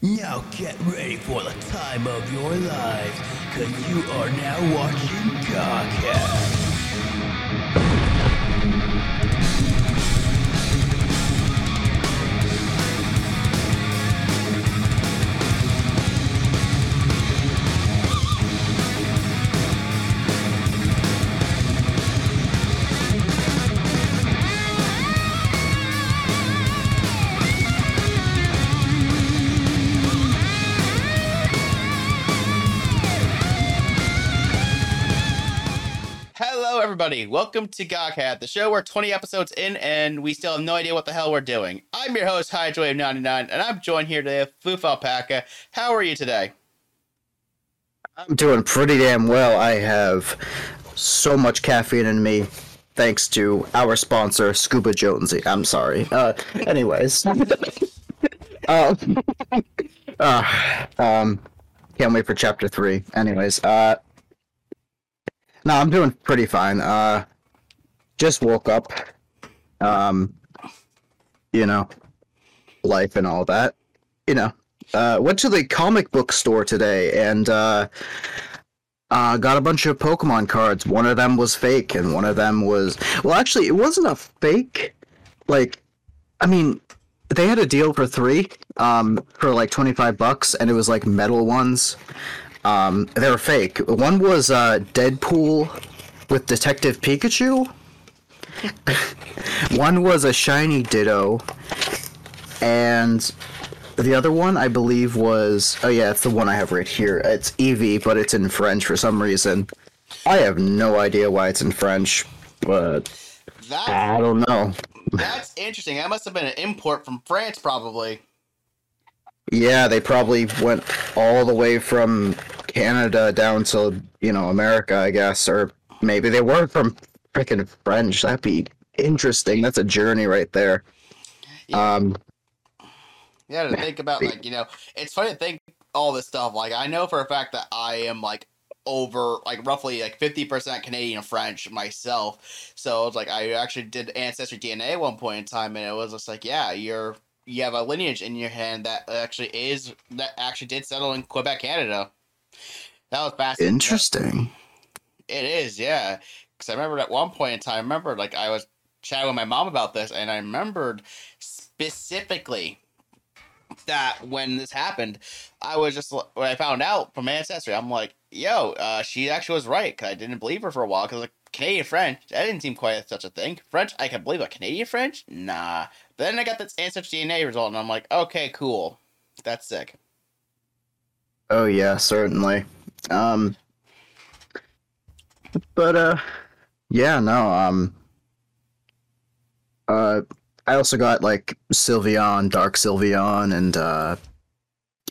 Now get ready for the time of your lives, cause you are now watching Godcast. Everybody. Welcome to Godcast, the show where 20 episodes in and we still have no idea what the hell we're doing. I'm your host, HydroWave99, and I'm joined here today with Foof Alpaca. How are you today? I'm doing pretty damn well. I have so much caffeine in me, thanks to our sponsor, Scuba Jonesy. I'm sorry. Uh, anyways, uh, uh, um, can't wait for chapter three. Anyways, uh, no, I'm doing pretty fine. Uh, just woke up. Um, you know, life and all that. You know, uh, went to the comic book store today and uh, uh, got a bunch of Pokemon cards. One of them was fake, and one of them was well, actually, it wasn't a fake. Like, I mean, they had a deal for three, um, for like twenty five bucks, and it was like metal ones. Um, they were fake. One was uh, Deadpool with Detective Pikachu. one was a shiny Ditto, and the other one, I believe, was oh yeah, it's the one I have right here. It's Eevee, but it's in French for some reason. I have no idea why it's in French, but That, I don't know. that's interesting. That must have been an import from France, probably. Yeah, they probably went all the way from Canada down to you know America, I guess, or maybe they were from freaking French. That'd be interesting. That's a journey right there. Um, Yeah, to think about, like, you know, it's funny to think all this stuff. Like, I know for a fact that I am, like, over, like, roughly, like, 50% Canadian French myself. So it's like, I actually did Ancestry DNA at one point in time, and it was just like, yeah, you're, you have a lineage in your hand that actually is, that actually did settle in Quebec, Canada. That was fascinating. interesting. It is, yeah. Because I remember at one point in time, I remember like I was chatting with my mom about this, and I remembered specifically that when this happened, I was just when I found out from ancestry, I'm like, yo, uh, she actually was right. Cause I didn't believe her for a while. Cause like Canadian French, that didn't seem quite such a thing. French, I can believe, but Canadian French, nah. Then I got this ancestry DNA result, and I'm like, okay, cool, that's sick. Oh yeah, certainly. Um but uh yeah, no, um uh I also got like Sylveon, Dark Sylveon and uh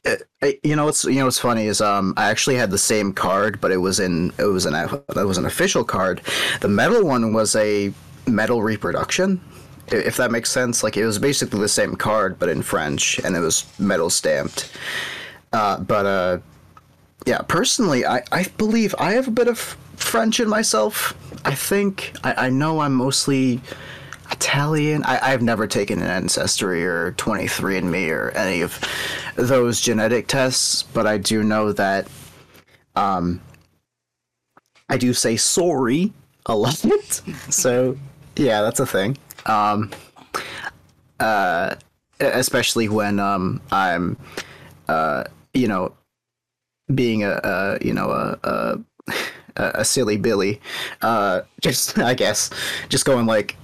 it, it- you know what's you know what's funny is um I actually had the same card but it was in it was an it was an official card. The metal one was a metal reproduction. If that makes sense, like it was basically the same card but in French and it was metal stamped. Uh, but uh, yeah, personally, I, I believe I have a bit of French in myself. I think I, I know I'm mostly Italian. I, I've never taken an ancestry or 23andMe or any of those genetic tests, but I do know that um, I do say sorry a lot. so yeah, that's a thing. Um, uh, especially when um, I'm uh, you know, being a, a you know a, a a silly Billy, uh, just I guess, just going like,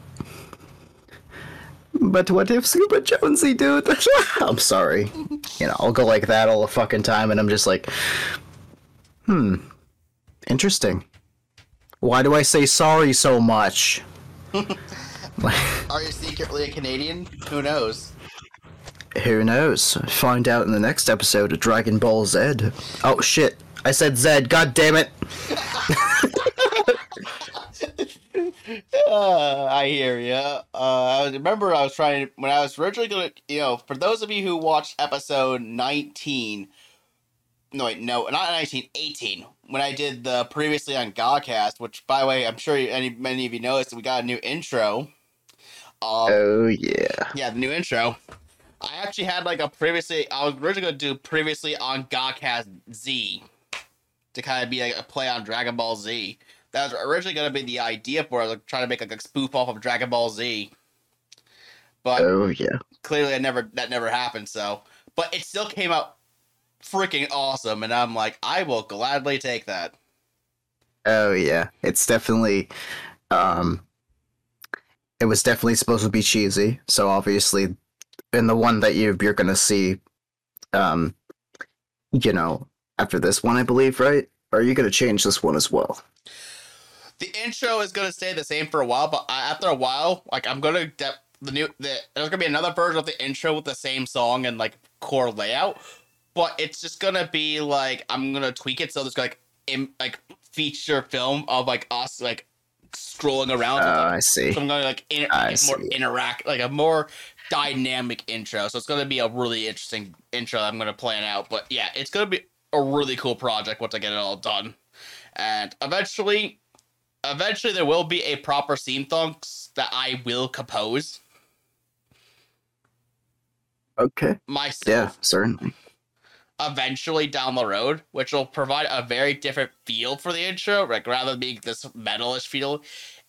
but what if Super Jonesy dude? I'm sorry, you know, I'll go like that all the fucking time, and I'm just like, hmm, interesting. Why do I say sorry so much? Are you secretly a Canadian? Who knows? Who knows? Find out in the next episode of Dragon Ball Z. Oh shit! I said Z. God damn it! Uh, I hear you. Uh, I remember I was trying when I was originally gonna, you know, for those of you who watched episode nineteen, no wait, no, not 19, 18, when I did the previously on Godcast, which by the way, I'm sure any many of you noticed we got a new intro. Um, Oh yeah. yeah, the new intro. I actually had like a previously. I was originally gonna do previously on Godcast Z to kind of be like a play on Dragon Ball Z. That was originally gonna be the idea for it, like trying to make like a spoof off of Dragon Ball Z. But Oh yeah. clearly, I never that never happened. So, but it still came out freaking awesome, and I'm like, I will gladly take that. Oh yeah. It's definitely um it was definitely supposed to be cheesy, so obviously in the one that you you're gonna see um you know, after this one I believe, right? Or are you gonna change this one as well? The intro is gonna stay the same for a while, but after a while, like I'm gonna de- the new the, there's gonna be another version of the intro with the same song and like core layout, but it's just gonna be like I'm gonna tweak it so there's like in like feature film of like us like scrolling around. Oh, like, I see. so I'm gonna like inter- more see. interact like a more dynamic intro. So it's gonna be a really interesting intro that I'm gonna plan out. But yeah, it's gonna be a really cool project once I get it all done. And eventually eventually there will be a proper theme song that I will compose Okay. myself Yeah, certainly. Eventually down the road, which will provide a very different feel for the intro. Like rather than being this metalish feel,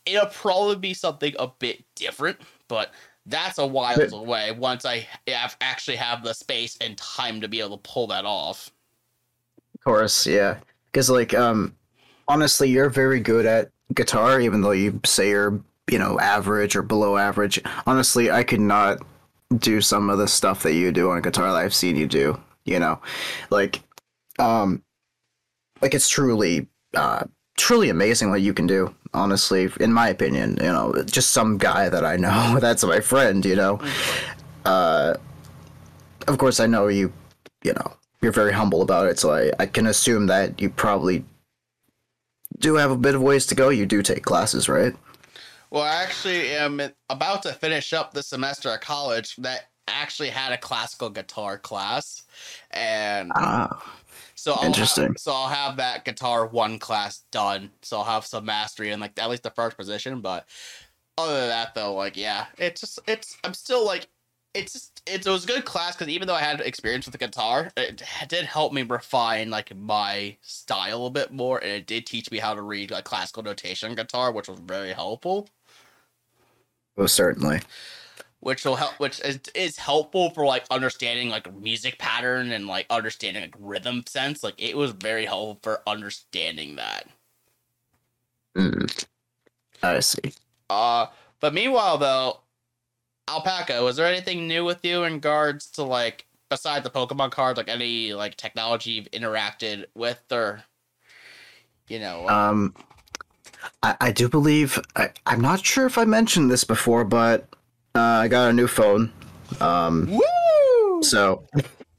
it'll probably be something a bit different, but that's a while But- away once I have actually have the space and time to be able to pull that off. Of course, yeah. Because like, um, honestly, you're very good at guitar, even though you say you're, you know, average or below average. Honestly, I could not do some of the stuff that you do on guitar that I've seen you do. You know, like, um, like it's truly, uh, truly amazing what you can do. Honestly, in my opinion, you know, just some guy that I know that's my friend. You know, uh, of course, I know you. You know, you're very humble about it, so I, I can assume that you probably do have a bit of ways to go. You do take classes, right? Well, I actually am about to finish up the semester at college that actually had a classical guitar class, and Ah, so I'll Interesting. Have, so I'll have that guitar one class done. So I'll have some mastery in like at least the first position. But other than that, though, like yeah, it's just it's I'm still like it's just it's, it was a good class because even though I had experience with the guitar, it did help me refine like my style a bit more, and it did teach me how to read like classical notation guitar, which was very helpful. well, certainly. Which will help which is, is helpful for like understanding like music pattern and like understanding like rhythm sense like it was very helpful for understanding that Mm. I see. uh but meanwhile though alpaca was there anything new with you in regards to like besides the pokemon cards like any like technology you've interacted with or you know Um, I, I do believe I, I'm not sure if I mentioned this before, but uh, I got a new phone. Um, woo So,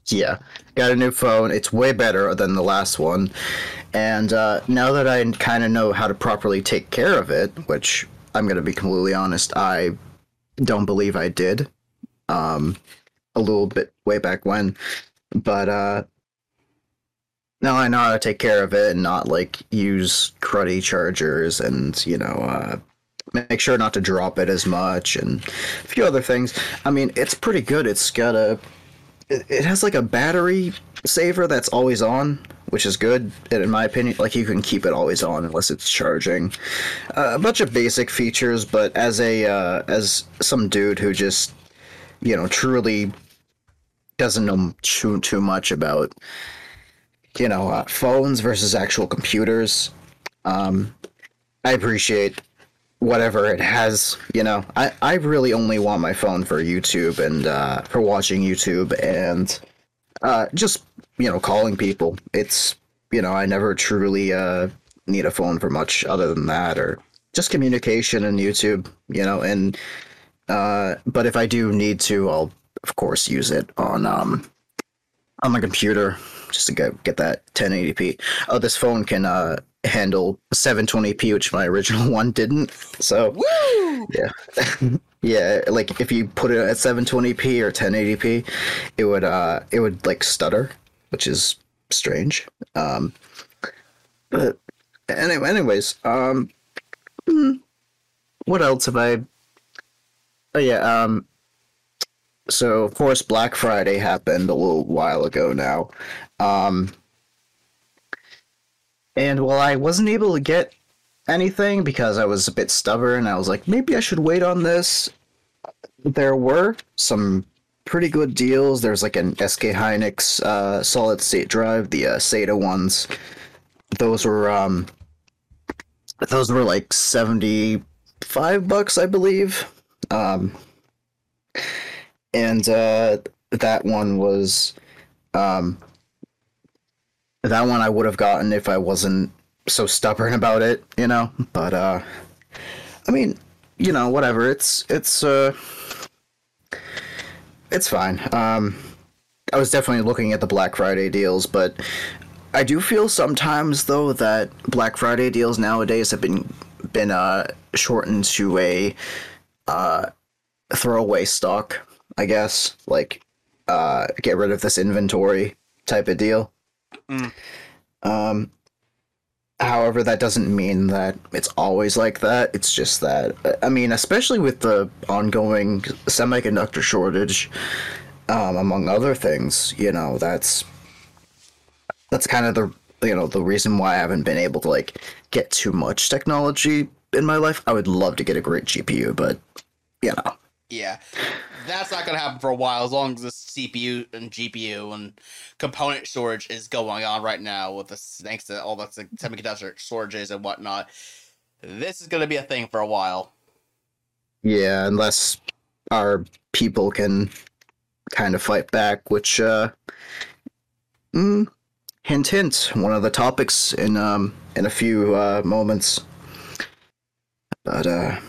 yeah, got a new phone. It's way better than the last one. And uh, now that I kind of know how to properly take care of it, which I'm going to be completely honest, I don't believe I did um, a little bit way back when. But uh, now I know how to take care of it and not like use cruddy chargers and, you know, uh, make sure not to drop it as much and a few other things. I mean, it's pretty good. It's got a it, has like a battery saver that's always on, which is good and in my opinion. Like you can keep it always on unless it's charging. Uh, a bunch of basic features, but as a uh, as some dude who just you know truly doesn't know too too much about you know uh, phones versus actual computers, um, I appreciate whatever it has you know. I i really only want my phone for youtube and uh for watching youtube and uh just you know calling people. It's you know i never truly uh need a phone for much other than that or just communication and youtube you know and uh but if i do need to i'll of course use it on um on my computer just to get get that 1080p oh this phone can uh handle 720p which my original one didn't so woo yeah, like if you put it at 720p or 1080p, it would uh it would like stutter, which is strange. Um but anyway, anyways, um hmm, what else have I Oh yeah, um so of course Black Friday happened a little while ago now. Um, and while I wasn't able to get anything because I was a bit stubborn, I was like, maybe I should wait on this. There were some pretty good deals. There's like an SK Hynix uh, solid state drive, the uh, SATA ones. Those were um, those were like seventy five bucks, I believe. Um, and uh, that one was um, that one I would have gotten if I wasn't so stubborn about it, you know. But uh, I mean, you know, whatever. It's it's uh, it's fine. Um, I was definitely looking at the Black Friday deals, but I do feel sometimes though that Black Friday deals nowadays have been been uh shortened to a uh throwaway stock, I guess. Like uh get rid of this inventory type of deal. Mm. Um however that doesn't mean that it's always like that. It's just that I mean, especially with the ongoing semiconductor shortage um among other things, you know, that's that's kind of the you know the reason why I haven't been able to like get too much technology in my life. I would love to get a great GPU, but you know, Yeah, that's not gonna happen for a while as long as the CPU and GPU and component storage is going on right now with this thanks to all the semiconductor shortages and whatnot. This is gonna be a thing for a while. yeah, unless our people can kind of fight back, which uh, mm, hint hint, one of the topics in um in a few uh, moments. But uh,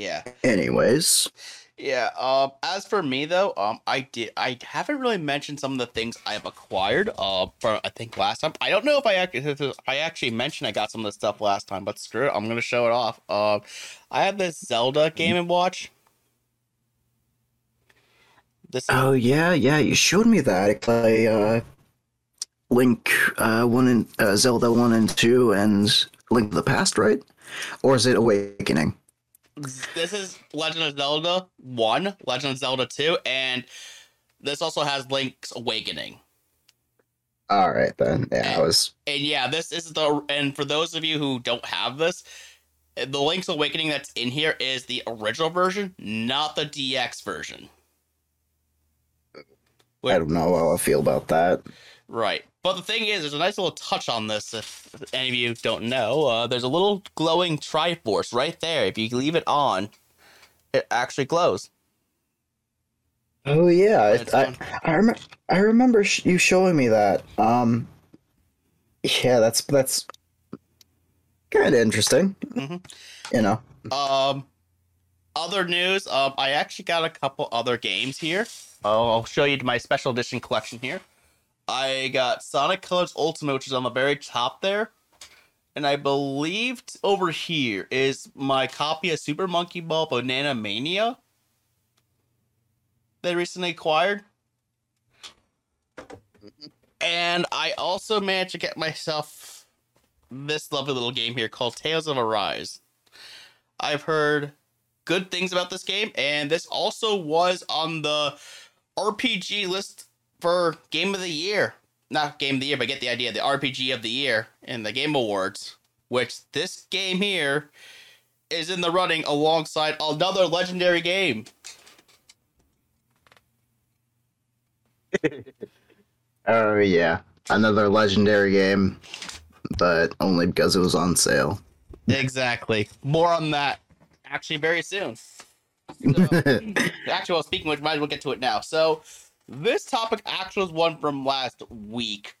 Yeah. anyways, Yeah. Um. As for me though, um, I did. I haven't really mentioned some of the things I have acquired. Uh, for I think last time. I don't know if I actually. I actually mentioned I got some of the stuff last time, but screw it. I'm gonna show it off. Uh, I have this Zelda Game and Watch. This. Is, oh yeah, yeah, you showed me that. I play uh, Link uh, one and uh, Zelda one and two, and Link to the Past, right? Or is it Awakening? This is Legend of Zelda One, Legend of Zelda Two, and this also has Link's Awakening. All right then. Yeah, I was. And yeah, this is the and for those of you who don't have this, the Link's Awakening that's in here is the original version, not the DX version. I don't know how I feel about that. Right. But the thing is, there's a nice little touch on this. If any of you don't know, uh, there's a little glowing Triforce right there. If you leave it on, it actually glows. Oh yeah, I. I, rem- I remember sh- you showing me that. Um, yeah, that's that's kind of interesting. Mhm. You know. Um, other news. Um, I actually got a couple other games here. Oh, I'll show you my special edition collection here. I got Sonic Colors Ultimate, which is on the very top there, and I believe over here is my copy of Super Monkey Ball Banana Mania. That I recently acquired. And I also managed to get myself this lovely little game here called Tales of Arise. I've heard good things about this game, and this also was on the RPG list for Game of the Year. Not Game of the Year, but get the idea. The RPG of the Year in the Game Awards, which this game here is in the running alongside another legendary game. Oh yeah, another legendary game, but only because it was on sale. Exactly. More on that actually very soon. So, actually, well, speaking which, might as well get to it now. So, this topic actually was one from last week.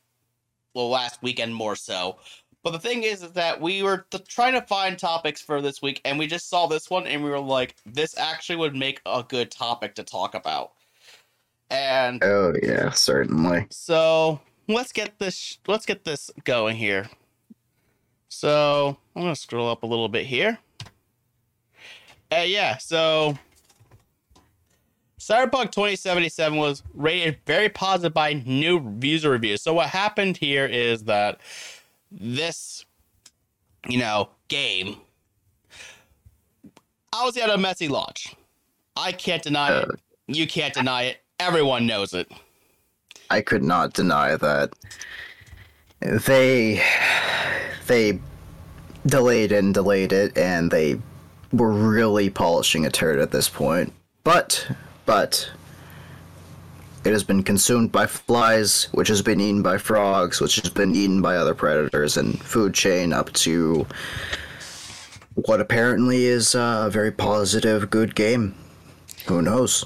Well, last weekend more so. But the thing is, is that we were t- trying to find topics for this week, and we just saw this one, and we were like, this actually would make a good topic to talk about. And oh yeah, certainly. so let's get this let's get this going here. So I'm gonna scroll up a little bit here. Uh, yeah, so Cyberpunk 2077 was rated very positive by new user reviews. So what happened here is that this, you know, game, I was at a messy launch. I can't deny it. Uh, you can't deny it. Everyone knows it. I could not deny that. They they delayed and delayed it and they were really polishing a turd at this point. But but it has been consumed by flies, which has been eaten by frogs, which has been eaten by other predators, and food chain up to what apparently is a very positive, good game. Who knows?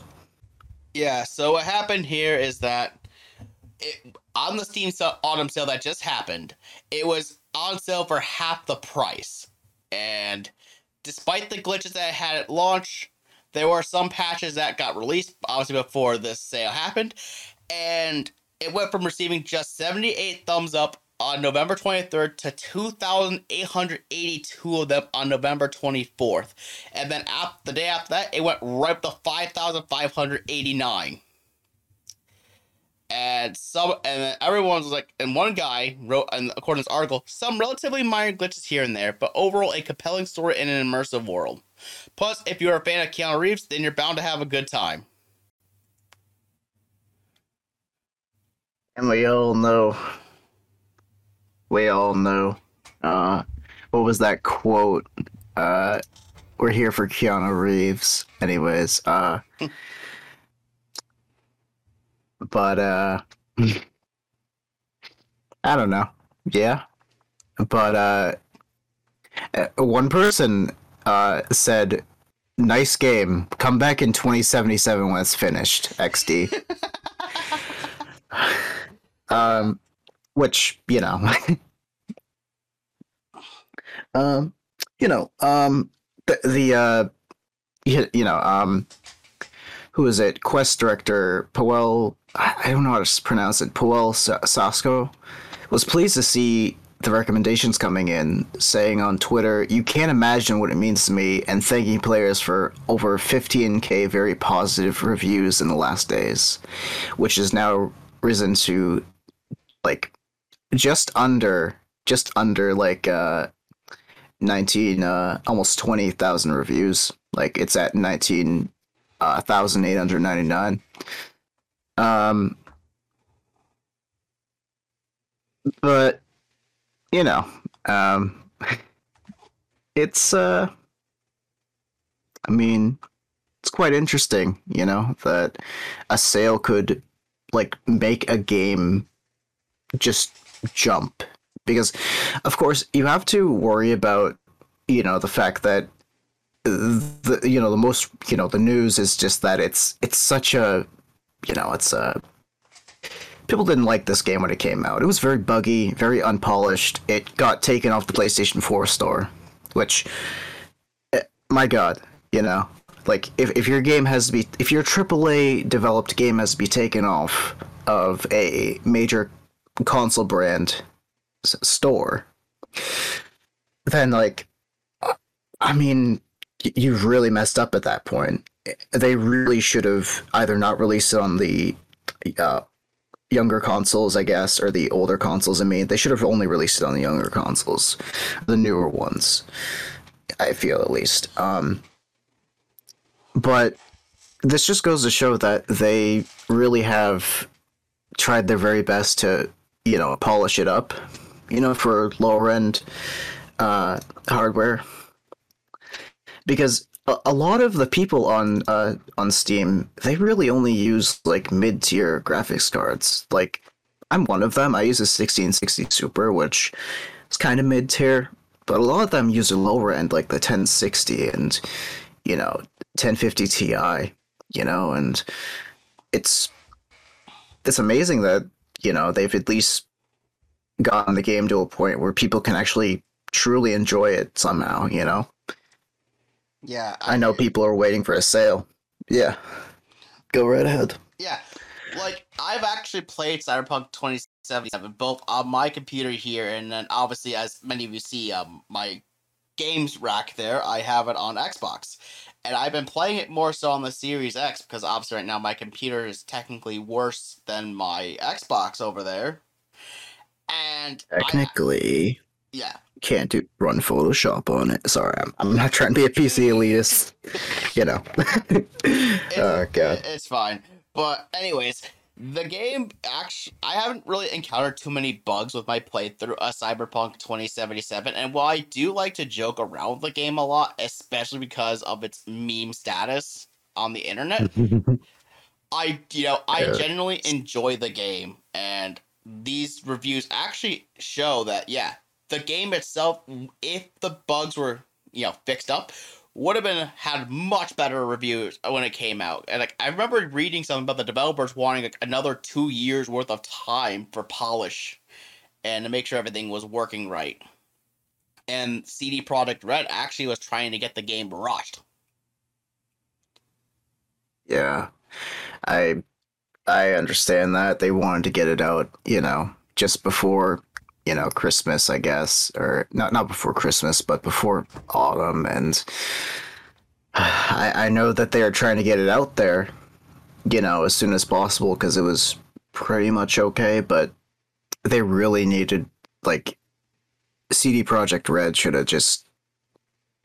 Yeah, so what happened here is that it, on the Steam autumn sale that just happened, it was on sale for half the price. And despite the glitches that it had at launch, there were some patches that got released, obviously, before this sale happened. And it went from receiving just 78 thumbs up on November 23rd to 2,882 of them on November 24th. And then after, the day after that, it went right up to 5,589. And some, and then everyone was like, and one guy wrote, and according to this article, some relatively minor glitches here and there, but overall a compelling story in an immersive world. Plus, if you're a fan of Keanu Reeves, then you're bound to have a good time. And we all know, we all know, uh, what was that quote? Uh, we're here for Keanu Reeves. Anyways, uh, but, uh, I don't know. Yeah. But, uh, uh, one person, uh, said, nice game. Come back in 2077 when it's finished, XD. um, which you know, um, you know, um, the the uh, you, you know, um, who is it? Quest director Powell. I don't know how to pronounce it. Powell Sa- Sasko was pleased to see the recommendations coming in, saying on Twitter, "You can't imagine what it means to me," and thanking players for over 15k very positive reviews in the last days, which is now risen to like just under just under like uh 19 uh almost 20,000 reviews. Like it's at 19 uh 1899 um but you know um it's uh i mean it's quite interesting you know that a sale could like make a game just jump. Because of course you have to worry about you know the fact that the you know the most you know the news is just that it's it's such a you know it's a people didn't like this game when it came out. It was very buggy very unpolished. It got taken off the PlayStation 4 store which eh, my god you know like if, if your game has to be if your AAA developed game has to be taken off of a major console brand store then like i mean you've really messed up at that point. They really should have either not released it on the uh, younger consoles i guess or the older consoles i mean they should have only released it on the younger consoles the newer ones i feel at least. Um but this just goes to show that they really have tried their very best to you know polish it up you know for lower end uh hardware. Because a, lot of the people on uh on steam they really only use like mid-tier graphics cards. Like i'm one of them. I use a 1660 super which is kind of mid-tier but a lot of them use a lower end like the 1060 and you know 1050 ti you know and it's it's amazing that you know they've at least gotten the game to a point where people can actually truly enjoy it somehow you know Yeah, i know people are waiting for a sale. Yeah. Go right ahead. Yeah, like I've actually played Cyberpunk 2077 both on my computer here, and then obviously, as many of you see, um, my games rack there, I have it on Xbox, and I've been playing it more so on the Series X because obviously right now my computer is technically worse than my Xbox over there, and I, technically. Yeah, can't do run Photoshop on it. Sorry, I'm, I'm not trying to be a PC elitist. You know. oh god. It's fine. But anyways, the game actually I haven't really encountered too many bugs with my playthrough of Cyberpunk 2077 and while I do like to joke around with the game a lot, especially because of its meme status on the internet, I you know, I genuinely enjoy the game and these reviews actually show that yeah, the game itself if the bugs were, you know, fixed up would have been had much better reviews when it came out. And like I remember reading something about the developers wanting like another 2 years worth of time for polish and to make sure everything was working right. And CD Projekt Red actually was trying to get the game rushed. Yeah, I I understand that they wanted to get it out, you know, just before you know Christmas, I guess, or not not before Christmas, but before autumn, and I I know that they are trying to get it out there, you know, as soon as possible because it was pretty much okay, but they really needed like CD Projekt Red should have just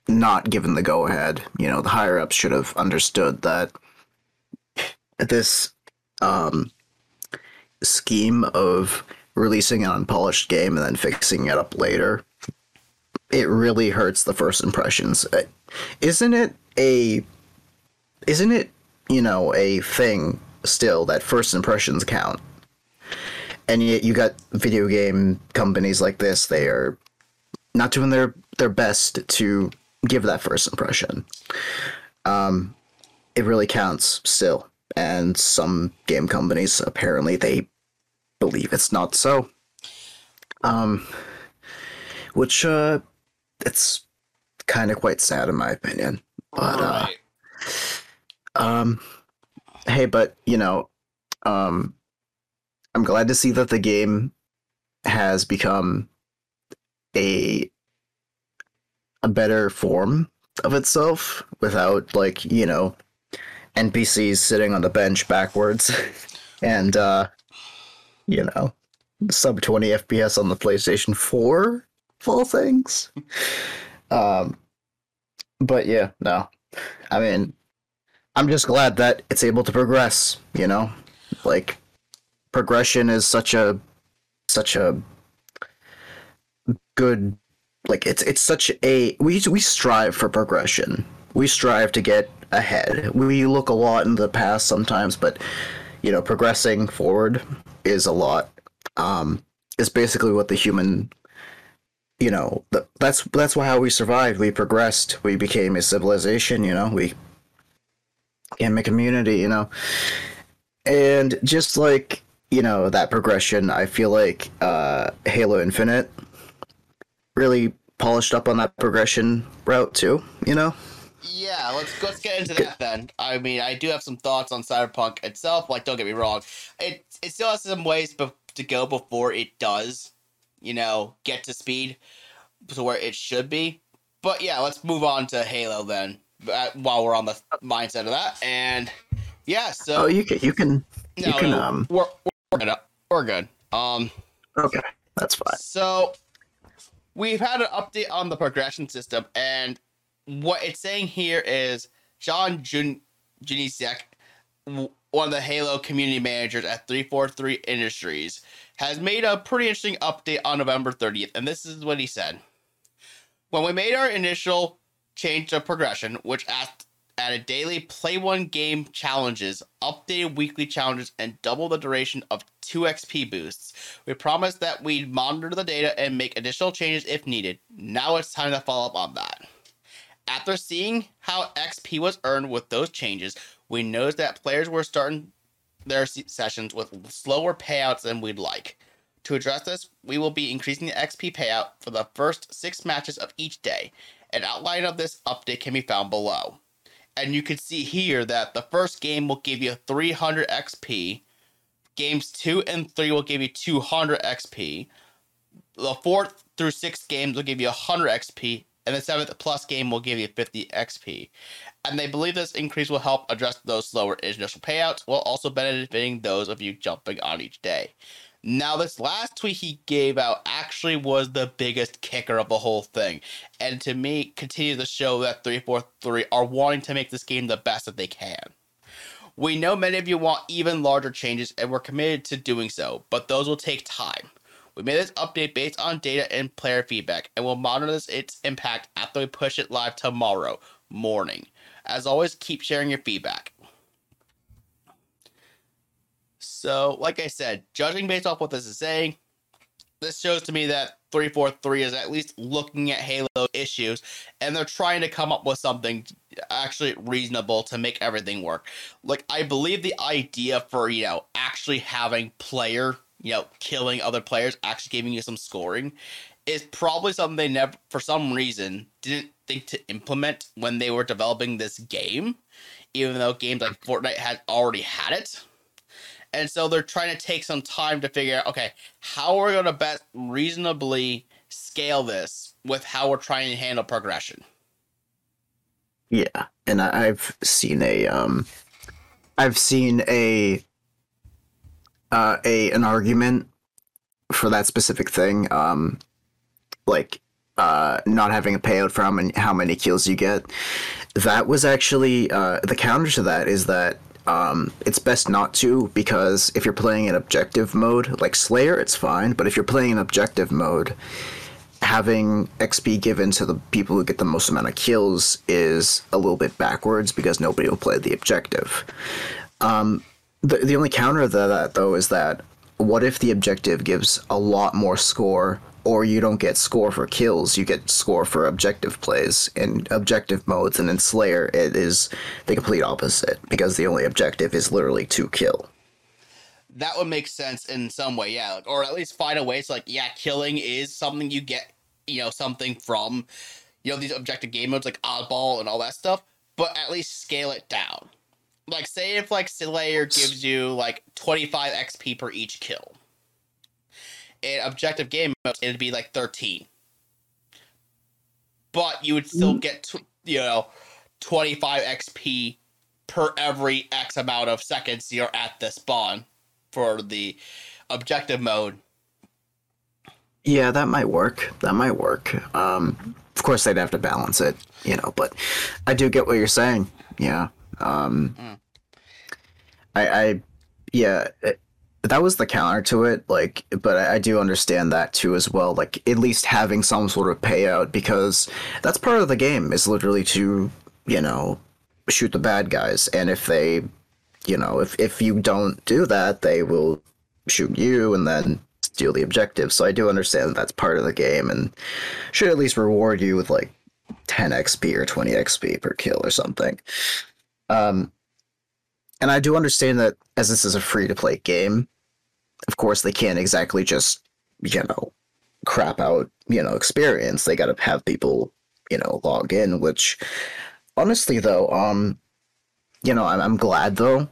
not given the go ahead. You know, the higher ups should have understood that this um, scheme of releasing an unpolished game and then fixing it up later, it really hurts the first impressions. Uh, Isn't it a, isn't it, you know, a thing still that first impressions count? And yet you got video game companies like this, they are not doing their, their best to give that first impression. Um, it really counts still and some game companies apparently they believe it's not so. Um which uh it's kind of quite sad in my opinion but uh um hey but you know um i'm glad to see that the game has become a a better form of itself without like you know npcs sitting on the bench backwards. And uh you know sub 20 fps on the playstation 4 full things. Um but yeah no. I mean i'm just glad that it's able to progress you know? Like progression is such a such a good like it's it's such a we we strive for progression. We strive to get ahead. We look a lot in the past sometimes but you know progressing forward is a lot um is basically what the human you know th- that's that's why how we survived we progressed we became a civilization you know we became a community you know and just like you know that progression i feel like uh halo infinite really polished up on that progression route too you know Yeah, let's let's get into that then. I mean, I do have some thoughts on Cyberpunk itself. Like, don't get me wrong, it it still has some ways be- to go before it does, you know, get to speed to where it should be. But yeah, let's move on to Halo then. uh, While we're on the mindset of that, and yeah, so oh you can you can you can um we're we're good. We're good. Um, okay that's fine so we've had an update on the progression system, and what it's saying here is John Jun- Junyszek, w- one of the Halo community managers at 343 Industries, has made a pretty interesting update on November 30th, and this is what he said. When we made our initial change to progression, which asked added daily play one game challenges, updated weekly challenges, and double the duration of 2 XP boosts. We promised that we'd monitor the data and make additional changes if needed. Now it's time to follow up on that. After seeing how XP was earned with those changes, we noticed that players were starting their sessions with slower payouts than we'd like. To address this, we will be increasing the XP payout for the first six matches of each day. An outline of this update can be found below. And you can see here that the first game will give you 300 XP. Games 2 and 3 will give you 200 XP. The fourth through sixth games will give you 100 XP. And the seventh plus game will give you 50 XP. And they believe this increase will help address those slower initial payouts while also benefiting those of you jumping on each day. Now, this last tweet he gave out actually was the biggest kicker of the whole thing. And to me, continue to show that 343 are wanting to make this game the best that they can. We know many of you want even larger changes, and we're committed to doing so, but those will take time. We made this update based on data and player feedback, and we'll monitor its impact after we push it live tomorrow morning. As always, keep sharing your feedback. So, like I said, judging based off what this is saying, this shows to me that 343 is at least looking at Halo issues and they're trying to come up with something actually reasonable to make everything work. Like, I believe the idea for, you know, actually having player, you know, killing other players, actually giving you some scoring is probably something they never, for some reason, didn't think to implement when they were developing this game, even though games like Fortnite had already had it. And so they're trying to take some time to figure out, okay, how are we going to best reasonably scale this with how we're trying to handle progression. Yeah, and I've seen a um, I've seen a uh, a an argument for that specific thing. Um, like uh, not having a payout for how many how many kills you get. That was actually uh, the counter to that is that um, it's best not to because if you're playing in objective mode, like Slayer, it's fine. But if you're playing in objective mode, having XP given to the people who get the most amount of kills is a little bit backwards because nobody will play the objective. Um, the the only counter to that though is that what if the objective gives a lot more score or you don't get score for kills, you get score for objective plays in objective modes. And in Slayer, it is the complete opposite because the only objective is literally to kill. That would make sense in some way, yeah. Like, or at least find a way so, like, yeah, killing is something you get, you know, something from, you know, these objective game modes like Oddball and all that stuff, but at least scale it down. Like, say if, like, Slayer gives you, like, 25 XP per each kill in objective game mode, it'd be like 13. But you would still mm. get, you know, 25 XP per every X amount of seconds you're at the spawn for the objective mode. Yeah, that might work. That might work. Um, of course, they'd have to balance it, you know, but I do get what you're saying. Yeah. Um, mm. I, I, yeah, it, that was the counter to it like but I, I, do understand that too as well like at least having some sort of payout because that's part of the game is literally to you know shoot the bad guys. And if they you know if if you don't do that they will shoot you and then steal the objective. So i do understand that that's part of the game and should at least reward you with like 10 xp or 20 xp per kill or something um and I do understand that as this is a free to play game, of course they can't exactly just, you know, crap out, you know, experience. They got to have people, you know, log in, which honestly though, um you know, I'm, I'm glad though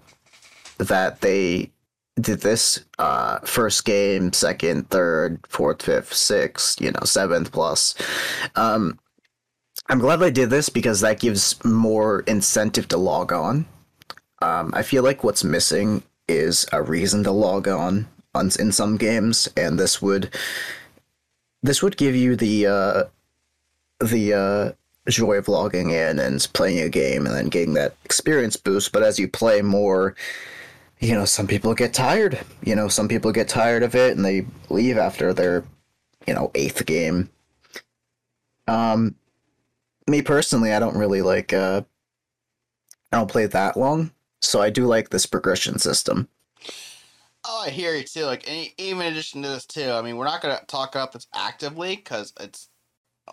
that they did this uh first game, second, third, fourth, fifth, sixth, you know, seventh plus. Um I'm glad I did this because that gives more incentive to log on um, I feel like what's missing is a reason to log on, on in some games, and this would this would give you the uh, the uh, joy of logging in and playing a game and then getting that experience boost. But as you play more, you know, some people get tired. You know, some people get tired of it and they leave after their, you know, eighth game. Um, me personally, I don't really like. Uh, I don't play that long. So I do like this progression system. Oh, I hear you too. Like, any, even in addition to this too, I mean, we're not gonna talk about this actively because it's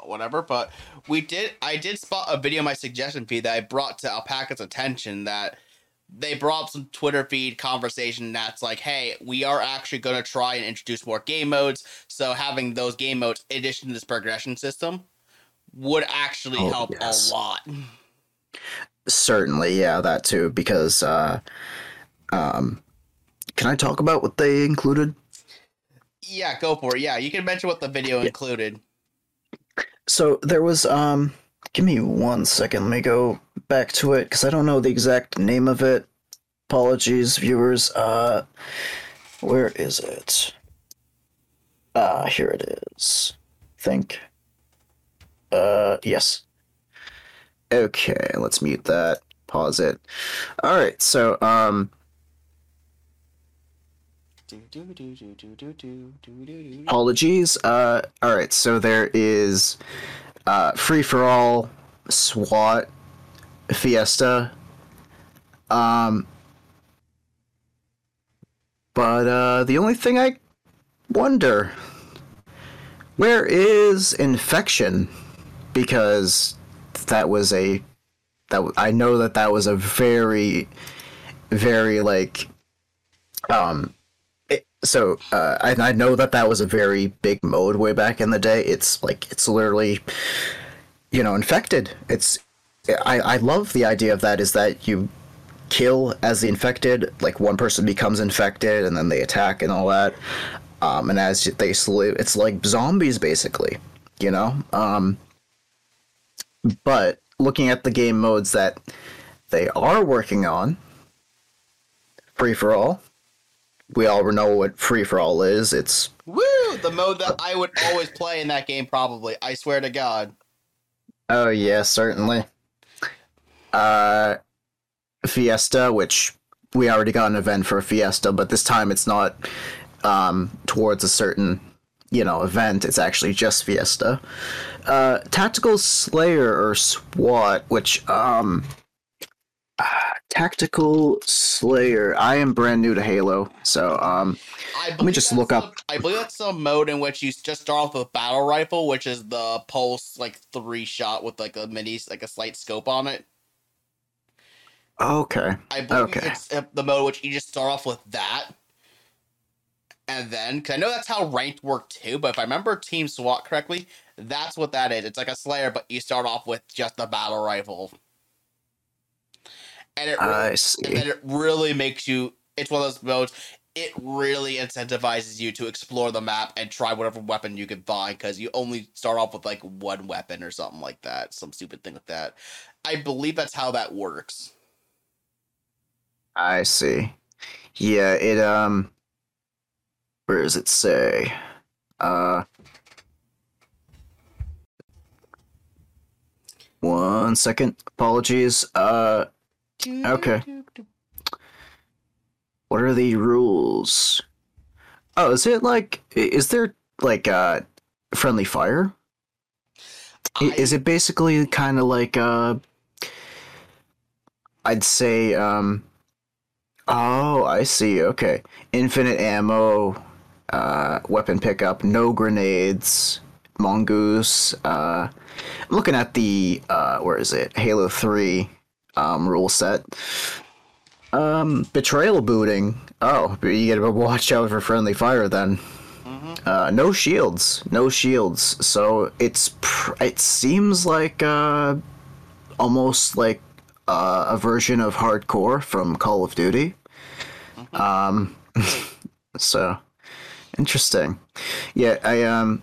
whatever. But we did. I did spot a video in my suggestion feed that I brought to Alpaca's attention that they brought up some Twitter feed conversation that's like, hey, we are actually going to try and introduce more game modes. So having those game modes in addition to this progression system would actually oh, help yes. a lot. Certainly, yeah, that too. Because, uh, um, can I talk about what they included? Yeah, go for it. Yeah, you can mention what the video yeah. included. So there was, um, give me one second. Let me go back to it because I don't know the exact name of it. Apologies, viewers. Uh, where is it? Uh, here it is. Think. Uh, yes. Okay, let's mute that. Pause it. All right, so um, apologies. Uh, all right, so there is uh, free for all, SWAT, Fiesta. Um, but uh, the only thing I wonder where is infection because that was a that I know that that was a very very like um it, so uh, I, I know that that was a very big mode way back in the day. It's like it's literally you know infected. It's I, I love the idea of that is that you kill as the infected like one person becomes infected and then they attack and all that um, and as they slowly it's like zombies basically you know? Um, but looking at the game modes that they are working on free for all we all know what free for all is it's Woo! The mode that I would always play in that game, probably. I swear to God. Oh yeah, certainly. Uh, Fiesta, which we already got an event for Fiesta, but this time it's not um, towards a certain, you know, event. It's actually just Fiesta. Uh, Tactical Slayer or SWAT, which um, ah, Tactical Slayer. I am brand new to Halo, so um, I me just look up- I believe that's some mode in which you just start off with battle rifle, which is the pulse like three shot with like a mini like a slight scope on it. okay, I believe Okay. it's uh, the mode which you just start off with that, and then because I know that's how ranked work too. But if I remember Team SWAT correctly, that's what that is. It's like a Slayer, but you start off with just the battle rifle, and it really, and then it really makes you. It's one of those modes. It really incentivizes you to explore the map and try whatever weapon you can find because you only start off with like one weapon or something like that, some stupid thing like that. I believe that's how that works. I see. Yeah, it um where does it say? Uh One second. Apologies. Uh Okay. what are the rules? Oh, is it like is there like uh friendly fire? I- Is it basically kind of like uh I'd say um Oh, I see. Okay. Infinite ammo, uh weapon pickup, no grenades, mongoose. Uh I'm looking at the uh where is it? Halo 3 um rule set. Um betrayal booting. Oh, you gotta watch out for friendly fire then. Mhm. Uh, no shields, no shields. So it's pr- it seems like uh, almost like uh, a version of hardcore from Call of Duty. Um, so interesting. Yeah, I um,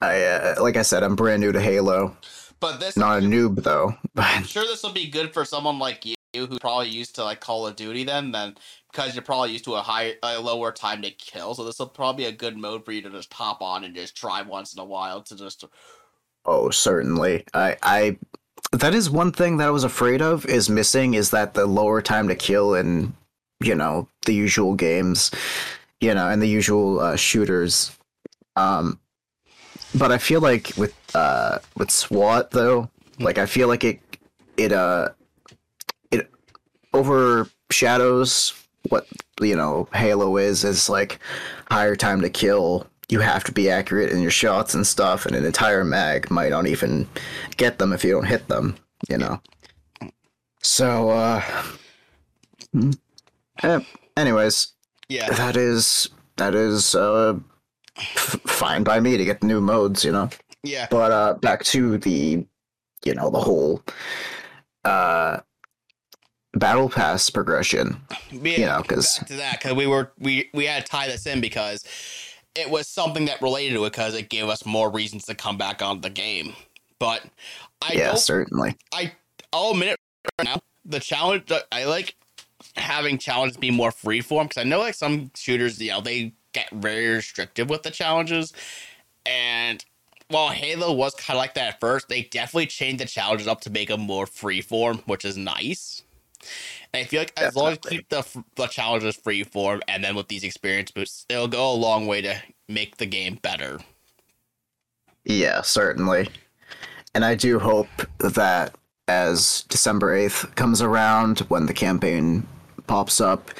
I uh, like I said, I'm brand new to Halo. But this Not a noob though, I'm sure this will be good for someone like you who's probably used to like Call of Duty then then because you're probably used to a high a lower time to kill. So this will probably be a good mode for you to just hop on and just try once in a while to just oh, certainly. I I that is one thing that I was afraid of is missing is that the lower time to kill in you know the usual games, you know, and the usual uh, shooters. Um, but I feel like with uh with SWAT though, like I feel like it it uh it overshadows what you know Halo is is like higher time to kill. You have to be accurate in your shots and stuff, and an entire mag might not even get them if you don't hit them. You know. So, uh, hmm. eh, anyways, yeah. that is that is uh f- fine by me to get new modes. You know. Yeah. But uh, back to the, you know, the whole uh battle pass progression. Yeah, you know, 'cause- back to that because we were we we had to tie this in because it was something that related to it because it gave us more reasons to come back on the game. But I yeah, certainly. I I'll admit it right now. The challenge I like having challenges be more freeform because I know like some shooters, you know, they get very restrictive with the challenges. And while Halo was kind of like that at first, they definitely changed the challenges up to make them more freeform, which is nice. And I feel like as long as you keep the the challenges freeform, and then with these experience boosts, it'll go a long way to make the game better. Yeah, certainly. And I do hope that as December 8th comes around, when the campaign pops up,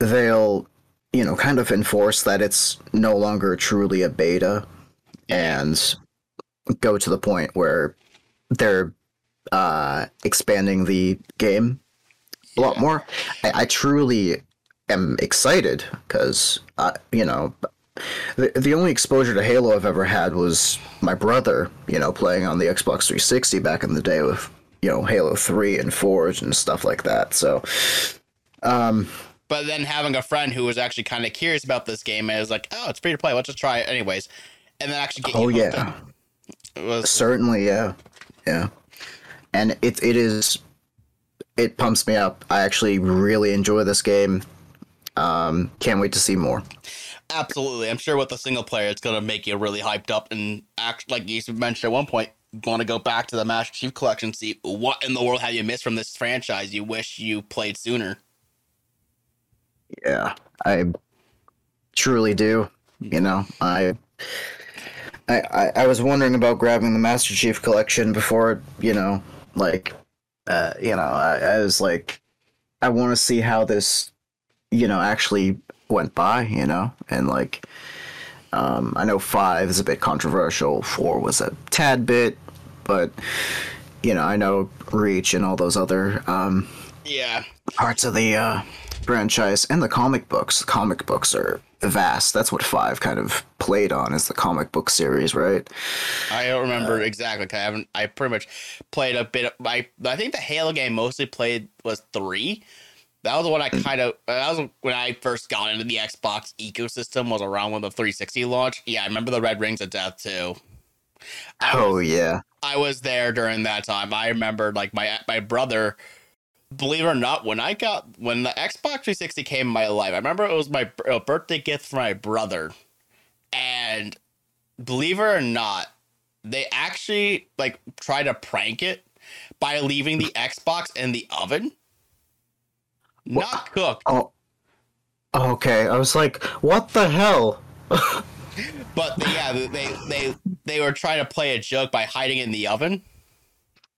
they'll, you know, kind of enforce that it's no longer truly a beta and go to the point where they're uh, expanding the game a lot Yeah. more. I, I truly am excited because, uh, you know, the, the only exposure to Halo I've ever had was my brother, you know, playing on the Xbox 360 back in the day with, you know, Halo 3 and Forge and stuff like that. So, um, But then having a friend who was actually kind of curious about this game and was like, "Oh, it's free to play. Let's just try it anyways," and then actually get oh yeah. It was certainly, yeah, yeah. And it it is, it pumps me up. I actually really enjoy this game. Um, can't wait to see more. absolutely. I'm sure with the single player, it's gonna make you really hyped up and act like you mentioned at one point. Want to go back to the Master Chief Collection, see what in the world have you missed from this franchise? You wish you played sooner. Yeah, I truly do. You know, I, I, I, was wondering about grabbing the Master Chief Collection before, you know, like, uh, you know, I, I was like, I want to see how this, you know, actually went by, you know, and like, um, I know five is a bit controversial. Four was a tad bit, but you know, I know Reach and all those other um, Yeah, parts of the uh, franchise and the comic books. The comic books are vast. That's what Five kind of played on is the comic book series, right? I don't remember uh, exactly. 'cause I haven't. I pretty much played a bit. Of, I I think the Halo game mostly played was three. That was the one I mm. kind of. That was when I first got into the Xbox ecosystem. Was around when the 360 launched. Yeah, I remember the Red Rings of Death too. I Oh was, yeah, I was there during that time. I remember like my my brother. Believe it or not, when I got when the Xbox 360 came in my life, I remember it was my a birthday gift for my brother, and believe it or not, they actually like try to prank it by leaving the Xbox in the oven, not cooked, oh. Okay, I was like, what the hell? but they, yeah, they they they were trying to play a joke by hiding it in the oven.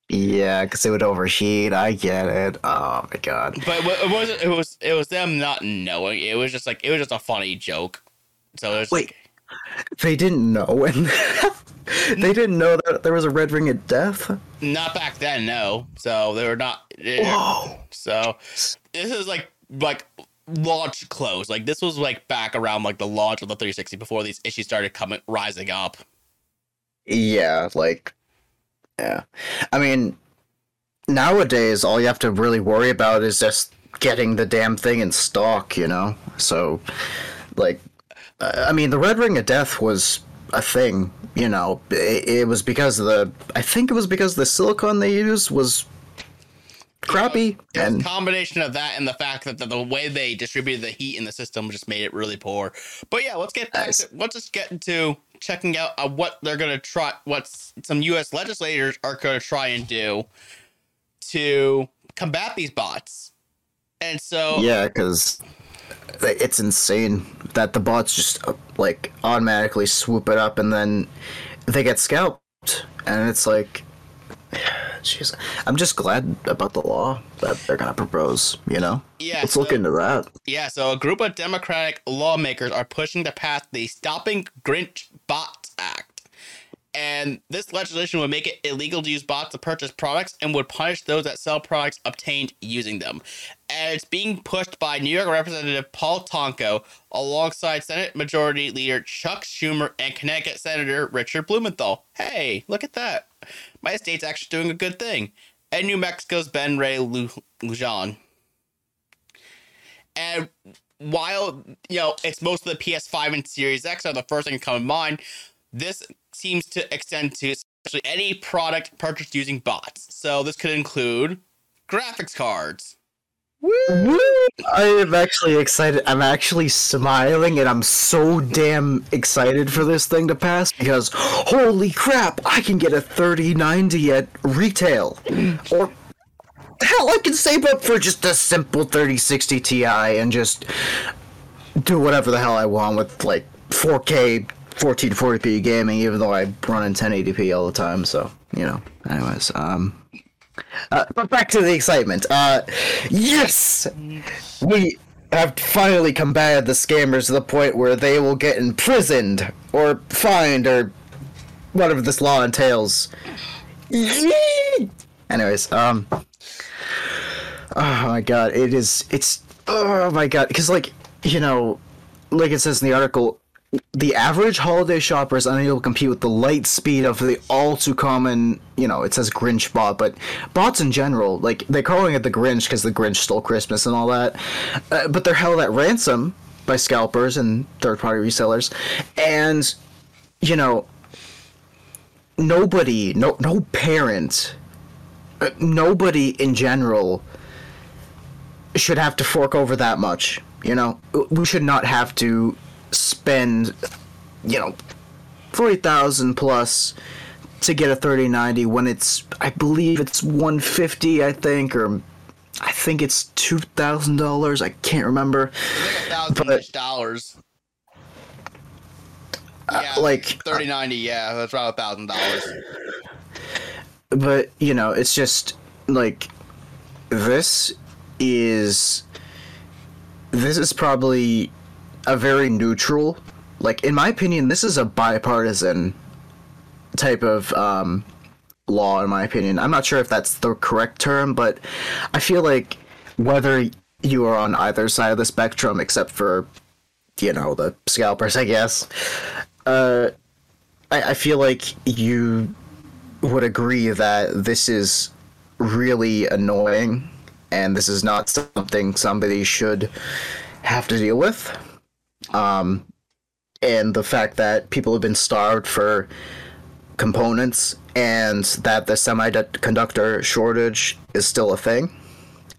Yeah, because it would overheat. I get it. Oh my god. But it wasn't. It was. It was them not knowing. It was just like it was just a funny joke. So it was Wait. like, They didn't know, and they didn't know that there was a red ring of death. not back then, no. So they were not. Whoa. So this is like like launch close. Like this was like back around like the launch of the 360 before these issues started coming rising up. Yeah, like, yeah. I mean, nowadays, all you have to really worry about is just getting the damn thing in stock, you know? So, like, I mean, the Red Ring of Death was a thing, you know? It, it was because of the, I think it was because the silicon they used was crappy. A And, combination of that and the fact that the, the way they distributed the heat in the system just made it really poor. But yeah, let's get back to, let's just get into checking out uh, what they're gonna try, what some U.S. legislators are gonna try and do to combat these bots. And so yeah, because it's insane that the bots just, uh, like, automatically swoop it up and then they get scalped. And it's like, Jeez, I'm just glad about the law that they're gonna propose. You know, yeah, let's so- look into that. Yeah, so a group of Democratic lawmakers are pushing to pass the Stopping Grinch Bots Act. And this legislation would make it illegal to use bots to purchase products and would punish those that sell products obtained using them. And it's being pushed by New York Representative Paul Tonko alongside Senate Majority Leader Chuck Schumer and Connecticut Senator Richard Blumenthal. Hey, look at that. My state's actually doing a good thing. And New Mexico's Ben Ray Lujan. And while you know it's most of the PS5 and Series X are the first thing to come to mind, this seems to extend to essentially any product purchased using bots. So this could include graphics cards, I am actually excited. I'm actually smiling and I'm so damn excited for this thing to pass because holy crap, I can get a 3090 at retail. Or hell, I can save up for just a simple 3060 Ti and just do whatever the hell I want with like 4K 1440p gaming even though I run in 1080p all the time, so, you know. Anyways, um uh, but back to the excitement. Uh, yes, we have finally combated the scammers to the point where they will get imprisoned or fined or whatever this law entails. Anyways, um, oh my god, it is. It's oh my god, because like you know, like it says in the article, the average holiday shopper is unable to compete with the light speed of the all too common, you know, it says Grinch bot, but bots in general, like they're calling it the Grinch because the Grinch stole Christmas and all that, uh, but they're held at ransom by scalpers and third party resellers, and you know, nobody, no, no parent, uh, nobody in general should have to fork over that much. You know, we should not have to spend, you know, forty thousand plus to get a thirty ninety when it's I believe it's one fifty I think or I think it's two thousand dollars I can't remember. But- dollars. Uh, Yeah, like thirty ninety. Yeah, that's around a thousand dollars. but you know it's just like this is this is probably a very neutral like in my opinion this is a bipartisan type of um law in my opinion. I'm not sure if that's the correct term but i feel like whether you are on either side of the spectrum except for you know the scalpers i guess uh i, I feel like you would agree that this is really annoying and this is not something somebody should have to deal with. Um, and the fact that people have been starved for components and that the semiconductor shortage is still a thing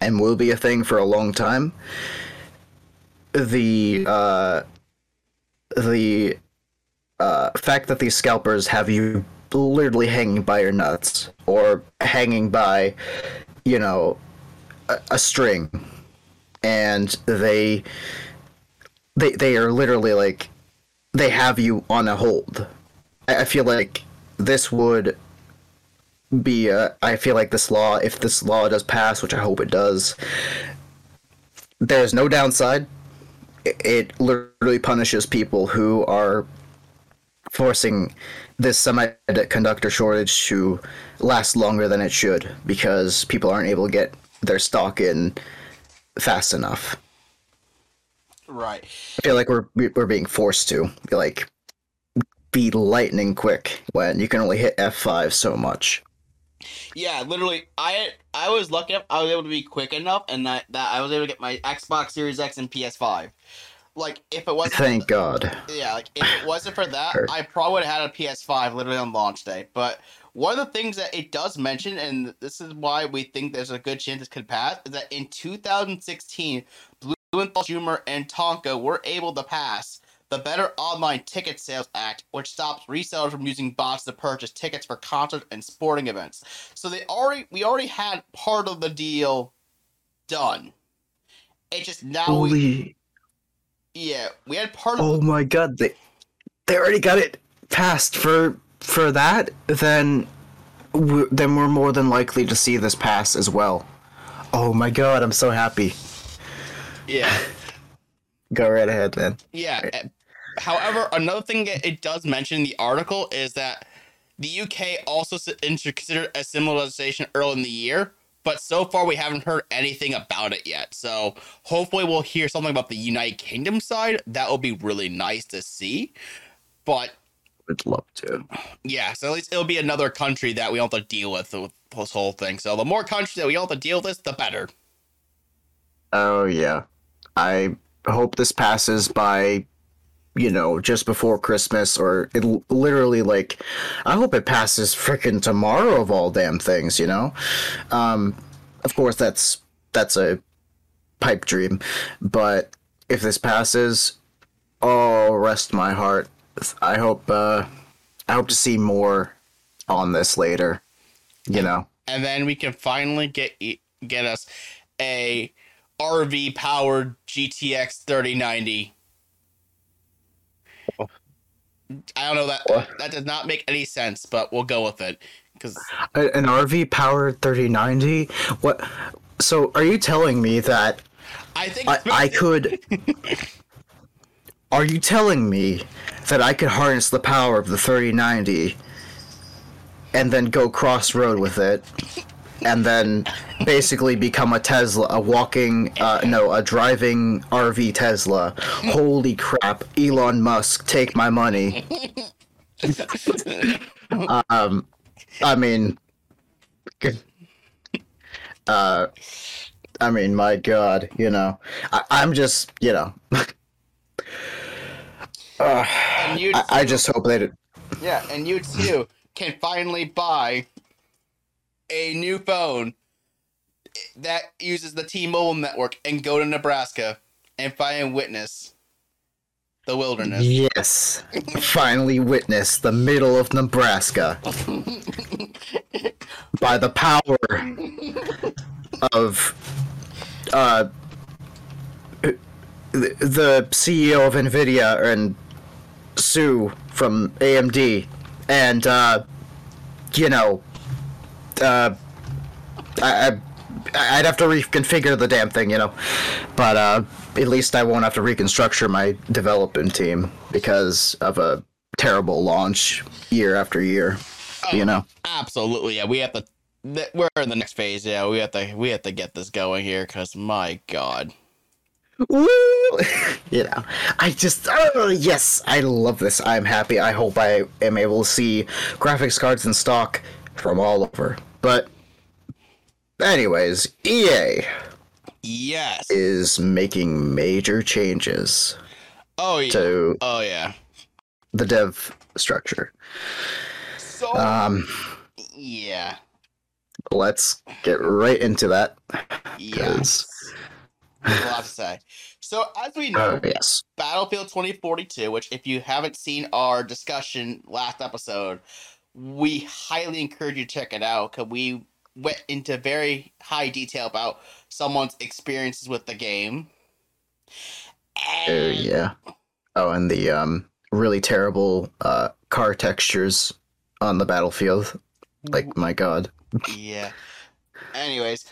and will be a thing for a long time. The uh, the uh, fact that these scalpers have you literally hanging by your nuts or hanging by, you know, a, string, and they they they are literally like they have you on a hold. I, feel like this would be a, I feel like this law, if this law does pass, which I hope it does, there's no downside. It literally punishes people who are forcing this semiconductor shortage to last longer than it should because people aren't able to get their stock in fast enough. Right. I feel like we're we're being forced to be like be lightning quick when you can only hit F5 so much. Yeah, literally, I I was lucky enough. I was able to be quick enough, and that, that I was able to get my Xbox Series X and PS5. Like, if it wasn't, Thank God. yeah, like if it wasn't for that, I probably would have had a PS5 literally on launch day. But one of the things that it does mention, and this is why we think there's a good chance this could pass, is that in 2016, Blue Blumenthal, Schumer, and Tonko were able to pass the Better Online Ticket Sales Act, which stops resellers from using bots to purchase tickets for concerts and sporting events. So they already we already had part of the deal done. It just now we, yeah we had part of Oh my god, they they already got it passed for for that. Then we then we're more than likely to see this pass as well. Oh my god, I'm so happy. yeah Go right ahead, man. yeah. eh, However, another thing that it does mention in the article is that the UK also considered a similar legislation early in the year, but so far we haven't heard anything about it yet. So hopefully we'll hear something about the United Kingdom side. That will be really nice to see. But Would love to. yeah, so at least it'll be another country that we don't have to deal with with this whole thing. So the more countries that we don't have to deal with this, the better. Oh yeah. I hope this passes by you know, just before Christmas or it literally like I hope it passes frickin' tomorrow of all damn things, you know? Um of course that's that's a pipe dream. But if this passes, oh, rest my heart. I hope uh, I hope to see more on this later. You know, and then we can finally get e- get us a RV powered GTX 3090. I don't know that What? that does not make any sense, but we'll go with it because an RV powered 3090. What? So, are you telling me that I think I, I could? Are you telling me that I could harness the power of the 3090 and then go cross road with it? And then basically become a Tesla, a walking, uh, no, a driving RV Tesla. Holy crap, Elon Musk, take my money. um, I mean, uh, I mean, my God, you know, I, I'm just, you know, uh, and you I, I just hope that it. yeah, and you too can finally buy a new phone that uses the T-Mobile network and go to Nebraska and find witness the wilderness. Yes, finally witness the middle of Nebraska by the power of uh, the the CEO of Nvidia and Su from AMD, and uh, you know, uh, I, I I'd have to reconfigure the damn thing, you know, but uh, at least I won't have to reconstructure my development team because of a terrible launch year after year. You know. Absolutely, yeah. We have to. th- We're in the next phase. Yeah, we have to. We have to get this going here because my God. Woo! you know, I just, oh, yes, I love this. I'm happy. I hope I am able to see graphics cards in stock from all over. But, anyways, EA Yes. is making major changes Oh yeah. to Oh yeah. the dev structure. So Um, yeah. let's get right into that. Yes. There's a lot to say. So as we know, Uh, yes. Battlefield 2042, which if you haven't seen our discussion last episode, we highly encourage you to check it out because we went into very high detail about someone's experiences with the game. Oh And- yeah. Oh, and the um really terrible uh car textures on the battlefield. Like my god. yeah. Anyways,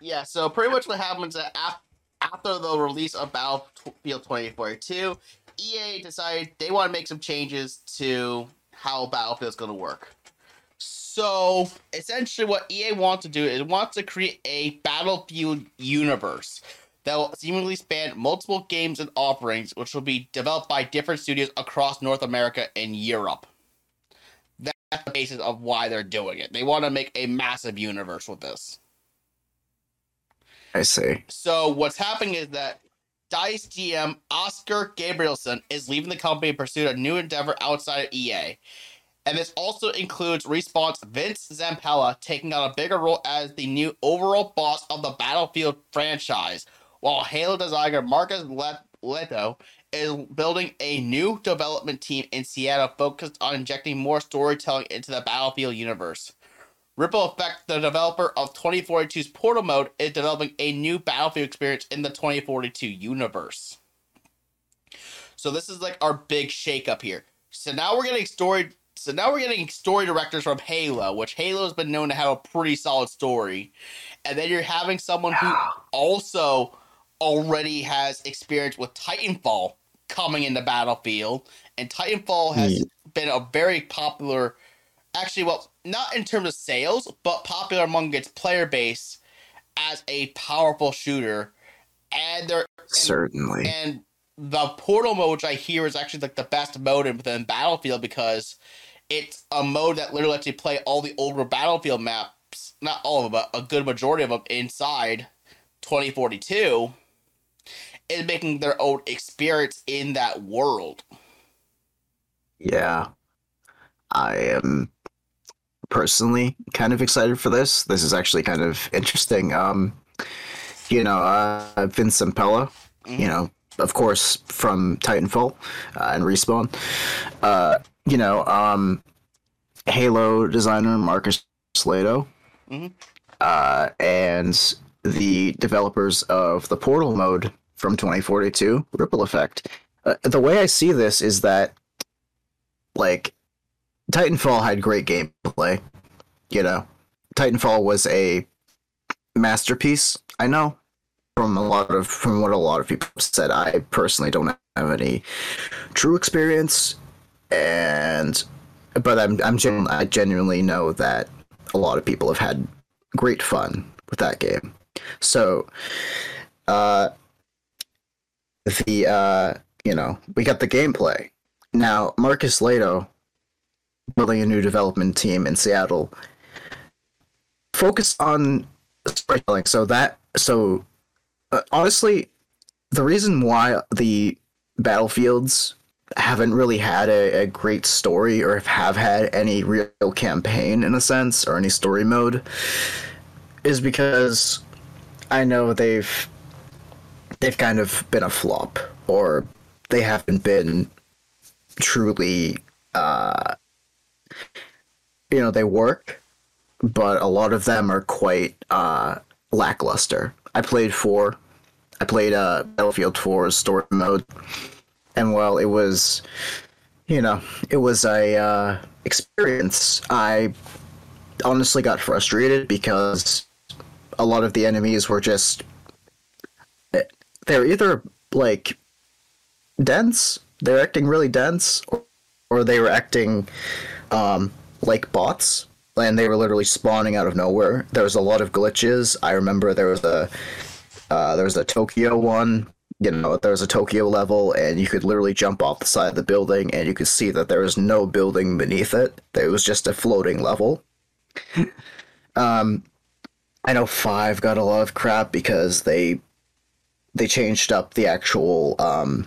yeah. So pretty much what happens is that af- after the release of Battlefield 2042, EA decided they want to make some changes to how Battlefield's going to work. So essentially, what EA wants to do is wants to create a Battlefield universe that will seemingly span multiple games and offerings, which will be developed by different studios across North America and Europe that's the basis of why they're doing it. They want to make a massive universe with this. I see. So what's happening is that Dice GM Oskar Gabrielson is leaving the company in pursuit a new endeavor outside of EA. And this also includes Respawn's Vince Zampella taking on a bigger role as the new overall boss of the Battlefield franchise, while Halo designer Marcus Le- Lehto is building a new development team in Seattle focused on injecting more storytelling into the Battlefield universe. Ripple Effect, the developer of 2042's Portal Mode, is developing a new Battlefield experience in the 2042 universe. So this is like our big shakeup here. So now we're getting story. So now we're getting story directors from Halo, which Halo has been known to have a pretty solid story, and then you're having someone who also already has experience with Titanfall coming into Battlefield, and Titanfall has Yeah. been a very popular actually well not in terms of sales but popular among its player base as a powerful shooter and there Certainly. and the portal mode which i hear is actually like the best mode in within battlefield because it's a mode that literally lets you play all the older battlefield maps not all of them but a good majority of them inside 2042 is making their own experience in that world Yeah. I am personally kind of excited for this. This is actually kind of interesting. Um you know, uh, Vince Zampella, Mm-hmm. you know, of course from Titanfall uh, and Respawn. Uh, you know, um, Halo designer Marcus Lehto, Mhm. uh, and the developers of the Portal mode from 2042, Ripple Effect. Uh, the way I see this is that, like, Titanfall had great gameplay. You know, Titanfall was a masterpiece. I know from a lot of from what a lot of people said. I personally don't have any true experience, and but I'm I'm I genuinely know that a lot of people have had great fun with that game. So, uh, the uh, you know, we got the gameplay. Now, Marcus Lehto building a new development team in Seattle focus on storytelling. So that so uh, honestly, the reason why the battlefields haven't really had a, a great story or have had any real campaign in a sense or any story mode is because I know they've they've kind of been a flop or they haven't been truly uh you know they work but a lot of them are quite uh lackluster. I played four. I played uh battlefield 4's story mode. And while it was you know it was a uh experience i honestly got frustrated because a lot of the enemies were just they're either like dense they're acting really dense or, or they were acting um like bots and they were literally spawning out of nowhere. There was a lot of glitches. I remember there was a uh, there was a tokyo one you know there was a tokyo level and you could literally jump off the side of the building and you could see that there was no building beneath it. It was just a floating level. Um i know five got a lot of crap because they they changed up the actual um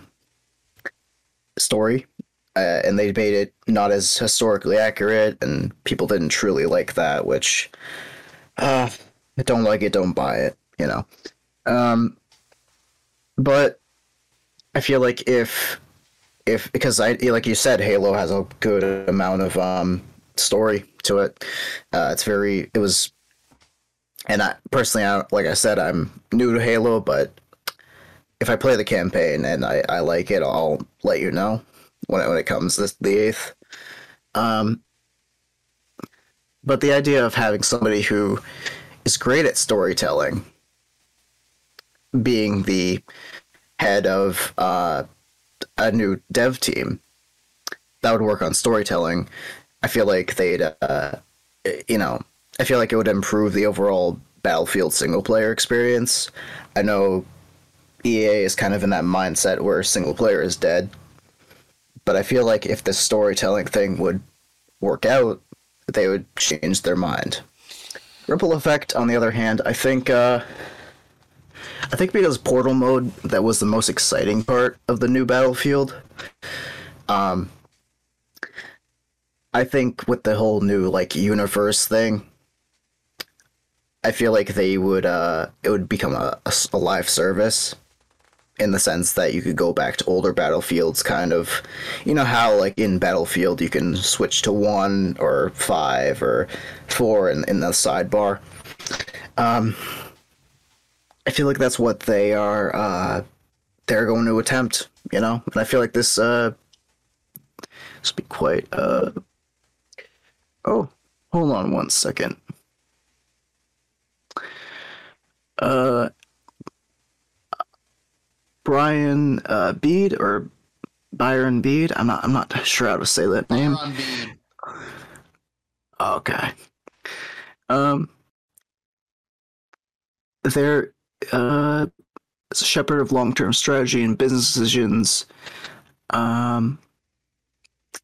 story uh, and they made it not as historically accurate and people didn't truly like that which uh don't like it don't buy it you know. Um but i feel like if if because i like you said halo has a good amount of um story to it. Uh it's very it was and i personally I, like i said i'm new to halo but if I play the campaign and I, I like it, I'll let you know when it, when it comes this the eighth. Um, but the idea of having somebody who is great at storytelling being the head of uh, a new dev team that would work on storytelling, I feel like they'd, uh, you know, I feel like it would improve the overall Battlefield single player experience. I know EA is kind of in that mindset where single player is dead. But I feel like if the storytelling thing would work out, they would change their mind. Ripple Effect, on the other hand, I think uh, I think because Portal mode that was the most exciting part of the new Battlefield. Um, I think with the whole new like universe thing, I feel like they would uh, it would become a, a, a live service in the sense that you could go back to older battlefields kind of you know how like in battlefield you can switch to one or five or four in, in the sidebar? Um i feel like that's what they are uh they're going to attempt you know? And i feel like this uh this be quite uh oh hold on one second. Uh Brian uh, Beede or Byron Beede. I'm not. I'm not sure how to say that name. Okay. Um. They're uh, a shepherd of long-term strategy and business decisions. Um.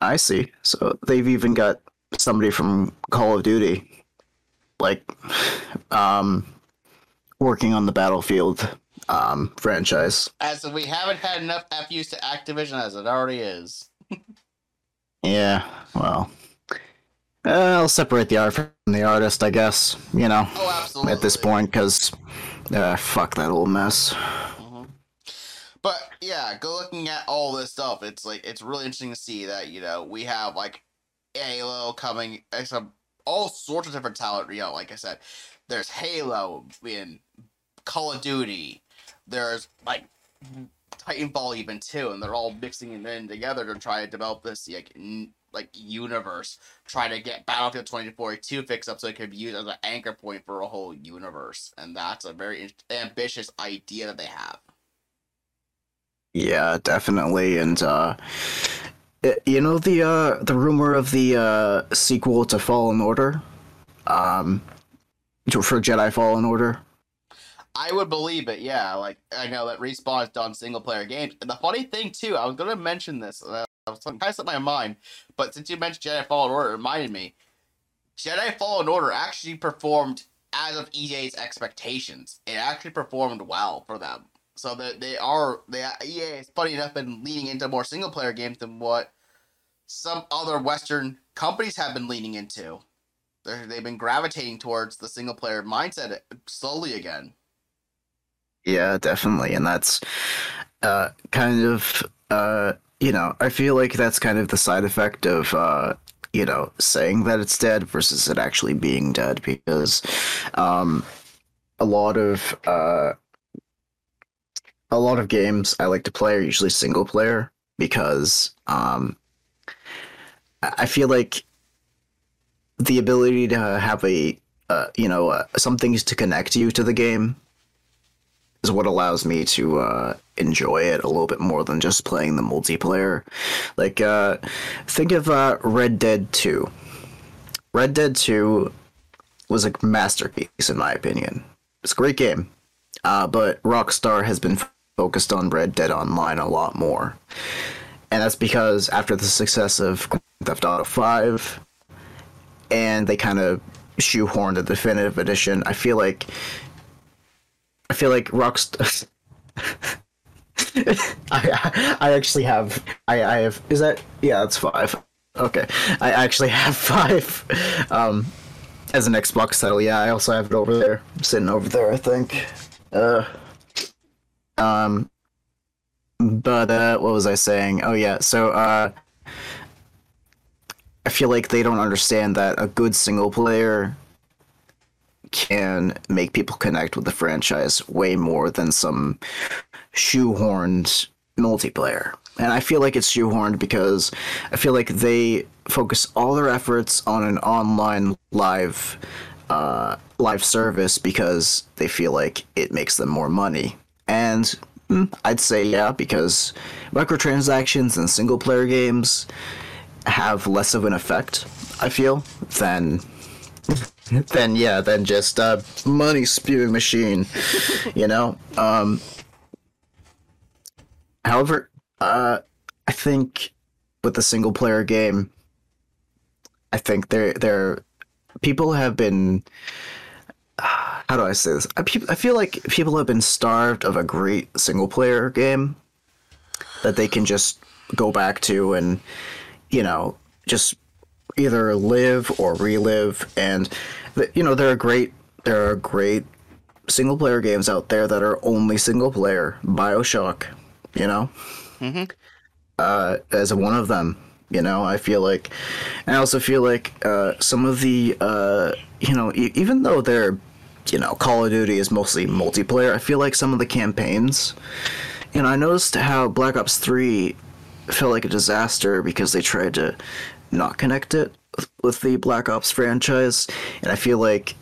I see. So they've even got somebody from Call of Duty, like, um, working on the Battlefield um franchise. As we haven't had enough FUs to Activision as it already is. Yeah, well, I'll separate the art from the artist, I guess. You know, Oh, absolutely. at this point, because Uh, fuck that old mess. But yeah, go looking at all this stuff. It's like it's really interesting to see that you know we have like Halo coming, some all sorts of different talent. You know, like I said, there's Halo in Call of Duty. There's like Titanfall even too, and they're all mixing it in together to try to develop this like n- like universe. Try to get Battlefield 2042 fixed up so it could be used as an anchor point for a whole universe, and that's a very in- ambitious idea that they have. Yeah, definitely. And uh it- you know the uh the rumor of the uh sequel to Fallen Order? Um for Jedi Fallen Order? I would believe it, yeah. Like I know that Respawn has done single player games. And the funny thing too, I was gonna mention this. Uh, I was kind of slipped my mind, but since you mentioned Jedi Fallen Order, it reminded me. Jedi Fallen Order actually performed as of EA's expectations. It actually performed well for them. So that they are they EA is funny enough been leaning into more single player games than what some other Western companies have been leaning into. They're, they've been gravitating towards the single player mindset slowly again. Yeah, definitely. And that's uh kind of uh you know, I feel like that's kind of the side effect of uh you know, saying that it's dead versus it actually being dead because um a lot of uh a lot of games I like to play are usually single player because um I feel like the ability to have a uh, you know uh, some things to connect you to the game is what allows me to uh, enjoy it a little bit more than just playing the multiplayer. Like, uh, think of uh, Red Dead 2. Red Dead 2 was a masterpiece, in my opinion. It's a great game, uh, but Rockstar has been focused on Red Dead Online a lot more. And that's because after the success of Grand Theft Auto 5, and they kind of shoehorned the definitive edition, I feel like I feel like Rockstar. I I actually have I I have is that yeah that's five. Okay. I actually have five um as an Xbox title. Yeah I also have it over there sitting over there I think. Uh um but uh what was I saying? Oh yeah so uh I feel like they don't understand that a good single player can make people connect with the franchise way more than some shoehorned multiplayer. And I feel like it's shoehorned because I feel like they focus all their efforts on an online live uh, live service because they feel like it makes them more money. And mm, I'd say yeah, because microtransactions and single player games have less of an effect, I feel, than then yeah, than just a money spewing machine, you know. Um, however, uh, I think with the single player game, I think there there people have been. How do I say this? I, pe- I feel like people have been starved of a great single player game that they can just go back to and you know just either live or relive and th- you know there are great there are great single player games out there that are only single player bioshock you know? Uh as one of them you know? I feel like and i also feel like uh some of the uh you know e- even though they're you know call of duty is mostly multiplayer i feel like some of the campaigns you know i noticed how black ops 3 felt like a disaster because they tried to not connect it with- the Black Ops franchise, and I feel like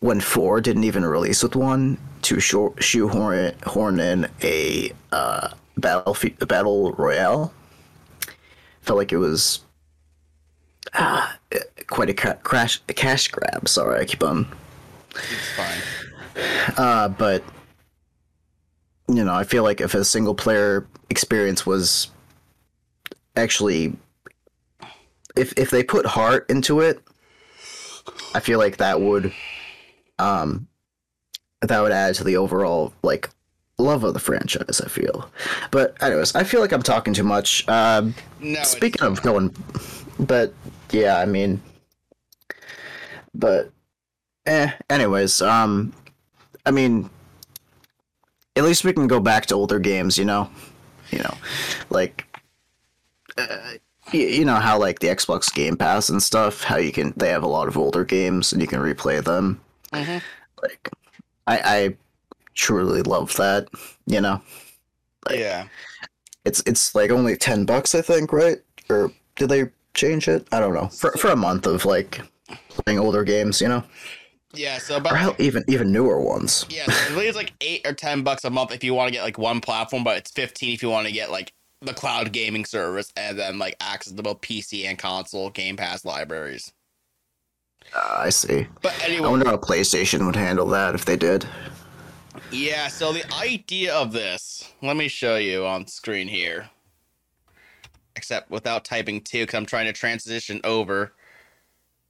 when four didn't even release with one to show, shoehorn horn in a uh, battle a battle royale, felt like it was uh, quite a ca- crash a cash grab. Sorry, I keep on It's fine. uh, but you know, I feel like if a single player experience was actually if if they put heart into it, I feel like that would um that would add to the overall like love of the franchise, I feel. But anyways, I feel like I'm talking too much. Um No, speaking of going but yeah, I mean but eh anyways, um I mean at least we can go back to older games. You know, you know, like. Uh, you know how like the Xbox Game Pass and stuff, how you can they have a lot of older games and you can replay them. Mhm. Like, I I truly love that. You know, Like- yeah. it's it's like only ten bucks, I think, right? Or did they change it? I don't know. For for a month of like playing older games, you know, Yeah. So or about hell, even even newer ones. Yeah, so I believe it's like eight or ten bucks a month if you want to get like one platform, but it's fifteen if you want to get like the cloud gaming service and then like access to both PC and console Game Pass libraries. Uh, I see. But anyway, I wonder how PlayStation would handle that if they did. yeah. So the idea of this, let me show you on screen here. Except without typing two, because I'm trying to transition over.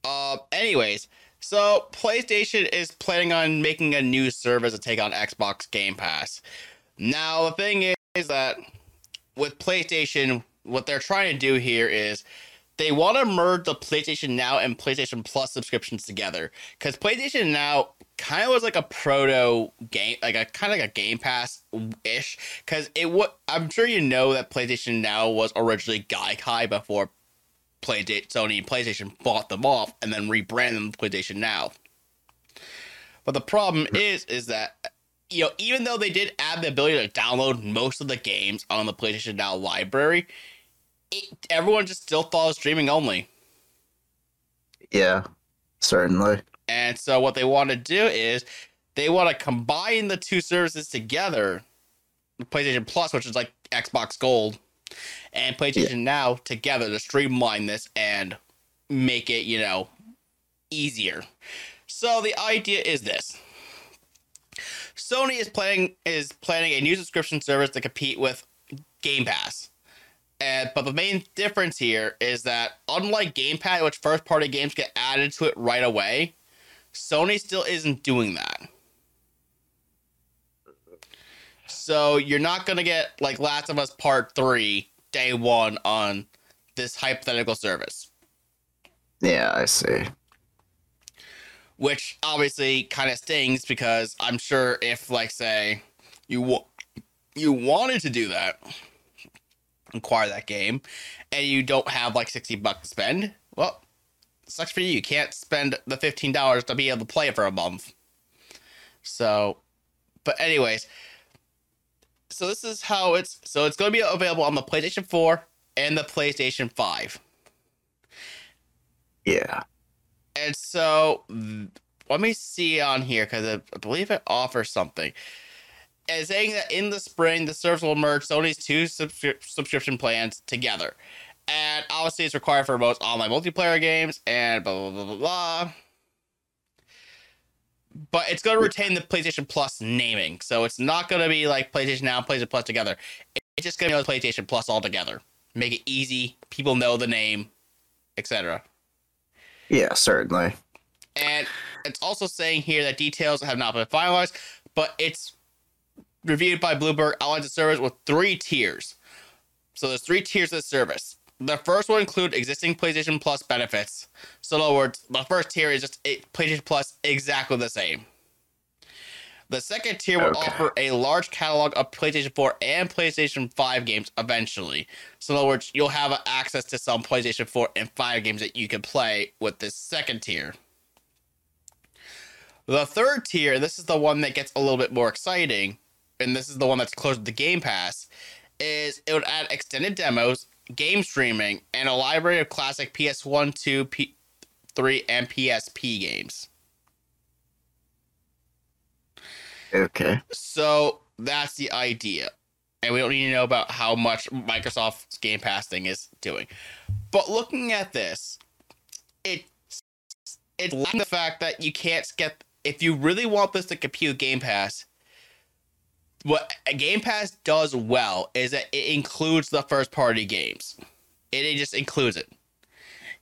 Uh, anyways, so PlayStation is planning on making a new service to take on Xbox Game Pass. Now the thing is, is that with PlayStation, what they're trying to do here is they want to merge the PlayStation Now and PlayStation Plus subscriptions together because PlayStation Now kind of was like a proto game, like a kind of like a Game Pass ish. Because it would, I'm sure you know that PlayStation Now was originally Gaikai before PlayStation Sony and PlayStation bought them off and then rebranded them PlayStation Now. But the problem is, is that you know, even though they did add the ability to download most of the games on the PlayStation Now library, it, everyone just still thought it was streaming only. Yeah, certainly. And so what they want to do is they want to combine the two services together, PlayStation Plus, which is like Xbox Gold, and PlayStation Now together to streamline this and make it, you know, easier. So the idea is this. Sony is planning is planning a new subscription service to compete with Game Pass. And, but the main difference here is that unlike Game Pass, which first party games get added to it right away, Sony still isn't doing that. So you're not gonna get like Last of Us Part Three day one on this hypothetical service, Yeah, I see. Which obviously kind of stings because I'm sure if like say you wa- you wanted to do that, acquire that game, and you don't have like sixty bucks to spend, well, sucks for you. You can't spend the fifteen dollars to be able to play it for a month. So, but anyways, so this is how it's. So it's going to be available on the PlayStation Four and the PlayStation Five. Yeah. And so let me see on here because I, I believe it offers something. And saying that in the spring, the service will merge Sony's two subscri- subscription plans together. And obviously, it's required for most online multiplayer games and blah, blah, blah, blah, blah. But it's going to retain the PlayStation Plus naming. So it's not going to be like PlayStation Now and PlayStation Plus together. It's just going to be on PlayStation Plus all together. Make it easy. People know the name, etc. Yeah, certainly. And it's also saying here that details have not been finalized, but it's reviewed by Bloomberg outlines the service with three tiers. So there's three tiers of the service. The first will include existing PlayStation Plus benefits. So in other words, the first tier is just PlayStation Plus exactly the same. The second tier will Okay. offer a large catalog of PlayStation 4 and PlayStation 5 games eventually. So in other words, you'll have access to some PlayStation 4 and 5 games that you can play with this second tier. The third tier, this is the one that gets a little bit more exciting, and this is the one that's close to the Game Pass, is it would add extended demos, game streaming, and a library of classic PS1, 2, P- 3, and PSP games. Okay. So that's the idea. And we don't need to know about how much Microsoft's Game Pass thing is doing. But looking at this, it it's lacking the fact that you can't get if you really want this to compute Game Pass. What a Game Pass does well is that it includes the first party games. It, it just includes it.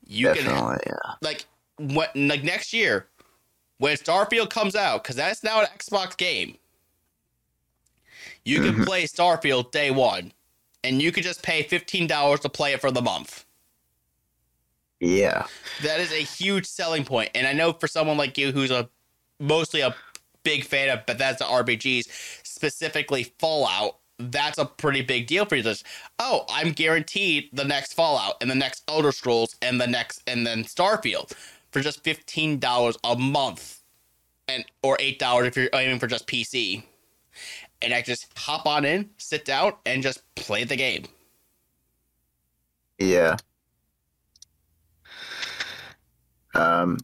You can Definitely, yeah. like what like next year when Starfield comes out because that's now an Xbox game. You can Mhm. play Starfield day one, and you could just pay fifteen dollars to play it for the month. Yeah. That is a huge selling point, and I know for someone like you who's a mostly a big fan of Bethesda RPGs, specifically Fallout, that's a pretty big deal for you. Just oh, I'm guaranteed the next Fallout and the next Elder Scrolls and the next and then Starfield for just fifteen dollars a month, and or eight dollars if you're aiming for just PC. And I just hop on in, sit down, and just play the game. Yeah. Um,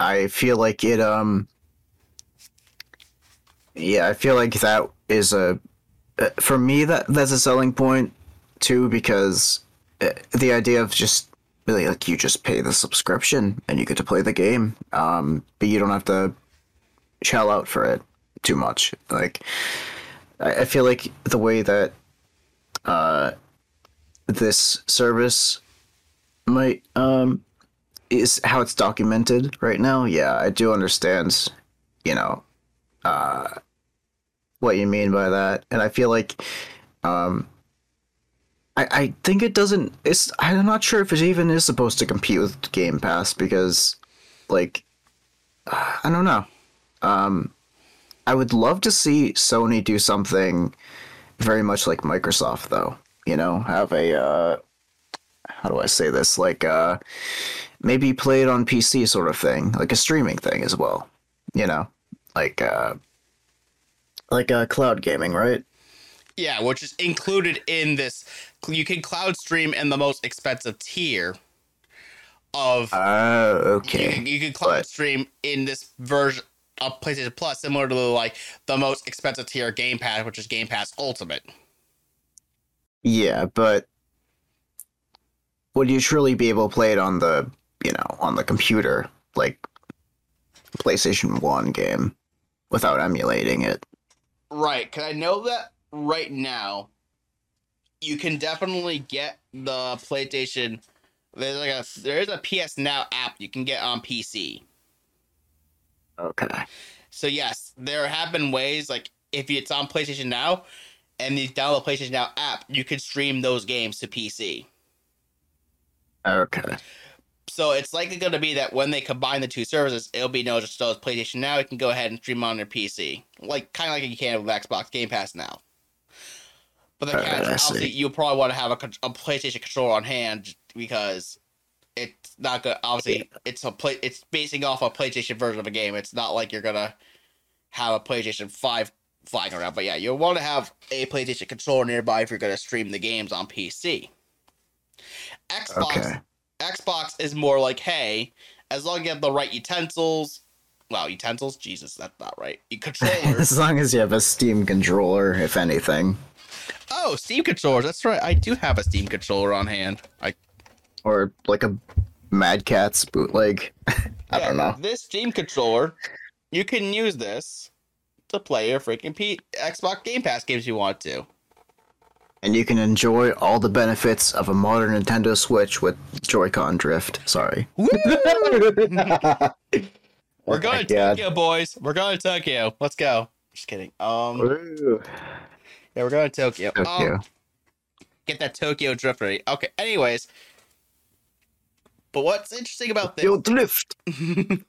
I feel like it. Um, yeah, I feel like that is a uh, for me that that's a selling point too because uh, the idea of just really like you just pay the subscription and you get to play the game, um, but you don't have to shell out for it too much. Like, I, I feel like the way that uh, this service might um is how it's documented right now. Yeah, I do understand, you know, uh what you mean by that. And I feel like um I, I think it doesn't it's I'm not sure if it even is supposed to compete with Game Pass because like I don't know. Um I would love to see Sony do something very much like Microsoft though you know have a uh how do i say this like uh maybe play it on pc sort of thing like a streaming thing as well you know like uh like uh cloud gaming right Yeah, which is included in this. You can cloud stream in the most expensive tier of. uh you, okay you can cloud but- stream in this version of PlayStation Plus, similar to like the most expensive tier Game Pass, which is Game Pass Ultimate. yeah but would you truly be able to play it on the you know on the computer like playstation 1 game without emulating it Right, because I know that right now, you can definitely get the PlayStation. There's like a there is a PS Now app you can get on PC. okay So yes, there have been ways like if it's on PlayStation Now, and you download PlayStation Now app, you can stream those games to PC. okay So it's likely going to be that when they combine the two services, it'll be no just as PlayStation Now. You can go ahead and stream on your PC, like kind of like you can with Xbox Game Pass now. But the uh, I obviously, you'll probably want to have a, a PlayStation controller on hand because it's not good. Obviously, it's a play. It's basing off a PlayStation version of a game. It's not like you're gonna have a PlayStation Five flying around. But yeah, you'll want to have a PlayStation controller nearby if you're gonna stream the games on PC. Xbox okay Xbox is more like, hey, as long as you have the right utensils, well, utensils, Jesus, that's not right. You controllers. as long as you have a steam controller if anything oh, Steam controllers. That's right. I do have a Steam controller on hand. I or like a Mad Catz bootleg. I yeah, don't know. This Steam controller, you can use this to play your freaking P- Xbox Game Pass games you want to. And you can enjoy all the benefits of a modern Nintendo Switch with Joy-Con drift. Sorry. We're Oh going my to Tokyo, boys. We're going to Tokyo. Let's go. Just kidding. Um, Woo. Yeah, we're going to Tokyo. Tokyo. get that Tokyo drift ready. Okay. Anyways, but what's interesting about this? Tokyo drift.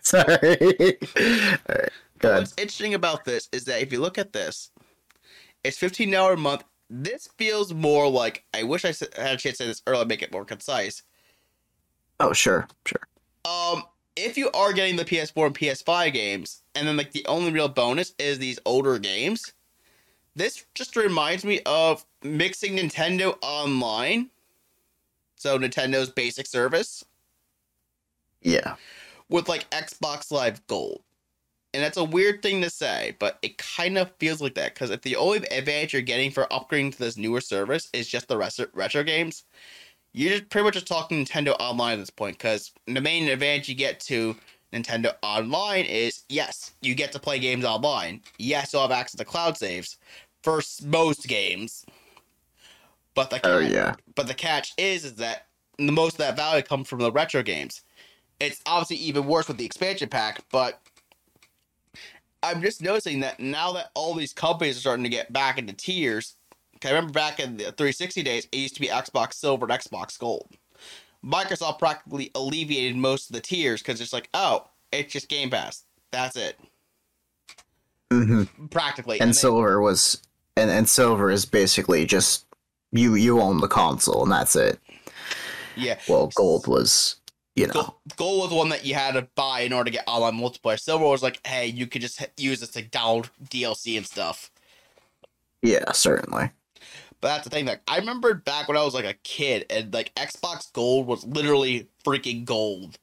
Sorry. Alright, go ahead. What's interesting about this is that if you look at this, it's fifteen dollars a month. This feels more like I wish I had a chance to say this earlier, make it more concise. Oh, sure, sure. Um, if you are getting the PS4 and PS5 games, and then like the only real bonus is these older games, this just reminds me of mixing Nintendo Online. So Nintendo's basic service Yeah. with like Xbox Live Gold. And that's a weird thing to say, but it kind of feels like that because if the only advantage you're getting for upgrading to this newer service is just the retro, retro games, you're just pretty much just talking Nintendo Online at this point because the main advantage you get to Nintendo Online is yes, you get to play games online. Yes, you'll have access to cloud saves for most games. But the Oh, catch- yeah. but the catch is is that the most of that value comes from the retro games. It's obviously even worse with the expansion pack, but I'm just noticing that now that all these companies are starting to get back into tiers. I remember back in the 360 days, it used to be Xbox Silver and Xbox Gold. Microsoft practically alleviated most of the tears because it's like, oh, it's just Game Pass. That's it. hmm Practically. And then- silver was, and and silver is basically just you you own the console and that's it. yeah. Well, gold was, you know, Gold, gold was the one that you had to buy in order to get online multiplayer. Silver was like, hey, you could just use this to download DLC and stuff. yeah, certainly. But that's the thing. Like, I remember back when I was like a kid, and like Xbox Gold was literally freaking gold,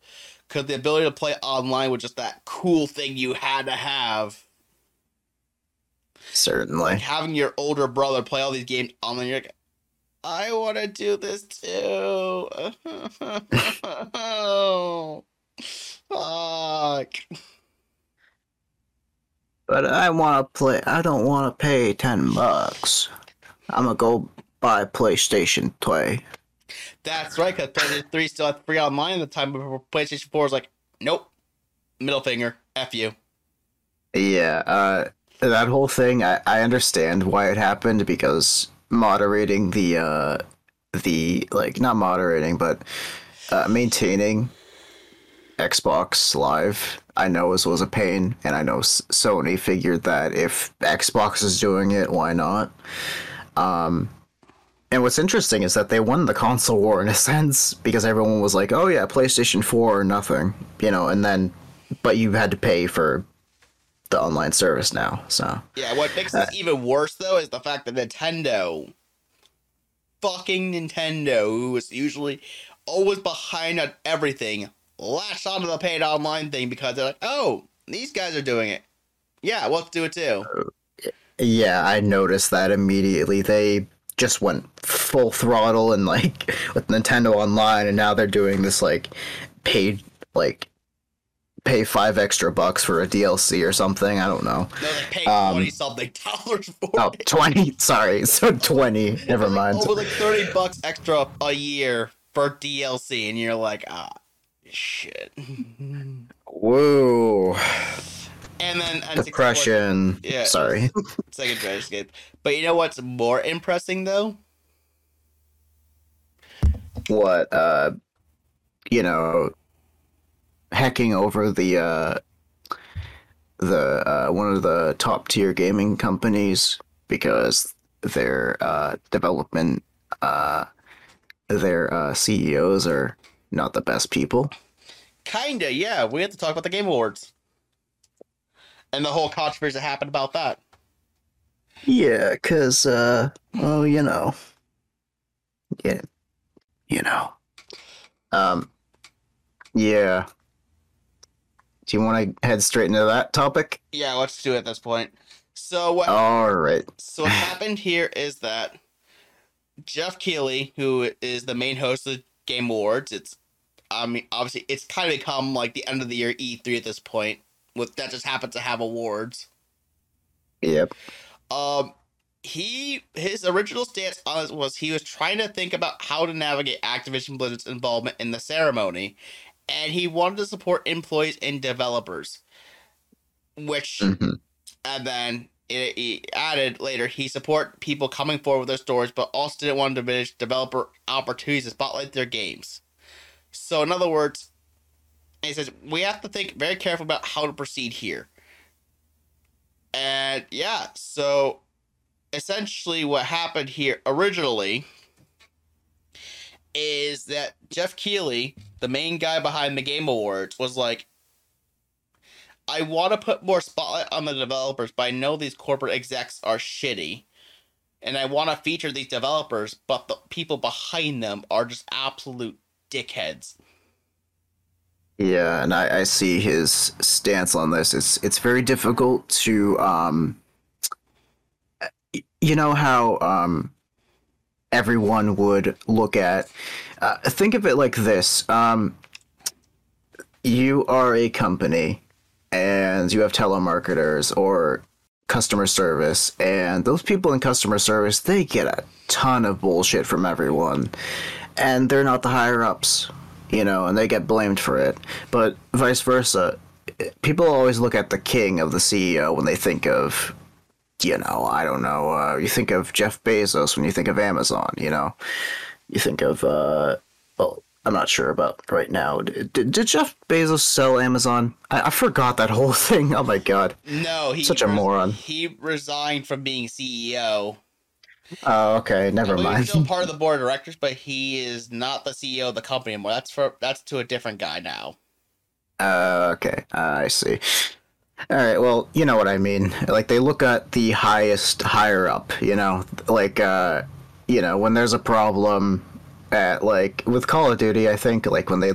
because the ability to play online was just that cool thing you had to have. Certainly. Like having your older brother play all these games online, you're like, I want to do this too. Fuck. But I want to play. I don't want to pay ten bucks. I'm gonna go buy PlayStation Play. That's right, because PlayStation 3 still had free online at the time, but PlayStation 4 was like, nope. Middle finger. F you. Yeah, uh, that whole thing. I, I understand why it happened because moderating the uh, the like not moderating, but uh, maintaining Xbox Live. I know was was a pain, and I know S- Sony figured that if Xbox is doing it, why not? Um, and what's interesting is that they won the console war in a sense because everyone was like, "Oh yeah, PlayStation Four or nothing," you know, and then, but you had to pay for the online service now. So Yeah, what makes this even worse, though, is the fact that Nintendo, fucking Nintendo, who is usually always behind on everything, latched onto the paid online thing because they're like, oh, these guys are doing it. Yeah, let's do it too. Yeah, I noticed that immediately. They just went full throttle and like with Nintendo Online, and now they're doing this like paid like pay five extra bucks for a DLC or something. I don't know. They're like Um, 20 something dollars for Oh, it. 20. Sorry, so 20. Never Like, mind. Over like 30 bucks extra a year for DLC, and you're like, ah, shit. Whoa. And then N64 Depression. Yeah. Sorry. Second Dragon Escape. But you know what's more impressing though? what uh you know hacking over the uh the uh one of the top tier gaming companies because their uh development uh their uh CEOs are not the best people. Kinda, yeah. We have to talk about the Game Awards. And the whole controversy that happened about that. Yeah, cuz uh well, you know. Yeah. You know. Um yeah. Do you want to head straight into that topic? Yeah, let's do it at this point. So what All right. so what happened here is that Geoff Keighley, who is the main host of the Game Awards, it's I mean obviously it's kind of become like the end of the year E3 at this point. With that just happened to have awards. Yep. Um, he his original stance on it was he was trying to think about how to navigate Activision Blizzard's involvement in the ceremony, and he wanted to support employees and developers. Which hmm and then it, he added later he support people coming forward with their stories, but also didn't want to diminish developer opportunities to spotlight their games. So in other words, he says we have to think very careful about how to proceed here. And yeah, so essentially what happened here originally is that Geoff Keighley, the main guy behind the Game Awards, was like, I want to put more spotlight on the developers, but I know these corporate execs are shitty. And I want to feature these developers, but the people behind them are just absolute dickheads. Yeah, and I, I see his stance on this. It's it's very difficult to um you know how um everyone would look at uh, think of it like this. Um you are a company and you have telemarketers or customer service and those people in customer service they get a ton of bullshit from everyone and they're not the higher ups you know, and they get blamed for it. But vice versa, people always look at the king of the CEO when they think of, you know, I don't know, uh, you think of Jeff Bezos when you think of Amazon, you know, you think of, uh, well, I'm not sure about right now. Did, did Jeff Bezos sell Amazon? I, I forgot that whole thing. Oh my god. No, he Such a res- moron. He resigned from being CEO. Oh, okay. Never believe mind. He's still part of the board of directors, but he is not the CEO of the company anymore. That's for that's to a different guy now. Uh, okay, uh, I see. All right, well, you know what I mean. Like they look at the highest higher up, you know, like uh, you know, when there's a problem at like with Call of Duty, I think like when they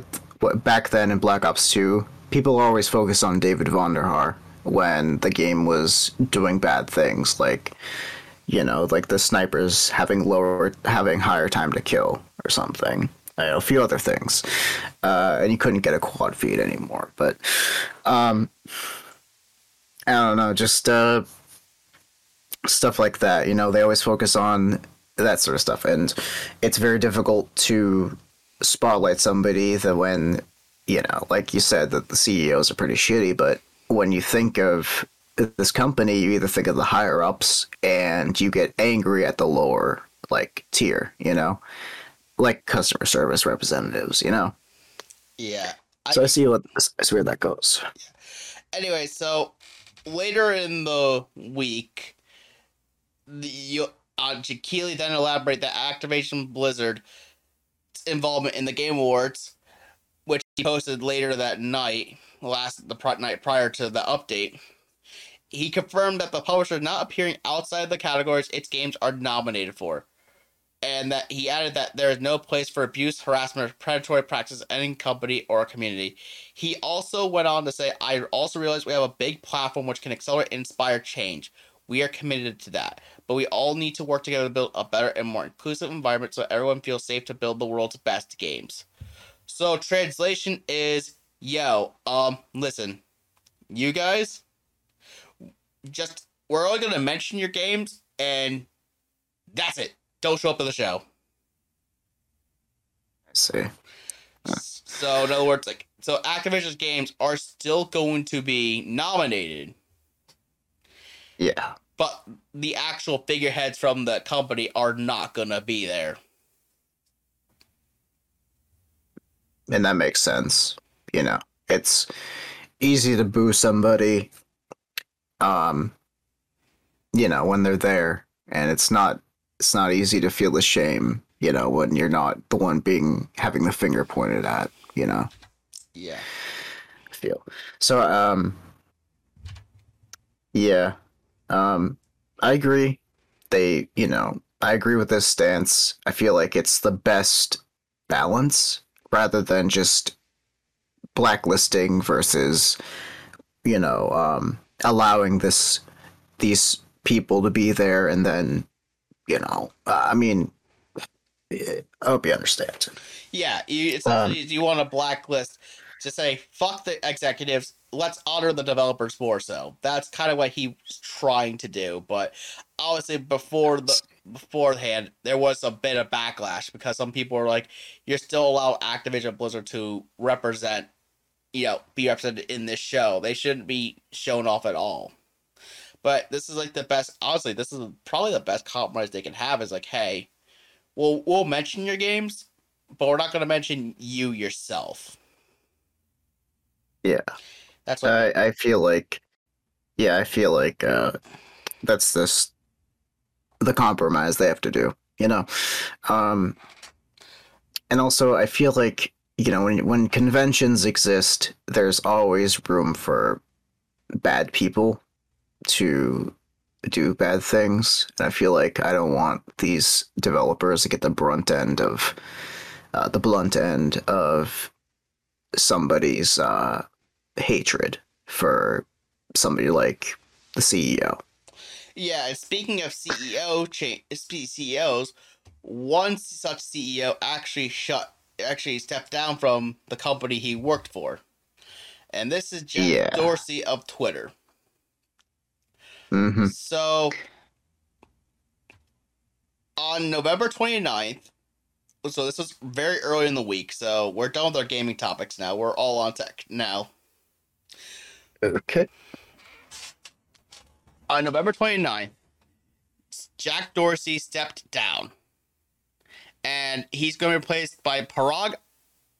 back then in Black Ops 2, people always focus on David Vonderhaar when the game was doing bad things like you know, like the snipers having lower having higher time to kill or something. Know, a few other things. Uh, and you couldn't get a quad feed anymore. But um I don't know, just uh stuff like that. You know, they always focus on that sort of stuff and it's very difficult to spotlight somebody that when you know, like you said that the CEOs are pretty shitty, but when you think of this company, you either think of the higher ups and you get angry at the lower like tier, you know, like customer service representatives, you know. Yeah. I, So I see what I see where that goes. anyway, so later in the week, the you, uh, Jakili then elaborate that Activision Blizzard involvement in the Game Awards, which he posted later that night, last the pri- night prior to the update. He confirmed that the publisher is not appearing outside of the categories its games are nominated for, and that he added that there is no place for abuse, harassment, or predatory practices in any company or community. He also went on to say, I also realize we have a big platform which can accelerate and inspire change. We are committed to that. But we all need to work together to build a better and more inclusive environment so everyone feels safe to build the world's best games. So translation is yo, um, listen, you guys just we're only gonna mention your games and that's it. Don't show up to the show. I see. So in other words, like so Activision's games are still going to be nominated, Yeah. but the actual figureheads from the company are not gonna be there. And that makes sense. You know, it's easy to boo somebody um you know, when they're there and it's not it's not easy to feel the shame, you know, when you're not the one being having the finger pointed at, you know. Yeah. I feel. So um yeah. Um I agree. They, you know, I agree with this stance. I feel like it's the best balance rather than just blacklisting versus you know, um allowing this these people to be there and then you know, uh, I mean I hope you understand. Yeah, you, it's Um, you want a blacklist to say fuck the executives. Let's honor the developers more. So that's kind of what he was trying to do. But obviously, before the beforehand, there was a bit of backlash because some people were like, "You're still allow Activision Blizzard to represent, you know, be represented in this show. They shouldn't be shown off at all." But this is like the best. Honestly, this is probably the best compromise they can have. Is like, hey, we'll we'll mention your games, but we're not going to mention you yourself. Yeah. That's what. I, I feel like yeah, I feel like uh that's this the compromise they have to do, you know. Um and also I feel like you know when when conventions exist, there's always room for bad people to do bad things. And I feel like I don't want these developers to get the brunt end of uh, the blunt end of somebody's uh, hatred for somebody like the CEO. yeah, speaking of CEO cha- CEOs, one such CEO actually shut actually stepped down from the company he worked for. And this is Jeff Yeah. Dorsey of Twitter. hmm So on November 29th, so this was very early in the week, so we're done with our gaming topics now. We're all on tech now. Okay. On November 29th, Jack Dorsey stepped down. And he's going to be replaced by Parag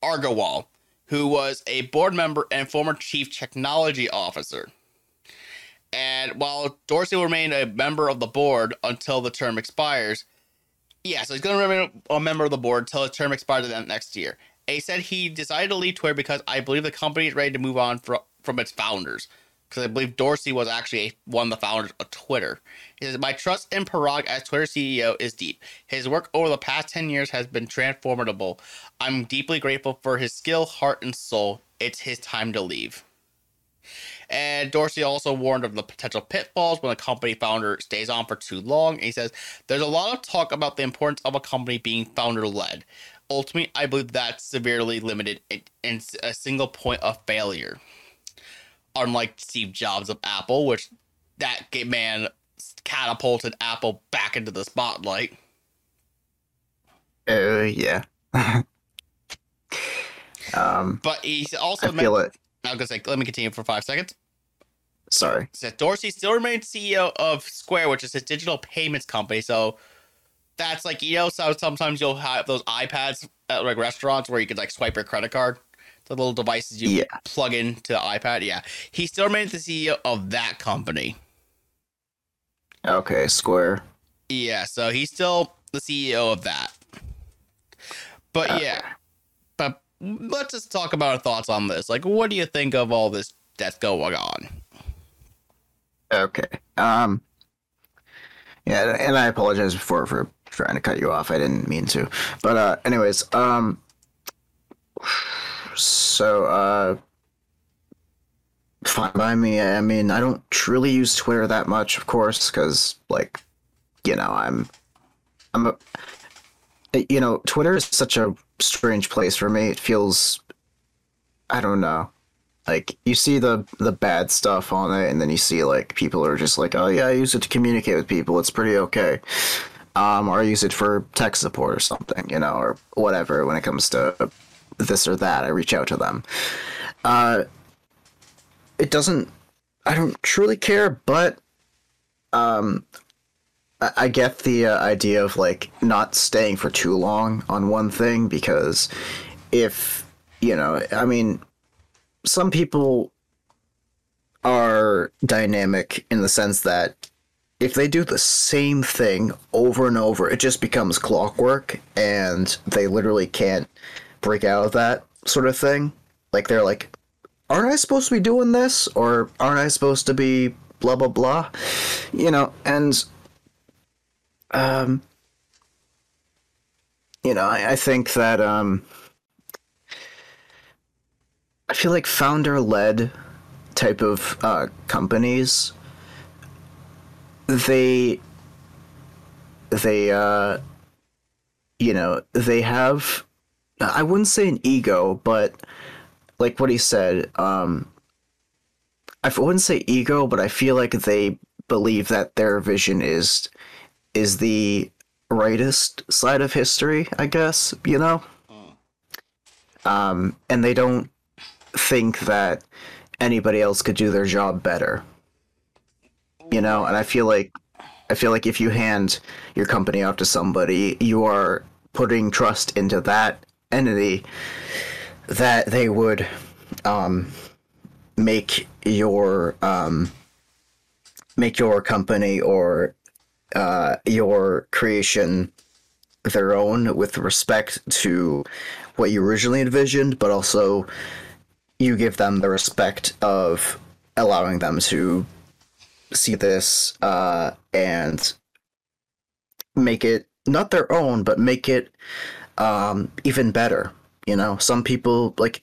Agrawal, who was a board member and former chief technology officer. And while Dorsey will remain a member of the board until the term expires, yeah, so he's going to remain a member of the board until his term expires the next year. And he said he decided to leave Twitter because I believe the company is ready to move on from, from its founders. Because I believe Dorsey was actually one of the founders of Twitter. He says, My trust in Parag as Twitter CEO is deep. His work over the past 10 years has been transformable. I'm deeply grateful for his skill, heart, and soul. It's his time to leave. And Dorsey also warned of the potential pitfalls when a company founder stays on for too long. And he says, There's a lot of talk about the importance of a company being founder led. Ultimately, I believe that's severely limited in, in a single point of failure. Unlike Steve Jobs of Apple, which that man catapulted Apple back into the spotlight. Uh, yeah. um, but he's also. I feel it. I was gonna say, let me continue for five seconds. Sorry. Said Dorsey still remains CEO of Square, which is a digital payments company. So that's like you know, so sometimes you'll have those iPads at like restaurants where you could like swipe your credit card. The little devices you Yeah. plug into the iPad. Yeah, he still remains the CEO of that company. Okay, Square. Yeah, so he's still the CEO of that. But Okay. yeah, but let's just talk about our thoughts on this. Like, what do you think of all this that's going on? Okay. Um. Yeah, and I apologize before for trying to cut you off. I didn't mean to. But uh, anyways, um. So uh. Fine by me. I mean, I don't truly use Twitter that much, of course, because like, you know, I'm, I'm a, you know, Twitter is such a strange place for me. It feels, I don't know like you see the the bad stuff on it and then you see like people are just like oh yeah i use it to communicate with people it's pretty okay um or i use it for tech support or something you know or whatever when it comes to this or that i reach out to them. Uh it doesn't i don't truly care but um I- I get the uh, idea of like not staying for too long on one thing because if you know i mean some people are dynamic in the sense that if they do the same thing over and over, it just becomes clockwork and they literally can't break out of that sort of thing. Like they're like, aren't I supposed to be doing this? Or aren't I supposed to be blah blah blah? You know, and um you know, I, I think that um I feel like founder led type of uh, companies they they uh you know they have I wouldn't say an ego but like what he said um I wouldn't say ego but I feel like they believe that their vision is is the rightest side of history I guess you know um and they don't think that anybody else could do their job better. You know, and I feel like I feel like if you hand your company off to somebody, you are putting trust into that entity that they would um, make your um, make your company or uh, your creation their own with respect to what you originally envisioned, but also you give them the respect of allowing them to see this uh, and make it not their own, but make it um, even better. You know, some people like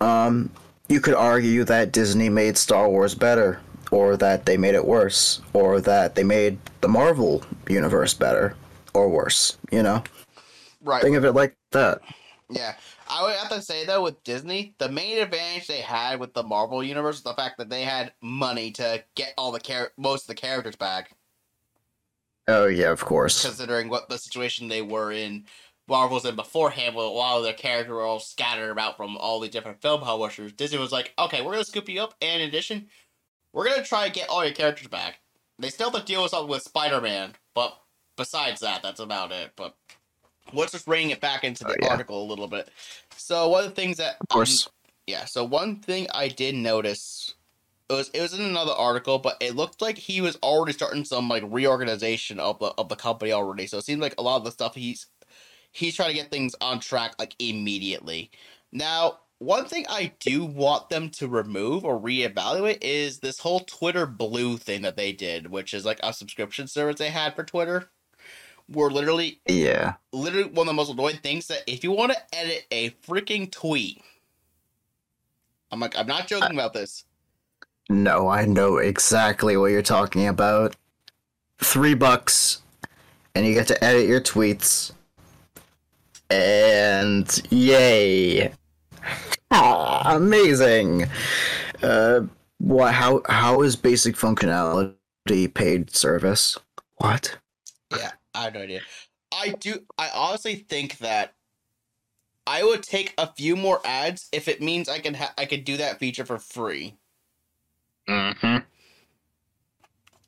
um, you could argue that Disney made Star Wars better, or that they made it worse, or that they made the Marvel universe better or worse. You know, Right. think of it like that. Yeah. I would have to say though, with Disney, the main advantage they had with the Marvel universe was the fact that they had money to get all the char- most of the characters back, Oh yeah, of course. considering what the situation they were in. Marvel was in beforehand, but a lot of their characters were all scattered about from all the different film publishers. Disney was like, "Okay, we're gonna scoop you up, and in addition, we're gonna try and get all your characters back." They still have to deal with something with Spider Man, but besides that, that's about it. But let's just bring it back into the Oh, yeah. article a little bit. So one of the things that Of course. yeah. So one thing I did notice it was it was in another article, but it looked like he was already starting some like reorganization of the of the company already. So it seems like a lot of the stuff he's he's trying to get things on track like immediately. Now, one thing I do want them to remove or reevaluate is this whole Twitter Blue thing that they did, which is like a subscription service they had for Twitter. Were literally Yeah. literally one of the most annoying things that if you want to edit a freaking tweet, I'm like, I'm not joking uh, about this. No, I know exactly what you're talking about. Three bucks, and you get to edit your tweets. And yay! Ah, amazing. Uh, what? How? How is basic functionality paid service? What? Yeah, I have no idea. I do. I honestly think that I would take a few more ads if it means I can ha- I could do that feature for free. Mm-hmm.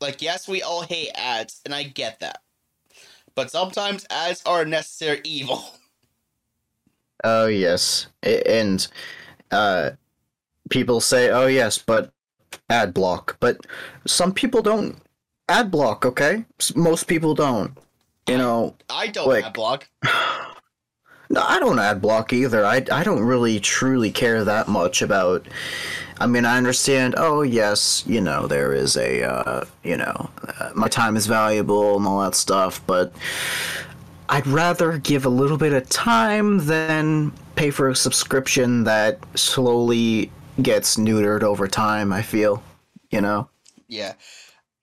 Like, yes, we all hate ads, and I get that, but sometimes ads are a necessary evil. Oh yes, and uh, people say, "Oh yes," but ad block. But some people don't ad block. Okay, most people don't. You know, I don't Like- ad block. no, I don't ad block either. I I don't really truly care that much about. I mean, I understand. Oh yes, you know there is a uh, you know uh, my time is valuable and all that stuff, but I'd rather give a little bit of time than pay for a subscription that slowly gets neutered over time. I feel, you know. Yeah.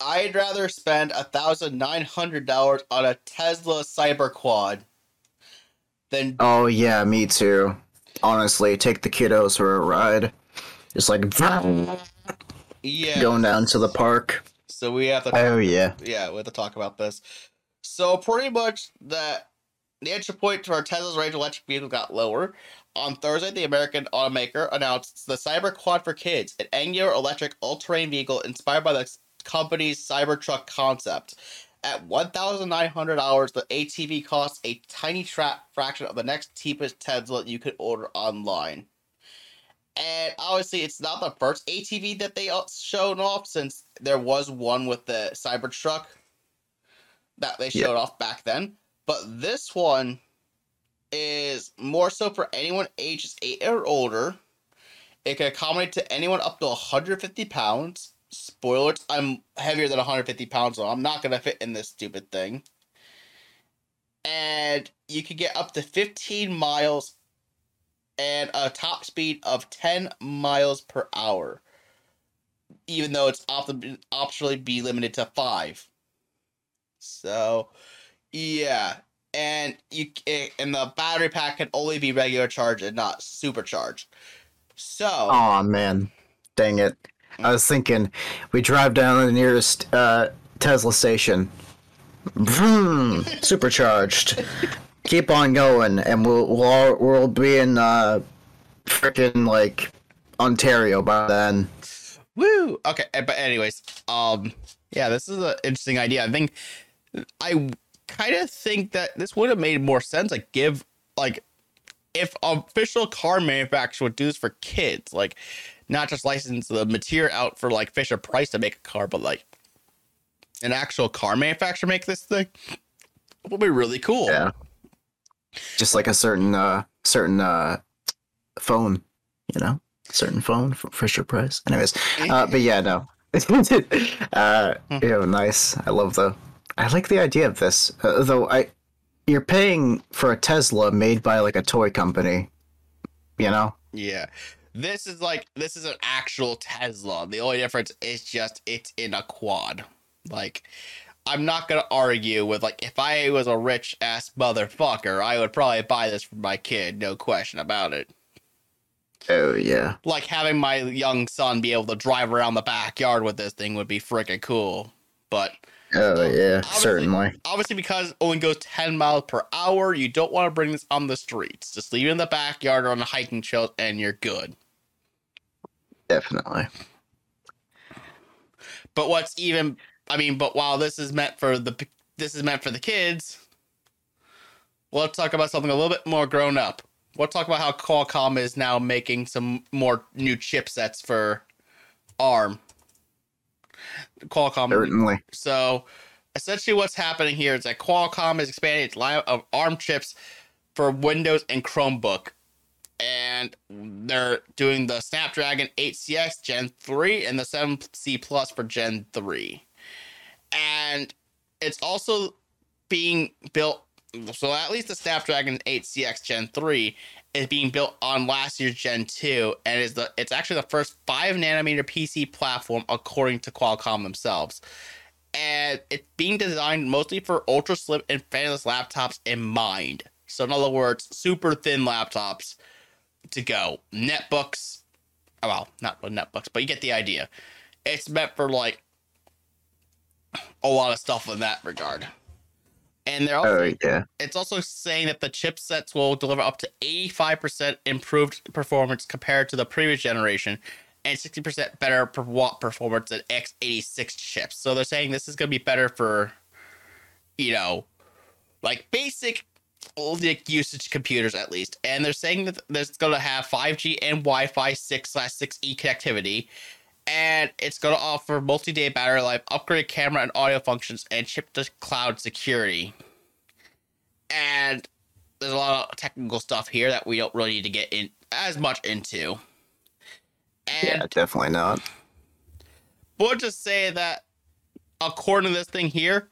I'd rather spend a thousand nine hundred dollars on a Tesla Cyberquad than Oh yeah, me too. Honestly, take the kiddos for a ride. Just like yeah. going down to the park. So we have to Oh yeah. yeah, we have to talk about this. So pretty much the the entry point to our Tesla's range electric vehicle got lower. On Thursday, the American automaker announced the Cyberquad for Kids, an angular electric all-terrain vehicle inspired by the company's Cybertruck concept. At one thousand nine hundred dollars, the ATV costs a tiny tra- fraction of the next cheapest Tesla you could order online. And obviously, it's not the first ATV that they uh, shown off, since there was one with the Cybertruck that they showed off back then. But this one is more so for anyone ages eight or older. It can accommodate to anyone up to 150 pounds. Spoilers, I'm heavier than 150 pounds, so I'm not gonna fit in this stupid thing. And you can get up to 15 miles and a top speed of 10 miles per hour. Even though it's opt- optionally be limited to five. So, yeah, and you c- and the battery pack can only be regular charge and not supercharged. So, Oh man, dang it! I was thinking, we drive down to the nearest uh, Tesla station. Vroom, supercharged. Keep on going, and we'll we'll, all, we'll be in uh, freaking like Ontario by then. woo. Okay, eh, but anyways, um, yeah, this is an interesting idea. I think I kind of think that this would have made more sense. Like, give like if official car manufacturer would do this for kids, like not just license the material out for like Fisher Price to make a car, but like an actual car manufacturer make this thing. Would be really cool. Yeah, just like a certain uh, certain uh, phone, you know, certain phone from Fisher Price. Anyways, uh, but yeah, no. uh, you know, nice. I love the. I like the idea of this. Uh, though I, you're paying for a Tesla made by like a toy company. You know. Yeah. This is like this is an actual Tesla. The only difference is just it's in a quad. Like I'm not gonna argue with like if I was a rich ass motherfucker, I would probably buy this for my kid, no question about it. Oh yeah. Like having my young son be able to drive around the backyard with this thing would be freaking cool. But Oh um, yeah. Obviously- Certainly. obviously because it only goes 10 miles per hour, you don't want to bring this on the streets. Just leave it in the backyard or on the hiking trail and you're good. Definitely. But what's even, I mean, but while this is meant for the, this is meant for the kids. let's talk about something a little bit more grown up. We'll talk about how Qualcomm is now making some more new chipsets for ARM. Qualcomm. Certainly. So, essentially, what's happening here is that Qualcomm is expanding its line of ARM chips for Windows and Chromebook. And they're doing the Snapdragon 8CX Gen 3 and the 7C Plus for Gen 3. And it's also being built so at least the Snapdragon 8CX Gen 3 is being built on last year's Gen 2 and is the it's actually the first 5 nanometer PC platform according to Qualcomm themselves. And it's being designed mostly for ultra slim and fanless laptops in mind. So in other words, super thin laptops to go. Netbooks, well, not netbooks, but you get the idea. It's meant for like a lot of stuff in that regard. And they're also, Oh yeah. it's also saying that the chipsets will deliver up to 85% improved performance compared to the previous generation and 60% better per watt performance than x86 chips. So they're saying this is going to be better for, you know, like basic like usage computers at least. And they're saying that there's going to have 5G and Wi-Fi 6 slash 6E connectivity. And it's going to offer multi-day battery life, upgraded camera and audio functions, and chip-to-cloud security. And there's a lot of technical stuff here that we don't really need to get in as much into. And Yeah, definitely not. we'll just say that according to this thing here,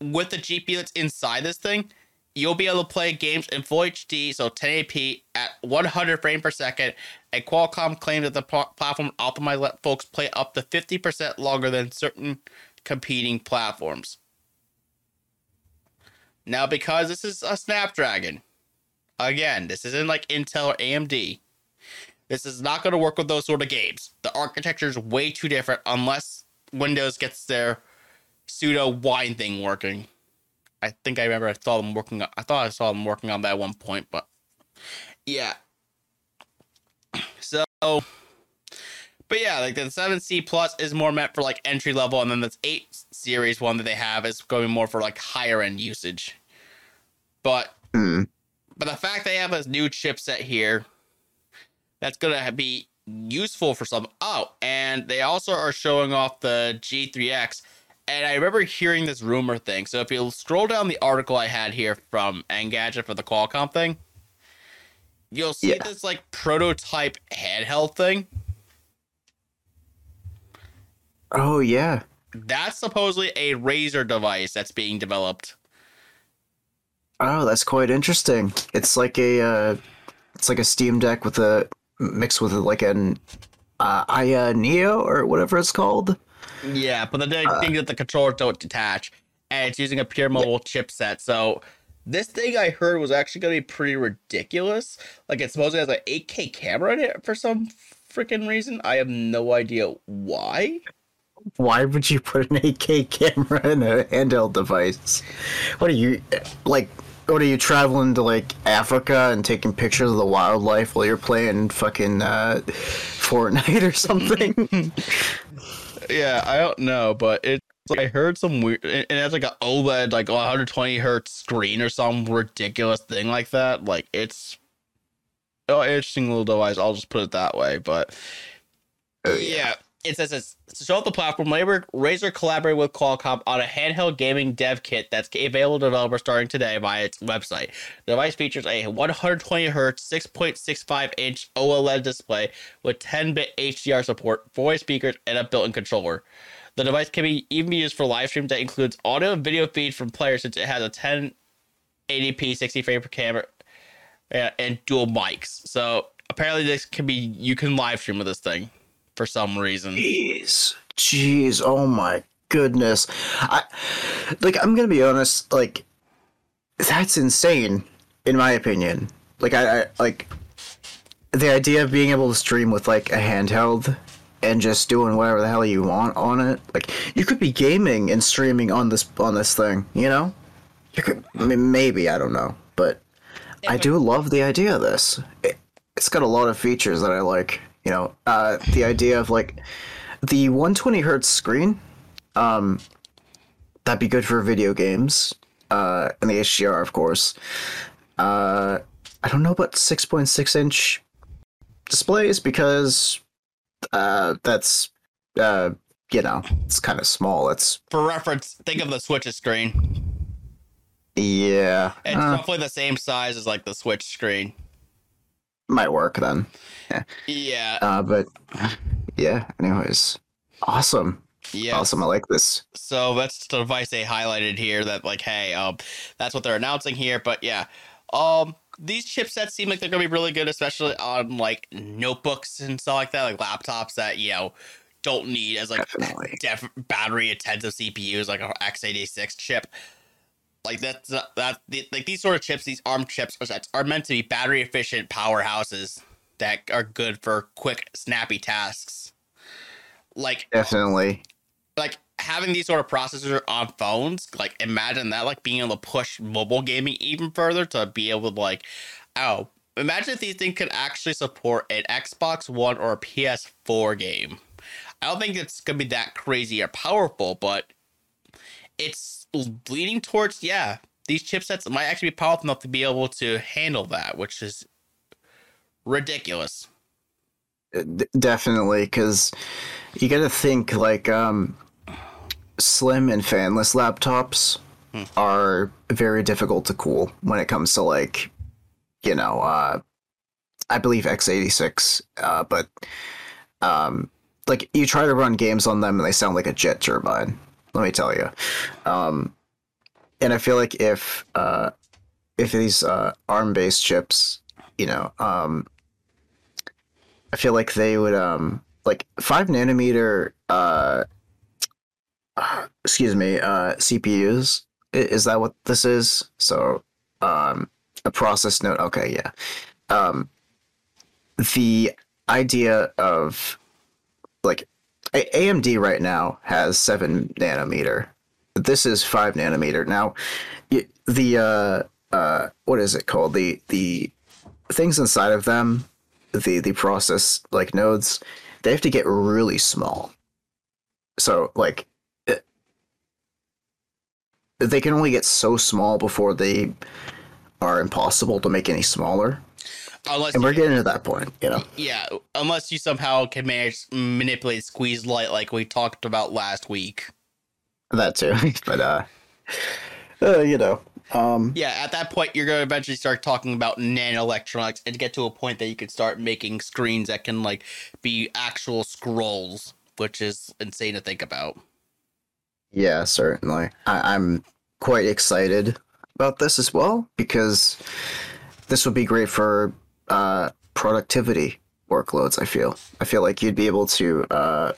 with the GPU that's inside this thing, you'll be able to play games in full HD, so 1080p at 100 frames per second. And Qualcomm claims that the pl- platform optimized let folks play up to 50% longer than certain competing platforms. Now, because this is a Snapdragon, again, this isn't like Intel or AMD. This is not going to work with those sort of games. The architecture is way too different unless Windows gets their pseudo wine thing working. I think I remember I saw them working. I thought I saw them working on that at one point, but yeah. So, but yeah, like the 7C Plus is more meant for like entry level, and then this 8 series one that they have is going more for like higher end usage. But Hmm. but the fact they have this new chipset here, that's gonna be useful for some. Oh, and they also are showing off the G3X. And I remember hearing this rumor thing. So if you scroll down the article I had here from Engadget for the Qualcomm thing, you'll see Yeah. this like prototype handheld thing. Oh yeah. That's supposedly a Razer device that's being developed. Oh, that's quite interesting. It's like a uh, it's like a Steam Deck with a mixed with like an uh, Aya Neo or whatever it's called. Yeah, but the thing thing that the controllers don't detach, and it's using a pure mobile chipset. So this thing I heard was actually going to be pretty ridiculous. Like it supposedly has an 8K camera in it for some freaking reason. I have no idea why. Why would you put an 8K camera in a handheld device? What are you like? What are you traveling to like Africa and taking pictures of the wildlife while you're playing fucking uh, Fortnite or something? Yeah, I don't know, but it's I heard some weird. It it has like an OLED, like 120 hertz screen or some ridiculous thing like that. Like it's oh, interesting little device. I'll just put it that way. But Oh, yeah. It says to show off the platform. Razer, Razer collaborated with Qualcomm on a handheld gaming dev kit that's available to developers starting today via its website. The device features a 120 hertz, 6.65 inch OLED display with 10-bit HDR support, four speakers, and a built-in controller. The device can be even used for live streams that includes audio and video feed from players since it has a 1080p 60 frame per camera and dual mics. So apparently this can be you can live stream with this thing for some reason. Jeez, jeez, oh my goodness! I like. I'm gonna be honest. Like, that's insane, in my opinion. Like, I, I like the idea of being able to stream with like a handheld and just doing whatever the hell you want on it. Like, you could be gaming and streaming on this on this thing. You know, you could. I mean, maybe I don't know, but I do love the idea of this. It, it's got a lot of features that I like. You know, uh, the idea of like the 120 hertz screen. Um, that'd be good for video games. Uh, and the HDR, of course. uh, I don't know about 6.6 inch displays because uh, that's uh, you know, it's kind of small. It's For reference, think of the Switch's screen. yeah, It's uh, roughly the same size as like the Switch screen. Might work then. Yeah, yeah. Uh, but yeah. Anyways, awesome, yeah. awesome. I like this. So that's the device they highlighted here. That like, hey, um, that's what they're announcing here. But yeah, um, these chipsets seem like they're gonna be really good, especially on like notebooks and stuff like that, like laptops that you know don't need as like def- battery intensive CPUs like a x86 chip. Like that's that the, like these sort of chips, these ARM chips are, are meant to be battery efficient powerhouses that are good for quick, snappy tasks. Like Definitely. like having these sort of processors on phones, like imagine that, like being able to push mobile gaming even further to be able to like, oh, imagine if these things could actually support an Xbox One or a PS4 game. I don't think it's gonna be that crazy or powerful, but it's leaning towards yeah. These chipsets might actually be powerful enough to be able to handle that, which is ridiculous. Uh, D- definitely, because you got to think like um, slim and fanless laptops Hmm. are very difficult to cool when it comes to like, you know, uh, I believe x86, uh, but um, like you try to run games on them and they sound like a jet turbine. Let me tell you. Um, and I feel like if uh, if these uh, ARM based chips, you know, um, I feel like they would um like five nanometer uh excuse me uh CPUs is that what this is so um a process node okay yeah um the idea of like AMD right now has seven nanometer. This is five nanometer. Now the uh uh what is it called? The the things inside of them the the process like nodes they have to get really small. So like it, they can only get so small before they are impossible to make any smaller Unless and we're getting to that point you know Yeah, unless you somehow can manage manipulate squeeze light like we talked about last week. that too but uh, uh you know um Yeah, at that point you're gonna eventually start talking about nanoelectronics and get to a point that you can start making screens that can like be actual scrolls, which is insane to think about. Yeah, certainly. I, I'm quite excited about this as well because this would be great for uh, productivity workloads. I feel. I feel like you'd be able to, uh,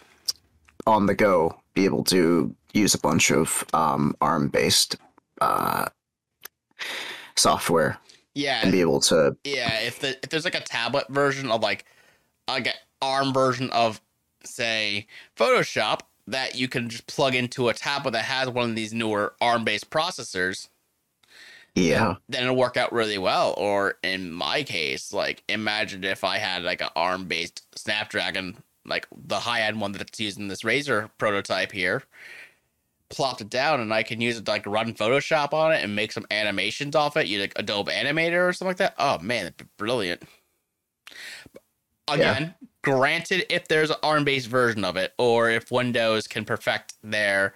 on the go, be able to use a bunch of um, ARM-based uh, software Yeah, and be able to. yeah. If the if there's like a tablet version of like like an ARM version of say Photoshop that you can just plug into a tablet that has one of these newer ARM based processors, Yeah, then it'll work out really well. Or in my case, like imagine if I had like an ARM based Snapdragon, like the high end one that's using this Razer prototype here, plopped it down and I can use it to like run Photoshop on it and make some animations off it, use like Adobe Animator or something like that. Oh man, it'd be brilliant. Again, granted, if there's an ARM based version of it, or if Windows can perfect their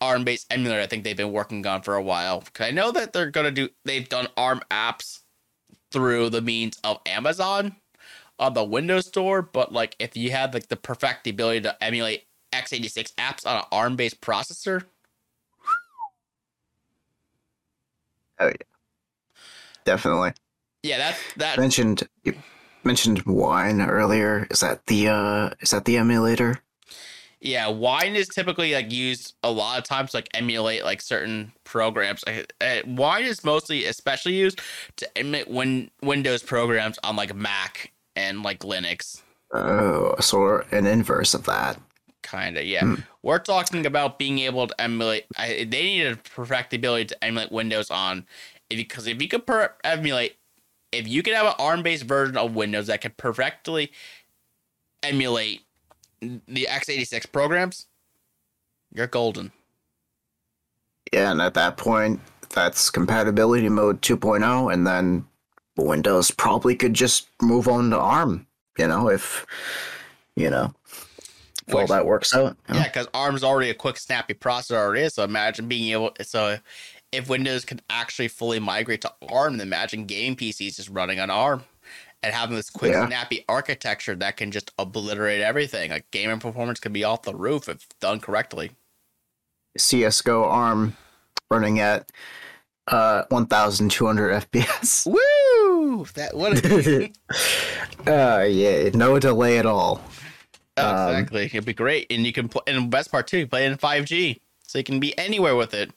ARM based emulator, I think they've been working on for a while. Because I know that they're gonna do they've done ARM apps through the means of Amazon on the Windows Store, but like if you had like the perfect ability to emulate x86 apps on an ARM based processor, Oh yeah. definitely. yeah, that's that Mentioned you mentioned wine earlier. Is that the uh is that the emulator? Yeah, wine is typically like used a lot of times to, like emulate like certain programs. Wine is mostly especially used to emulate win- Windows programs on like Mac and like Linux. Oh, so an inverse of that. Kind of, yeah. Hmm. We're talking about being able to emulate. I, they need to perfect the ability to emulate Windows on, because if you could per- emulate, if you could have an ARM-based version of Windows that could perfectly emulate the x86 programs, you're golden. Yeah, and at that point, that's compatibility mode 2.0, and then Windows probably could just move on to ARM. You know, if you know if all that works out. Yeah, because ARM's already a quick, snappy processor already. So imagine being able. So if Windows could actually fully migrate to ARM, then imagine game PCs just running on ARM and having this quick, Yeah. snappy architecture that can just obliterate everything. Like gaming performance could be off the roof if done correctly. CS:GO ARM running at uh 1,200 FPS. Woo! That what? A, uh, yeah, no delay at all. Um, exactly. It'd be great, and you can play. And best part too, you play it in five G, so you can be anywhere with it.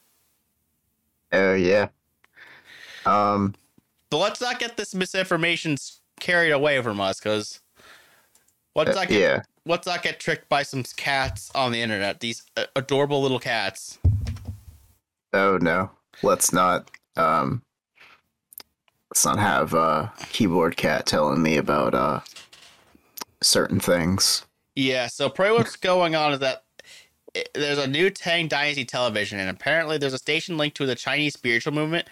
Oh yeah. Um, But let's not get this misinformation carried away from us, because let's uh, get yeah. let's get tricked by some cats on the internet. These uh, adorable little cats. Oh no, let's not. Um, let's not have uh keyboard cat telling me about uh certain things. Yeah. So probably what's going on is that i- there's a new Tang Dynasty television, and apparently there's a station linked to the Chinese spiritual movement,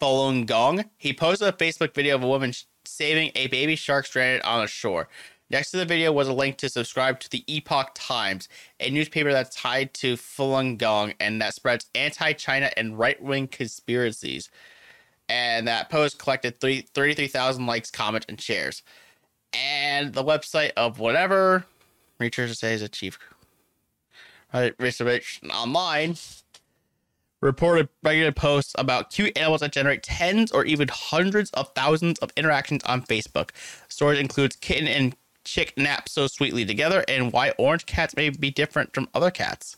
Falun Gong. He posted a Facebook video of a woman saving a baby shark stranded on a shore. Next to the video was a link to subscribe to the Epoch Times, a newspaper that's tied to Falun Gong and that spreads anti-China and right-wing conspiracies. And that post collected three, 33,000 likes, comments, and shares. And the website of whatever researchers say is a chief right, research online reported regular posts about cute animals that generate tens or even hundreds of thousands of interactions on Facebook. Stories includes kitten and chick nap so sweetly together and why orange cats may be different from other cats.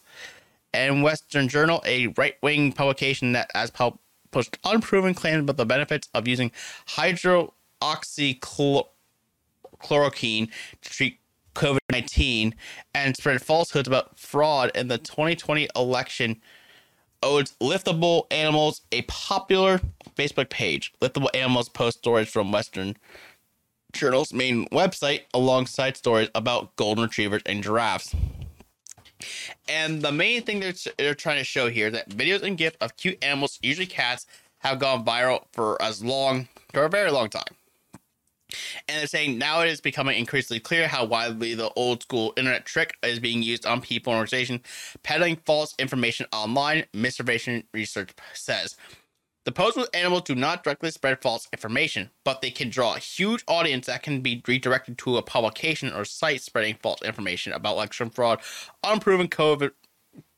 And Western Journal, a right-wing publication that has pub- pushed unproven claims about the benefits of using hydroxychloroquine to treat COVID 19 and spread falsehoods about fraud in the 2020 election Oh, owes Liftable Animals a popular Facebook page. Liftable Animals post stories from Western Journal's main website alongside stories about golden retrievers and giraffes. And the main thing they're, they're trying to show here that videos and gifs of cute animals, usually cats, have gone viral for as long, for a very long time. And they're saying now it is becoming increasingly clear how widely the old school internet trick is being used on people and organizations, peddling false information online, misinformation research says. The posts with animals do not directly spread false information, but they can draw a huge audience that can be redirected to a publication or site spreading false information about election fraud, unproven COVID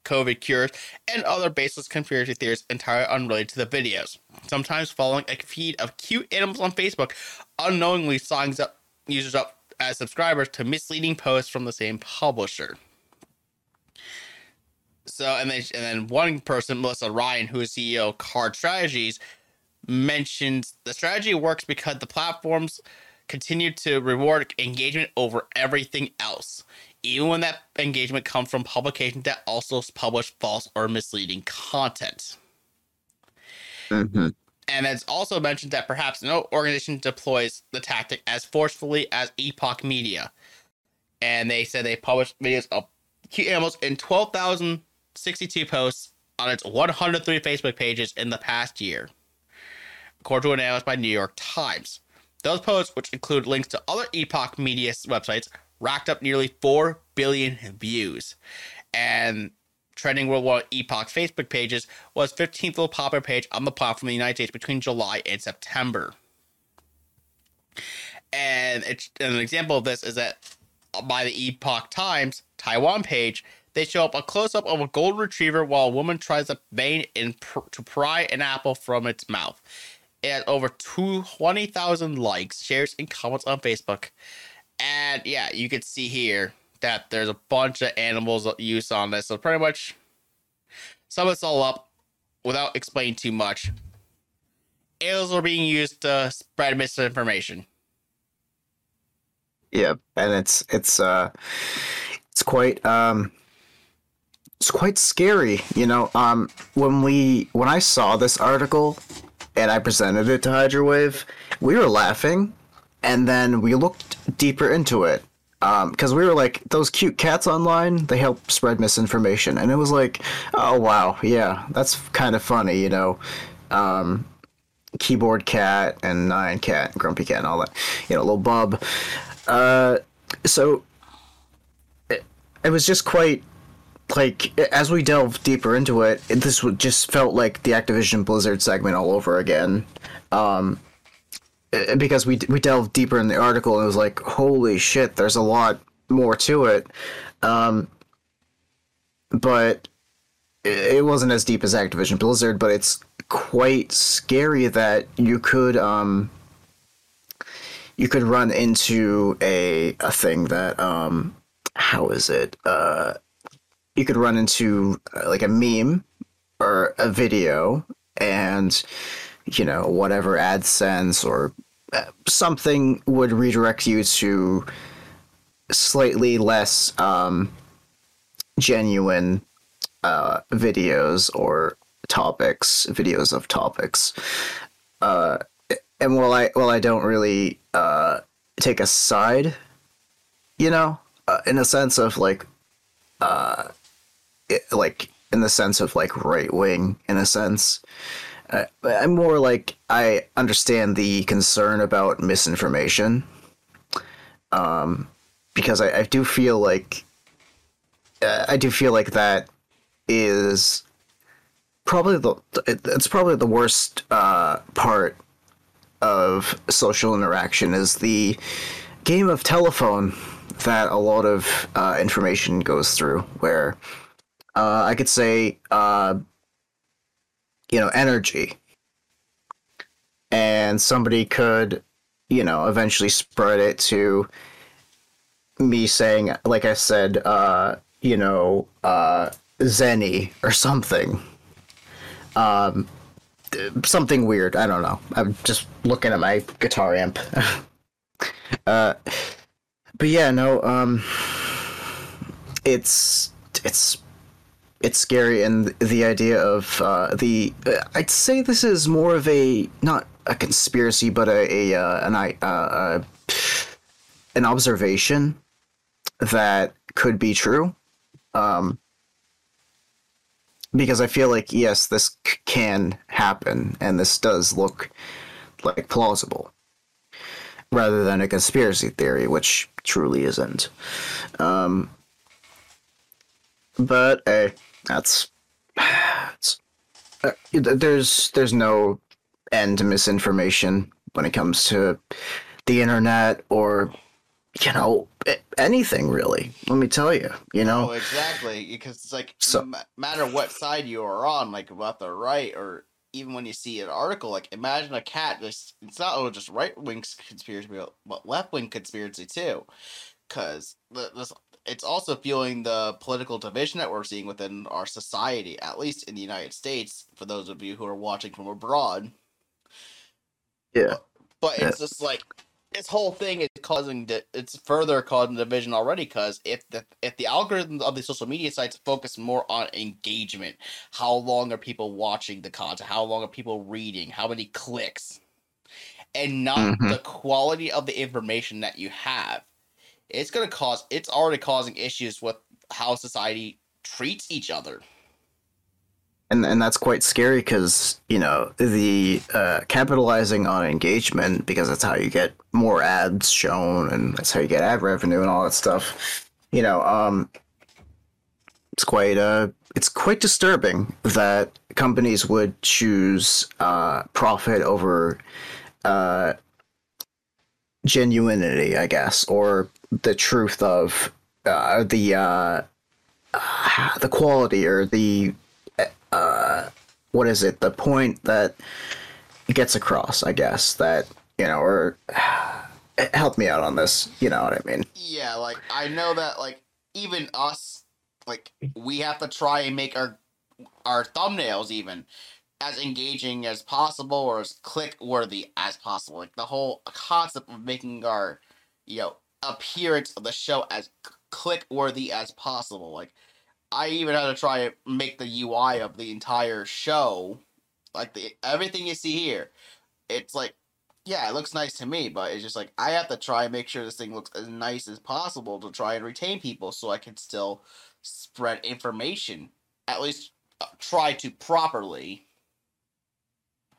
COVID cures, and other baseless conspiracy theories entirely unrelated to the videos. Sometimes following a feed of cute animals on Facebook unknowingly signs up users up as subscribers to misleading posts from the same publisher. So and then and then one person, Melissa Ryan, who is CEO of Card Strategies, mentions the strategy works because the platforms continue to reward engagement over everything else, even when that engagement comes from publications that also publish false or misleading content. hmm And it's also mentioned that perhaps no organization deploys the tactic as forcefully as Epoch Media. And they said they published videos of cute animals in 12,062 posts on its 103 Facebook pages in the past year, according to an analysis by New York Times. Those posts, which include links to other Epoch Media websites, racked up nearly 4 billion views. And trending worldwide Epoch Facebook pages was 15th most popular page on the platform in the United States between July and September. And an example of this is that by the Epoch Times Taiwan page, they show up a close up of a golden retriever while a woman tries to vein in pr- to pry an apple from its mouth. It has over 20,000 likes, shares, and comments on Facebook. And yeah, you can see here that there's a bunch of animals used on this. So pretty much sum this all up without explaining too much. Animals are being used to spread misinformation. Yeah, and it's it's uh it's quite um it's quite scary, you know. Um when we when I saw this article and I presented it to Hydrowave, we were laughing and then we looked deeper into it because we were like those cute cats online they help spread misinformation. And it was like oh wow yeah that's kind of funny you know? Um, keyboard cat and Nyan cat and grumpy cat and all that you know little bub. Uh, so it, it was just quite like as we delve deeper into it, it this just felt like the Activision Blizzard segment all over again. Um, because we we delved deeper in the article and it was like, holy shit, there's a lot more to it. Um, but it, it wasn't as deep as Activision Blizzard, but it's quite scary that you could um you could run into a a thing that um how is it uh you could run into uh, like a meme or a video and you know whatever AdSense or uh, something would redirect you to slightly less um, genuine uh, videos or topics, videos of topics. Uh, and while I while I don't really uh, take a side, you know, uh, in a sense of like uh, it, like in the sense of like right wing in a sense. Uh, I'm more like I understand the concern about misinformation, um, because I, I do feel like uh, I do feel like that is probably the it's probably the worst uh, part of social interaction is the game of telephone that a lot of uh, information goes through where uh, I could say, uh, you know, energy. And somebody could, you know, eventually spread it to me saying, like I said, uh, you know, uh, Zenny or something. Um, something weird. I don't know. I'm just looking at my guitar amp. uh, but yeah, no. Um, it's it's it's scary and the idea of uh, the uh, I'd say this is more of a not a conspiracy but a, a uh, an uh, uh, an observation that could be true. Um, because I feel like yes this c- can happen and this does look like plausible rather than a conspiracy theory which truly isn't. Um, but hey that's uh, there's there's no end to misinformation when it comes to the internet or you know anything really let me tell you you know? Oh, exactly because it's like So- no matter what side you are on like left or right or even when you see an article like imagine a cat just it's not oh, just right wing conspiracy but- but left wing conspiracy too because this it's also fueling the political division that we're seeing within our society at least in the united states for those of you who are watching from abroad yeah but Yeah. it's just like this whole thing is causing di- it's further causing division already because if the if the algorithms of the social media sites focus more on engagement, how long are people watching the content? How long are people reading? How many clicks? And not Mhm. the quality of the information that you have. It's gonna cause it's already causing issues with how society treats each other. and and that's quite scary because you know the uh, capitalizing on engagement because that's how you get more ads shown and that's how you get ad revenue and all that stuff. You know, um, it's quite uh, it's quite disturbing that companies would choose uh, profit over uh, genuinity, I guess, or the truth of uh, the uh, the quality or the uh, what is it? The point that gets across, I guess. That you know, or help me out on this. You know what I mean? Yeah, like I know that like even us like we have to try and make our our thumbnails even as engaging as possible or as click worthy as possible. Like the whole concept of making our you know appearance of the show as click worthy as possible. Like I even had to try and make the UI of the entire show like the everything you see here. It's like yeah, it looks nice to me, but it's just like I have to try and make sure this thing looks as nice as possible to try and retain people, so I can still spread information. At least uh, try to properly.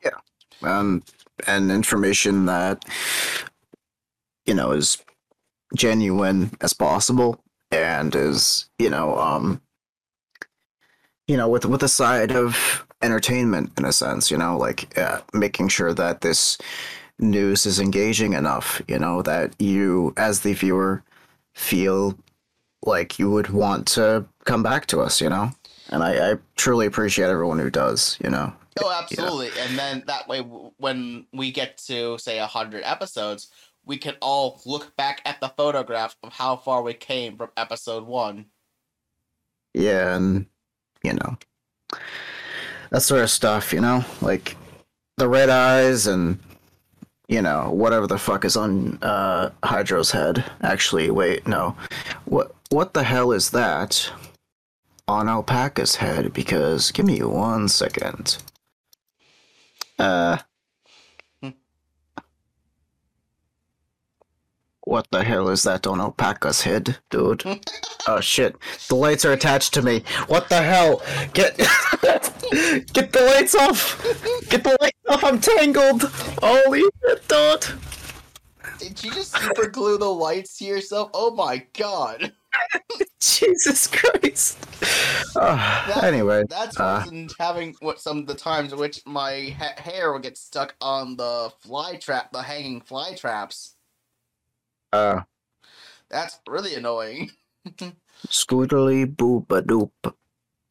Yeah, um, and information that you know is genuine as possible and is you know um you know with with a side of entertainment in a sense you know like uh, making sure that this news is engaging enough you know that you as the viewer feel like you would want to come back to us you know? And i, I truly appreciate everyone who does you know? Oh, absolutely. And then that way, when we get to say a hundred episodes, we can all look back at the photograph of how far we came from episode one. yeah and you know that sort of stuff you know? Like the red eyes and you know whatever the fuck is on uh hydro's head. Actually wait no. What what the hell is that on alpaca's head? Because give me one second. Uh what the hell is that on alpaca's head dude Oh shit! The lights are attached to me. What the hell? Get get the lights off! Get the lights off! I'm tangled. Holy shit, dude! Did you just super glue the lights to yourself? Oh my god. Jesus Christ. Uh, anyway, That's uh, having what some of the times in which my ha- hair will get stuck on the fly trap, the hanging fly traps. Uh, That's really annoying. scootily booba doop,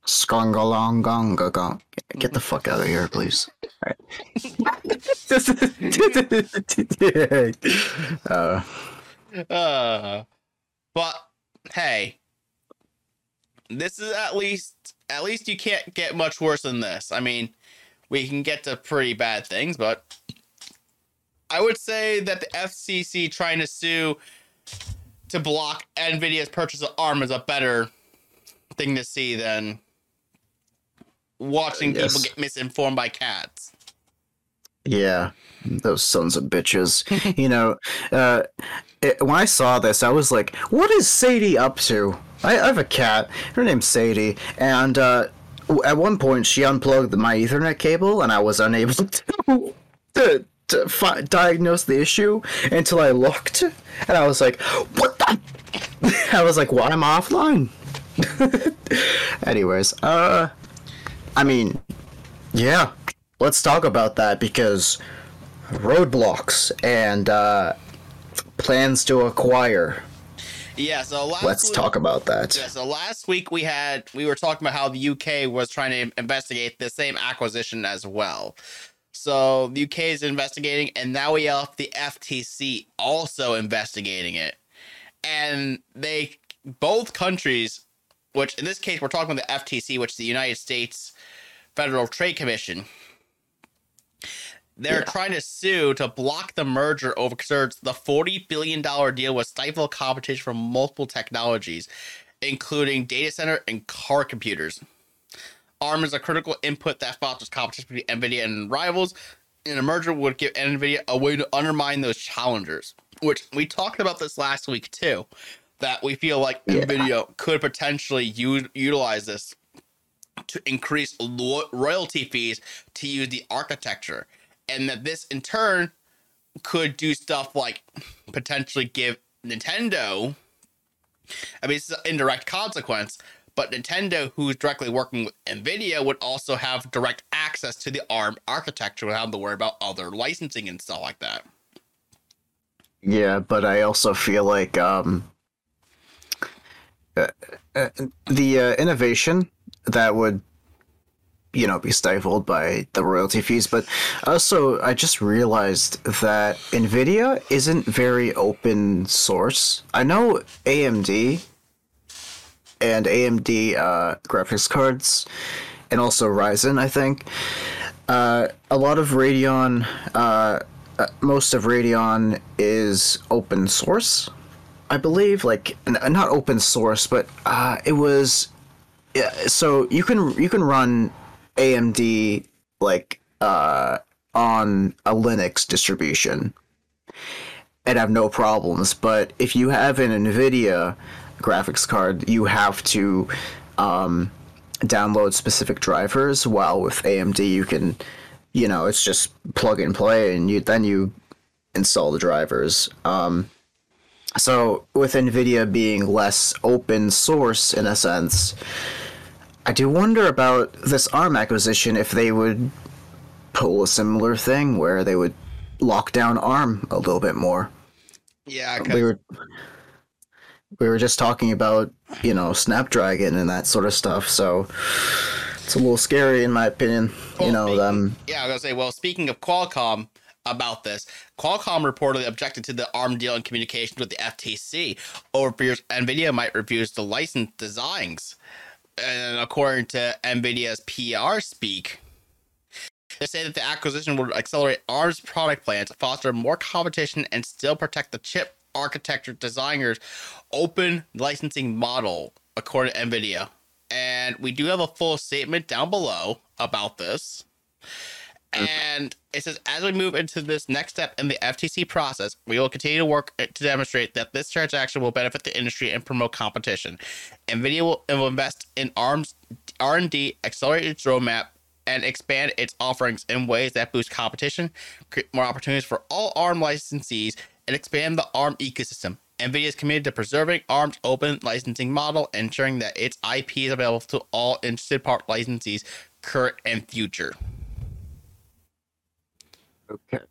skongalongongagon. Get the fuck out of here, please. Uh, Uh, but hey, this is at least at least you can't get much worse than this. I mean, we can get to pretty bad things, but I would say that the FCC trying to sue to block Nvidia's purchase of ARM is a better thing to see than watching Yes. people get misinformed by cats. Yeah, those sons of bitches. you know, uh, it, when I saw this, I was like, "What is Sadie up to?" I, I have a cat. Her name's Sadie, and uh, at one point she unplugged my Ethernet cable, and I was unable to to, to fi- diagnose the issue until I looked, and I was like, "What the?" I was like, "Why am I offline?" Anyways, uh, I mean, yeah, let's talk about that because roadblocks and uh, plans to acquire. Yeah, so last Let's week- talk about that. Yeah, so last week we had we were talking about how the UK was trying to investigate the same acquisition as well. So the UK is investigating, and now we have the FTC also investigating it, and they both countries, which in this case we're talking about the FTC, which is the United States Federal Trade Commission. They're Yeah. trying to sue to block the merger over concerns the $40 billion deal would stifle competition from multiple technologies, including data center and car computers. ARM is a critical input that fosters competition between NVIDIA and rivals, and a merger would give NVIDIA a way to undermine those challengers, which we talked about this last week too, that we feel like Yeah. NVIDIA could potentially u- utilize this to increase lo- royalty fees to use the architecture and that this in turn could do stuff like potentially give Nintendo I mean it's an indirect consequence but Nintendo who's directly working with Nvidia would also have direct access to the ARM architecture without having to worry about other licensing and stuff like that. Yeah, but I also feel like um, uh, uh, the uh, innovation that would, you know, be stifled by the royalty fees. But also, I just realized that Nvidia isn't very open source. I know AMD and AMD uh, graphics cards, and also Ryzen. I think uh, a lot of Radeon. Uh, uh, most of Radeon is open source, I believe. Like n- not open source, but uh, it was. Yeah, so you can you can run AMD like uh, on a Linux distribution and have no problems. But if you have an NVIDIA graphics card, you have to um, download specific drivers. While with AMD, you can, you know, it's just plug and play, and you then you install the drivers. Um, so with NVIDIA being less open source in a sense, I do wonder about this ARM acquisition if they would pull a similar thing where they would lock down ARM a little bit more. Yeah, We were we were just talking about you know Snapdragon and that sort of stuff, so it's a little scary in my opinion. Well, you know speaking- them. Um, yeah, I was gonna say. Well, speaking of Qualcomm about this, Qualcomm reportedly objected to the ARM deal in communications with the FTC over fears Nvidia might refuse to license designs. And according to Nvidia's PR speak, they say that the acquisition would accelerate ARM's product plans, foster more competition, and still protect the chip architecture designers' open licensing model, according to Nvidia. And we do have a full statement down below about this. And it says, as we move into this next step in the FTC process, we will continue to work to demonstrate that this transaction will benefit the industry and promote competition. NVIDIA will, will invest in ARM's R&D, accelerate its roadmap, and expand its offerings in ways that boost competition, create more opportunities for all ARM licensees, and expand the ARM ecosystem. NVIDIA is committed to preserving ARM's open licensing model, ensuring that its IP is available to all interested part licensees, current and future. Okay.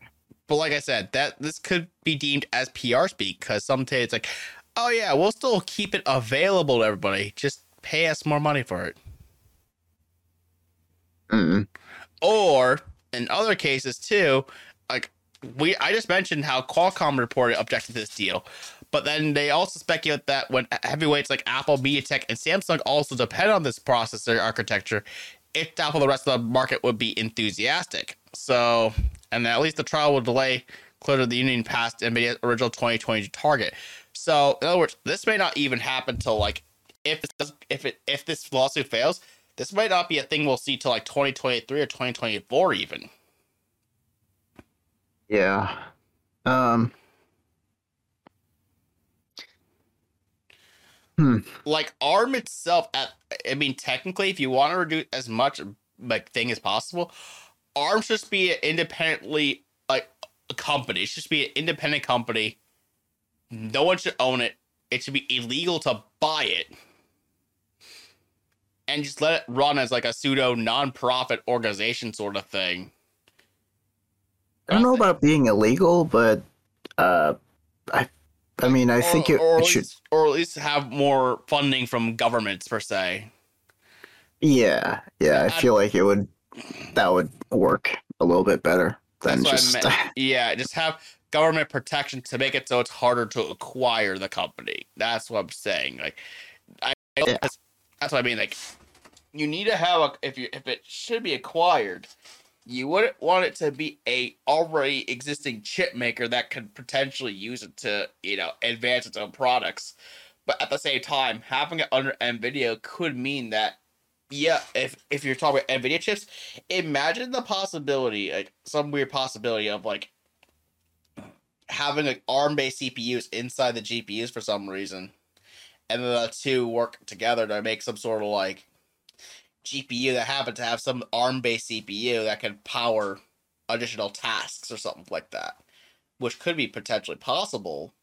But like I said, that this could be deemed as PR speak because sometimes it's like, oh yeah, we'll still keep it available to everybody. Just pay us more money for it. Mm. Or in other cases too, we I just mentioned how Qualcomm reported objected to this deal. But then they also speculate that when heavyweights like Apple, MediaTek, and Samsung also depend on this processor architecture, if Apple the rest of the market would be enthusiastic. So, and at least the trial will delay clear to the union past NVIDIA's original 2020 target. So, in other words, this may not even happen till like if it does, if it if this lawsuit fails, this might not be a thing we'll see till like 2023 or 2024 even. Yeah. Um. Hmm. like ARM itself at I mean technically if you want to reduce as much like thing as possible, ARM should be an independently like a company. It should be an independent company. No one should own it. It should be illegal to buy it. And just let it run as like a pseudo non-profit organization sort of thing. I don't know about being illegal, but uh, I, I mean, I think it, or, it should. least, or at least have more funding from governments per se. Yeah, yeah. I I- feel like it would. That would work a little bit better than just. Yeah, just have government protection to make it so it's harder to acquire the company. That's what I'm saying. Like, I Yeah. that's, that's what I mean. Like, you need to have a if you if it should be acquired, you wouldn't want it to be a already existing chip maker that could potentially use it to you know advance its own products. But at the same time, having it under Nvidia could mean that yeah, if if you're talking about Nvidia chips, imagine the possibility, like some weird possibility of like having like ARM based CPUs inside the GPUs for some reason, and the two work together to make some sort of like GPU that happen to have some ARM based CPU that can power additional tasks or something like that, which could be potentially possible.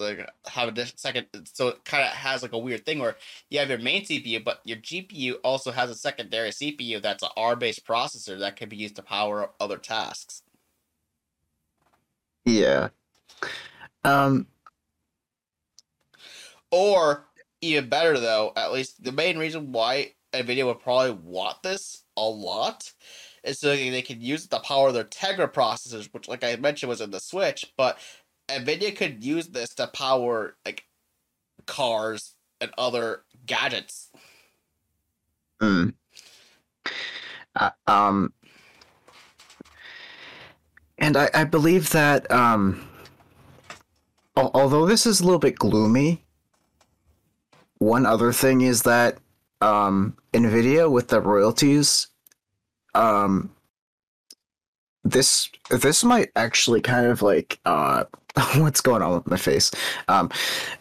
Like have a second, so it kind of has like a weird thing where you have your main CPU, but your GPU also has a secondary CPU that's an ARM based processor that can be used to power other tasks. yeah. Um. Or even better though, at least the main reason why Nvidia would probably want this a lot is so they could use to power their Tegra processors, which like I mentioned was in the Switch, but Nvidia could use this to power like cars and other gadgets. mm. Uh, um. And I, I believe that um. al- Although this is a little bit gloomy, one other thing is that um, Nvidia with the royalties, um, this this might actually kind of like uh what's going on with my face? Um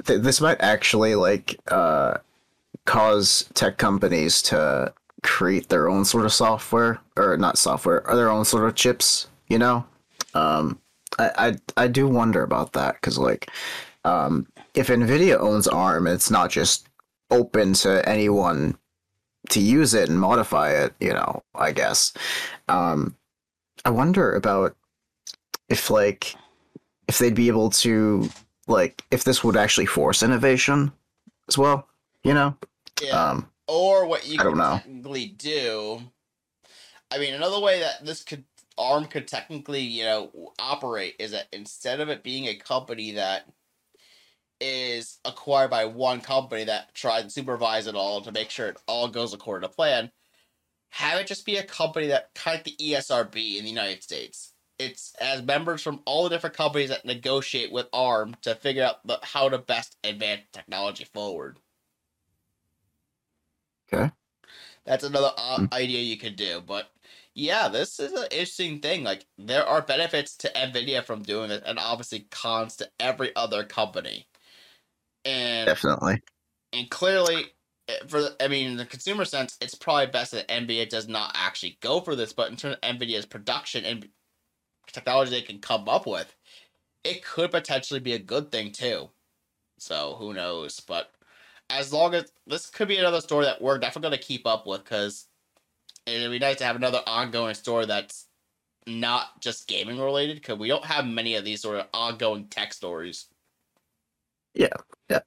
th- this might actually like uh cause tech companies to create their own sort of software or not software or their own sort of chips you know? Um i i, I do wonder about that because like um if nvidia owns arm it's not just open to anyone to use it and modify it you know i guess um I wonder about if like if they'd be able to like if this would actually force innovation as well, you know? Yeah. Um or what you I don't could know. technically do. I mean, another way that this could ARM could technically, you know, operate is that instead of it being a company that is acquired by one company that tries to supervise it all to make sure it all goes according to plan, have it just be a company that kind of like the ESRB in the United States. It's as members from all the different companies that negotiate with ARM to figure out the, how to best advance technology forward. Okay. That's another uh, Hmm. idea you could do, but yeah, this is an interesting thing. Like there are benefits to Nvidia from doing this, and obviously cons to every other company. And definitely. and clearly, eh, for the, I mean, in the consumer sense, it's probably best that Nvidia does not actually go for this. But in terms of Nvidia's production and technology they can come up with, it could potentially be a good thing too. So who knows? But as long as this could be another story that we're definitely going to keep up with, because it'd be nice to have another ongoing story that's not just gaming related. Because we don't have many of these sort of ongoing tech stories. Yeah, yeah.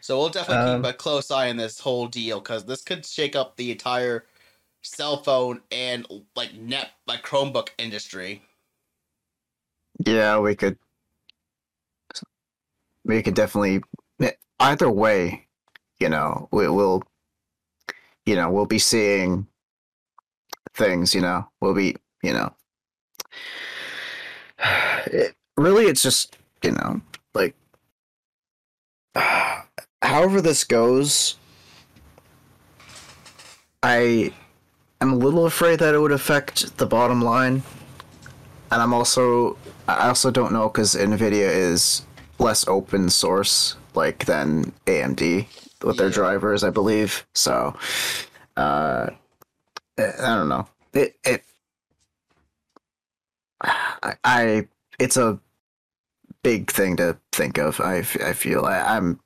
So we'll definitely Um, keep a close eye on this whole deal because this could shake up the entire cell phone and like net like Chromebook industry. Yeah, we could we could definitely either way, you know, we will you know, we'll be seeing things, you know. We'll be, you know. It, really it's just, you know, like however this goes, I am a little afraid that it would affect the bottom line. And I'm also I also don't know because Nvidia is less open source like than AMD with their drivers, I believe. So uh I I don't know. It it I, I it's a big thing to think of. I, I feel I, I'm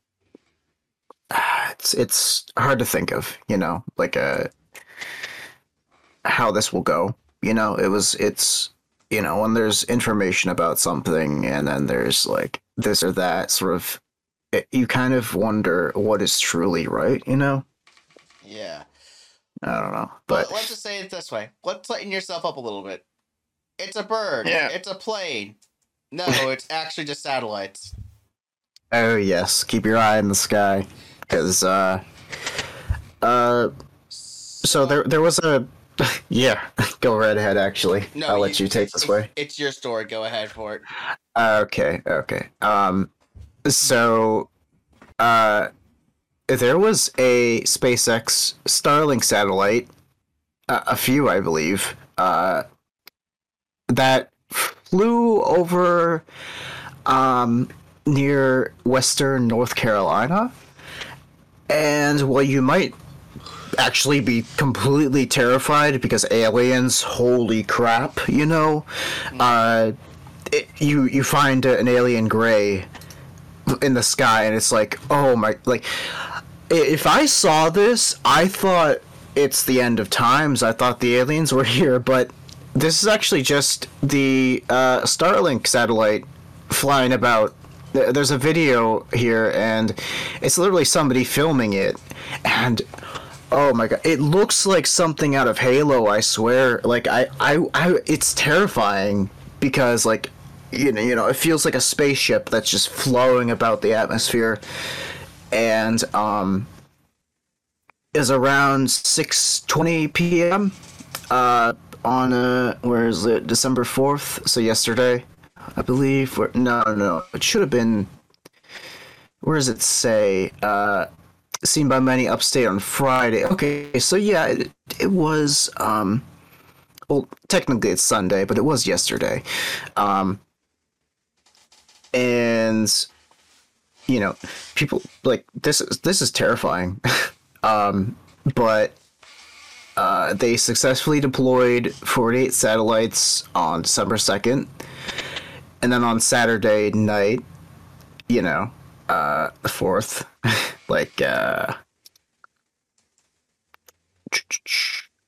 it's it's hard to think of, you know, like a how this will go. You know, it was it's you know when there's information about something and then there's like this or that sort of it, you kind of wonder what is truly right. You know, Yeah. I don't know, But but let's just say it this way. Let's lighten yourself up a little bit. It's a bird. Yeah. It's a plane. No, it's actually just satellites. oh yes, keep your eye in the sky because uh uh so there there was a yeah go right ahead actually No, I'll let you take it's- this way. It's your story. Go ahead for it. Okay, okay. Um, so, uh, there was a SpaceX Starlink satellite, a, a few, I believe, uh, that flew over, um, near western North Carolina. And, well, you might actually be completely terrified because aliens, holy crap, you know? Uh, it, you you find an alien gray in the sky and it's like oh my like if i saw this i thought it's the end of times i thought the aliens were here but this is actually just the uh, starlink satellite flying about there's a video here and it's literally somebody filming it and Oh my god! It looks like something out of Halo. I swear. Like I, I, I it's terrifying because like, you know, you know, it feels like a spaceship that's just flowing about the atmosphere, and um, is around six twenty p.m. Uh, on uh, where is it? December fourth. So yesterday, I believe. No, no, no. It should have been. Where does it say? Uh seen by many upstate on Friday. Okay, so yeah, it, it was um well, technically it's Sunday, but it was yesterday. Um, and you know, people like this is this is terrifying. um, but uh, they successfully deployed 48 satellites on December 2nd. And then on Saturday night, you know, uh, the 4th, like, uh,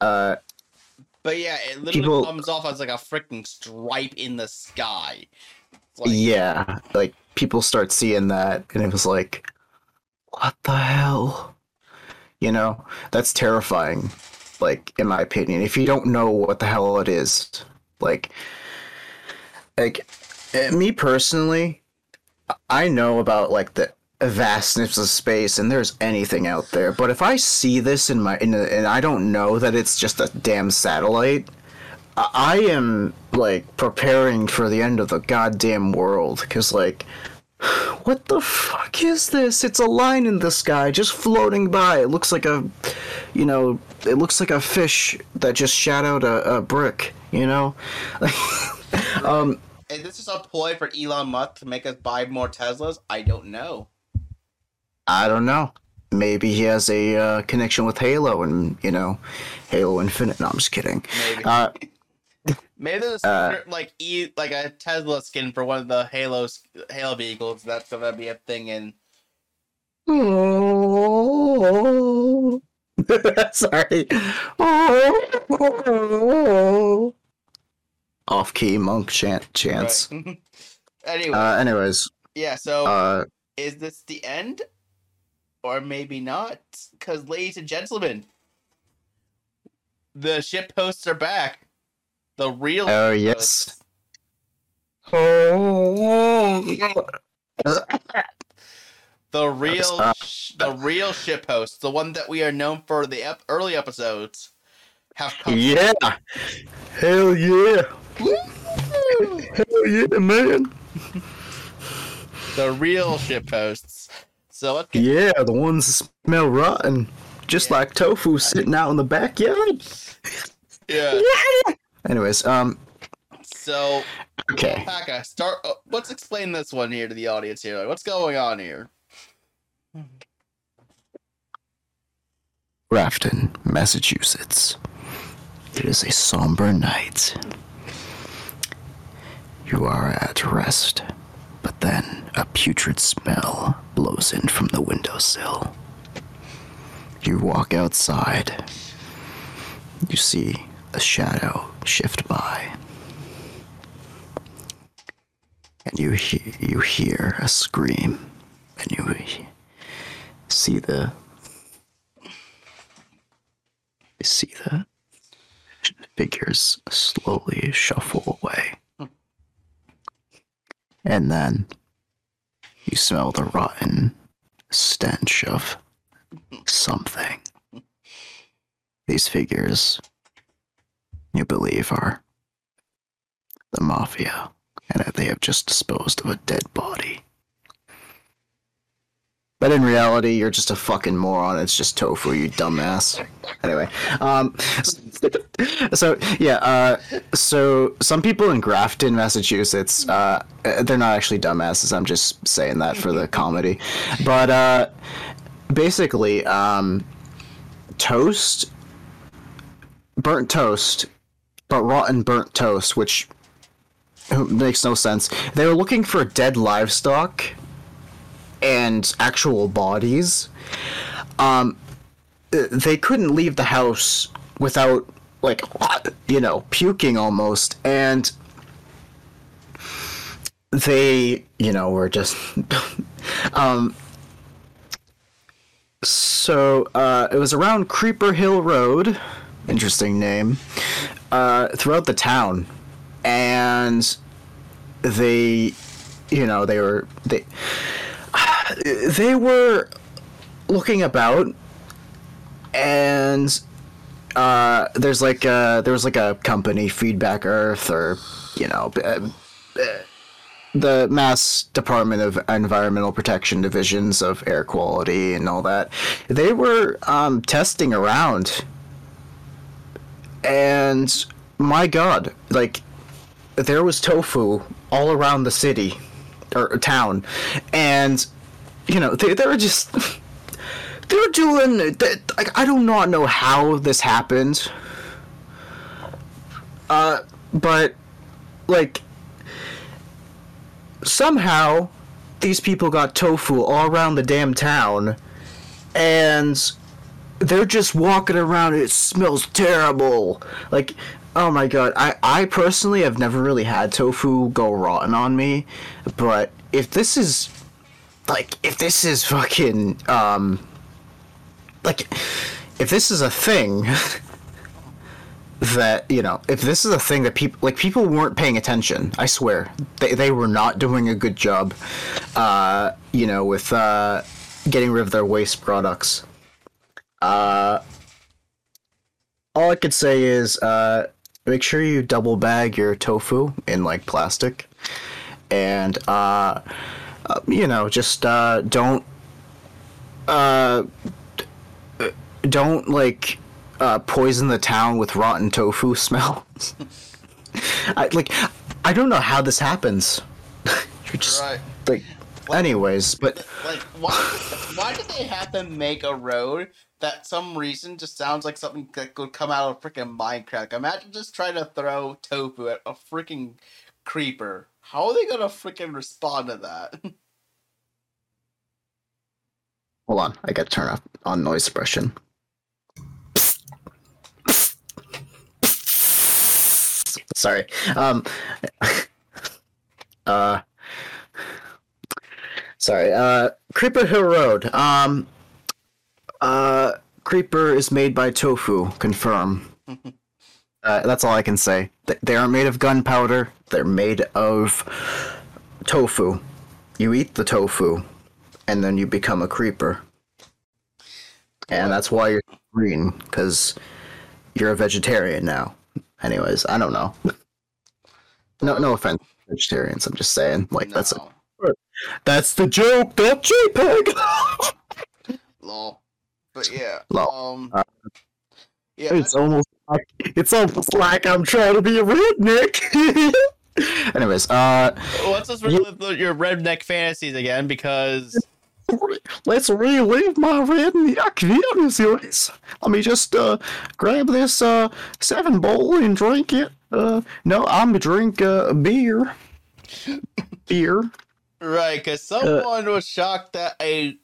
uh, But yeah, it literally People- comes off as like a freaking stripe in the sky. Like, yeah, like people start seeing that, and it was like, what the hell? You know, that's terrifying. Like, in my opinion, if you don't know what the hell it is, like, like eh, me personally, I know about like the vastness of space, and there's anything out there. But if I see this in my, in a, and I don't know that it's just a damn satellite, I I am like preparing for the end of the goddamn world because like what the fuck is this it's a line in the sky just floating by it looks like a you know it looks like a fish that just shot out a, a brick you know um Is this just a ploy for Elon Musk to make us buy more Teslas? I don't know. i don't know maybe he has a uh, connection with halo and you know halo infinite no i'm just kidding Maybe. uh Maybe there's uh, like e like a Tesla skin for one of the Halos Halo vehicles. That's gonna be a thing in. Sorry. Off key monk chant chants. Right. anyway, Uh, anyways, yeah. So uh, is this the end, or maybe not? Because, ladies and gentlemen, the ship posts are back. The real. oh ship yes. The oh. real, sh- the real ship hosts, the one that we are known for the ep- early episodes, have come. Yeah. Hell yeah. Hell yeah, man. The real ship hosts. So let's get Yeah, the ones that smell rotten. Just Yeah. like tofu sitting out in the backyard. yeah. Anyways, um, So okay. Paka, start. Uh, let's explain this one here to the audience here. Like, what's going on here? Grafton, Massachusetts. It is a somber night. You are at rest, but then a putrid smell blows in from the windowsill. You walk outside. You see a shadow shift by. And you he- you hear a scream, and you see the you see the figures slowly shuffle away. And then you smell the rotten stench of something. These figures, you believe, are the mafia, and that they have just disposed of a dead body. But in reality, you're just a fucking moron. It's just tofu, you dumbass. Anyway, um, so yeah, uh, so some people in Grafton, Massachusetts, uh, they're not actually dumbasses. I'm just saying that for the comedy. But uh, basically, um, toast, burnt toast, but rotten burnt toast, which makes no sense. They were looking for dead livestock and actual bodies. Um, they couldn't leave the house without like you know puking almost and they you know were just um so uh it was around creeper hill road interesting name uh throughout the town. And they you know they were they they were looking about and uh, there's like a, there was like a company feedback earth or you know uh, the mass department of environmental protection divisions of air quality and all that. They were um, testing around and my god, like there was tofu all around the city or town, and you know they they were just they're doing they, like I do not know how this happened. Uh, but like somehow these people got tofu all around the damn town, and they're just walking around. It smells terrible. Like, oh my god. I I personally have never really had tofu go rotten on me, but if this is like if this is fucking um like if this is a thing that you know if this is a thing that people like people weren't paying attention i swear they, they were not doing a good job uh you know with uh getting rid of their waste products uh all i could say is uh make sure you double bag your tofu in like plastic and uh, uh you know just uh don't uh don't like uh, poison the town with rotten tofu smell. I like I don't know how this happens. You're just Right. like anyways, but Like, why? why did they have to make a road that some reason just sounds like something that could come out of freaking Minecraft? Imagine just trying to throw tofu at a freaking creeper. How are they gonna freaking respond to that? hold on, I gotta turn off on noise suppression. Sorry. Um uh Sorry. Uh Creeper Hill Road. Um uh Creeper is made by tofu, confirm. Uh, that's all I can say. Th- They aren't made of gunpowder. They're made of tofu. You eat the tofu, and then you become a creeper. And that's why you're green, because you're a vegetarian now. Anyways, I don't know. No, no offense, vegetarians. I'm just saying, like that's a, that's the joke. That JPEG. Lol. But yeah. Um. Uh, yeah. it's almost like it's almost like I'm trying to be a redneck. Anyways, uh, Let's just relive the- your redneck fantasies again because let's relive my redneck fantasies. Let me just uh grab this uh seven bowl and drink it. Uh, no, I'm gonna drink uh beer. Beer. right because someone was shocked that a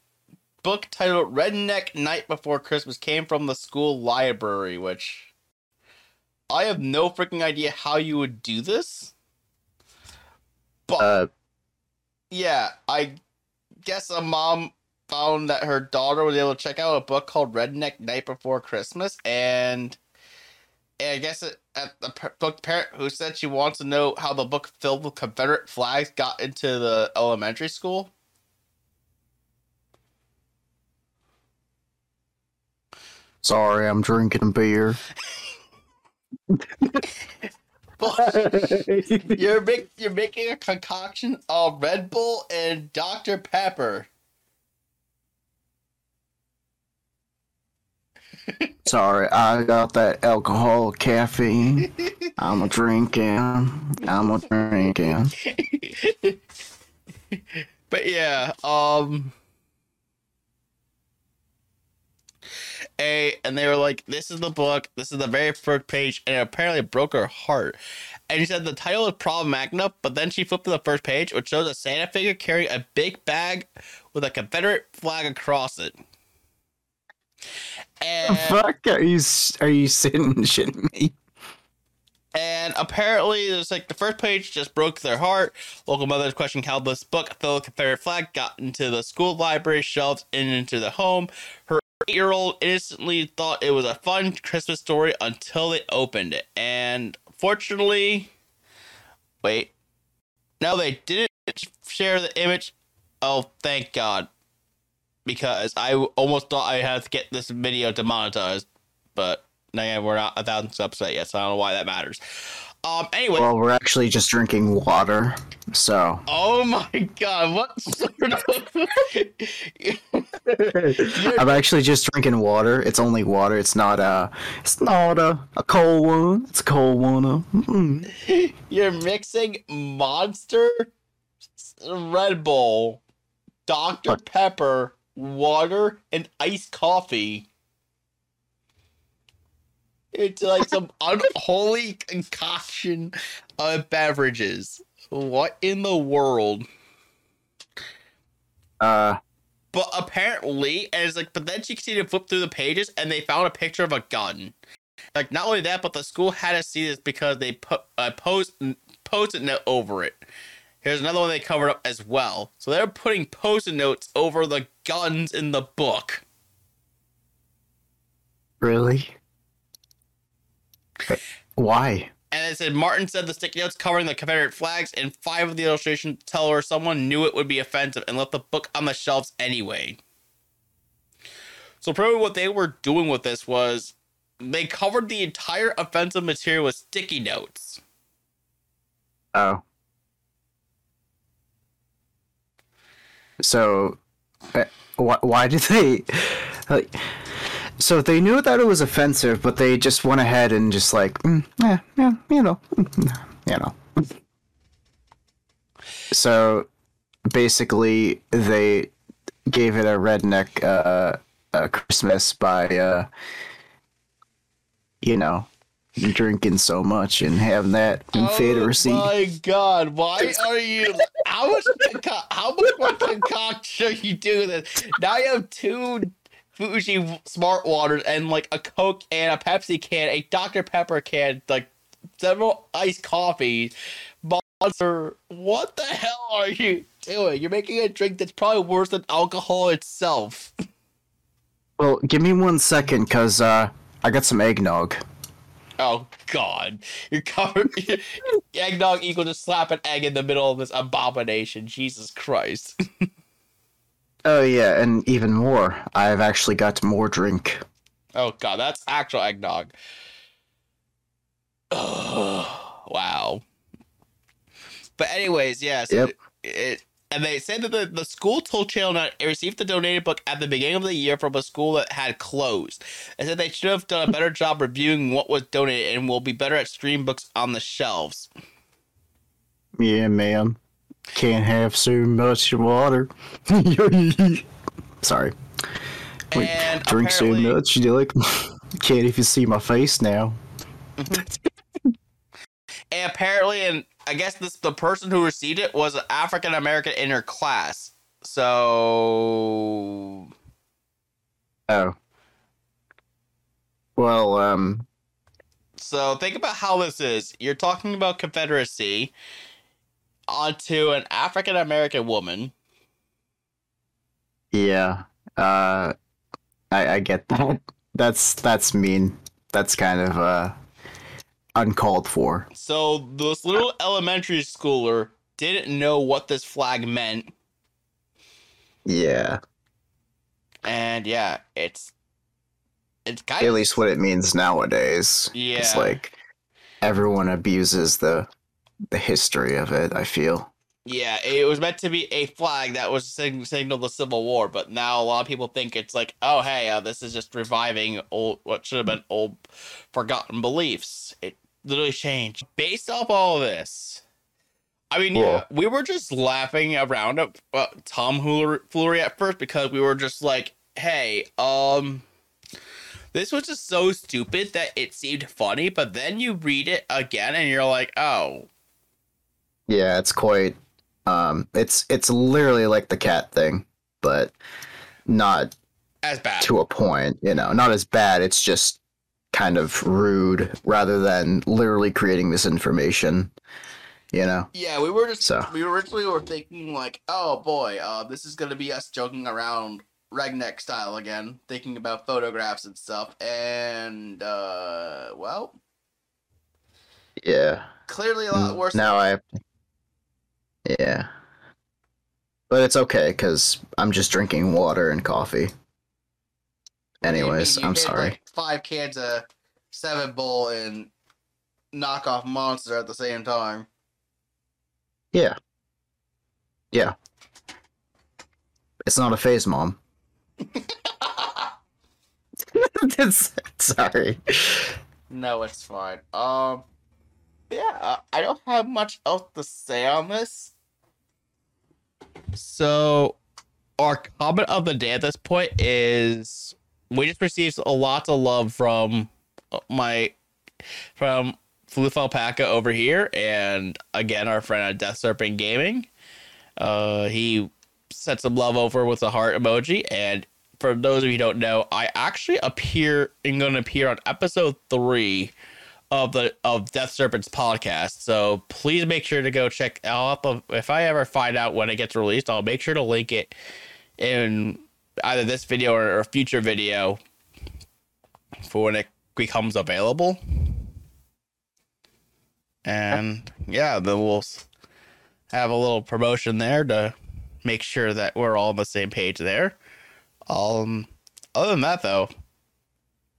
book titled Redneck Night Before Christmas came from the school library, which I have no freaking idea how you would do this. But Uh, yeah, I guess a mom found that her daughter was able to check out a book called Redneck Night Before Christmas, and, and I guess it, at the book parent who said she wants to know how the book filled with Confederate flags got into the elementary school. Sorry, I'm drinking beer. You're make, you're making a concoction of Red Bull and Dr Pepper. Sorry, I got that alcohol caffeine. I'm a drinking. I'm a drinking. but yeah, um a and they were like, This is the book, this is the very first page, and it apparently broke her heart. And she said the title is problematic enough, but then she flipped to the first page, which shows a Santa figure carrying a big bag with a Confederate flag across it. And Fuck, are you are you shitting me? And apparently, there's like the first page just broke their heart. Local mothers questioned how this book, with Confederate flag, got into the school library shelves and into the home. Her eight year old innocently thought it was a fun Christmas story until they opened it. And fortunately, wait, no, they didn't share the image. Oh, thank God. Because I almost thought I had to get this video demonetized, but no, yeah, we're not a thousand subs yet, so I don't know why that matters. Um. Anyway. Well, we're actually just drinking water, so oh my God! What sort of? I'm actually just drinking water. It's only water. It's not a. It's not a, a cold one. It's a cold one. Uh, mm. You're mixing Monster, Red Bull, Dr. What? Pepper, water, and iced coffee. It's like some unholy concoction of beverages. What in the world? Uh, But apparently, as like, but then she continued to flip through the pages and they found a picture of a gun. Like, not only that, but the school had to see this because they put a post post-it note over it. Here's another one they covered up as well. So they're putting post-it notes over the guns in the book. really? Why? And it said Martin said the sticky notes covering the Confederate flags and five of the illustrations tell her someone knew it would be offensive and left the book on the shelves anyway. So probably what they were doing with this was they covered the entire offensive material with sticky notes. Oh. So, uh, why, why did they? Like, so they knew that it was offensive, but they just went ahead and just like, mm, yeah, yeah, you know, mm, you know. So, basically, they gave it a redneck uh, uh, Christmas by, uh, you know, drinking so much and having that Confederacy. Oh my god, why are you how much conco- how much more concoction are you doing this? Now you have two Fuji smart waters and like a Coke and a Pepsi can, a Dr. Pepper can, like several iced coffees. Monster, what the hell are you doing? You're making a drink that's probably worse than alcohol itself. Well, give me one second, cause uh, I got some eggnog. Oh god. You're covered eggnog equal to slap an egg in the middle of this abomination. Jesus Christ. Oh yeah, and even more. I've actually got more drink. Oh god, that's actual eggnog. Wow. But anyways, yeah. So Yep. it, it and they said that the, the school told Channel 9 it received the donated book at the beginning of the year from a school that had closed. They said they should have done a better job reviewing what was donated and will be better at stream books on the shelves. Yeah, man. Can't have so much water. Sorry. Wait, And drink so much. You like can't even see my face now. And apparently, and I guess this the person who received it was an African American in her class. So Oh. Well, um, So think about how this is. You're talking about Confederacy onto an African American woman. yeah. Uh, I I get that. That's that's mean. That's kind of uh uncalled for. So this little elementary schooler didn't know what this flag meant, Yeah. and yeah, it's it's kind of At of least what it means nowadays. Yeah. It's like everyone abuses the the history of it, I feel. yeah. It was meant to be a flag that was sig- signal the Civil War, but now a lot of people think it's like, oh hey, uh, this is just reviving old what should have been old forgotten beliefs. It literally changed based off all of this. I mean, yeah, we were just laughing around at uh, Tom Hooler- Flury at first because we were just like, hey, um, this was just so stupid that it seemed funny, but then you read it again and you're like, oh, Yeah, it's quite um it's it's literally like the cat thing, but not as bad. to a point, you know. Not as bad, it's just kind of rude rather than literally creating misinformation, you know. Yeah, we were just So. we originally were thinking like, oh boy, uh, this is gonna be us joking around redneck style again, thinking about photographs and stuff, and uh, well, Yeah. clearly a lot worse. Now I Yeah. But it's okay cuz I'm just drinking water and coffee. Anyways, you I'm sorry. like, five cans of seven bowl and knockoff monster at the same time. Yeah. Yeah. It's not a phase, mom. Sorry. No, it's fine. Um, yeah, uh, I don't have much else to say on this. So, our comment of the day at this point is we just received a lot of love from uh, my from Floof Alpaca over here, and again our friend at Death Serpent Gaming. Uh, he sent some love over with a heart emoji, and for those of you who don't know, I actually appear am going to appear on episode three of the of Death Serpent's podcast. So please make sure to go check out. If I ever find out when it gets released, I'll make sure to link it in either this video or a future video for when it becomes available. And yeah, then we'll have a little promotion there to make sure that we're all on the same page there. Um, other than that, though,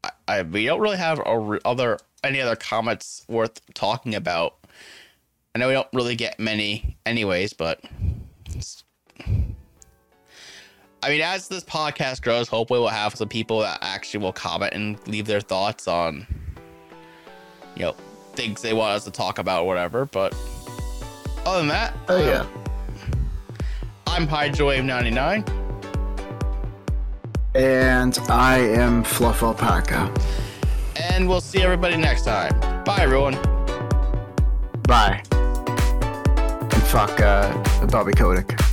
I, I we don't really have a, other any other comments worth talking about. I know we don't really get many, anyways, but I mean, as this podcast grows, hopefully we'll have some people that actually will comment and leave their thoughts on, you know, things they want us to talk about or whatever. But other than that, oh yeah, um, I'm HydroWave99. And I am Fluff Alpaca. And we'll see everybody next time. Bye, everyone. Bye. And fuck uh, Bobby Kotick.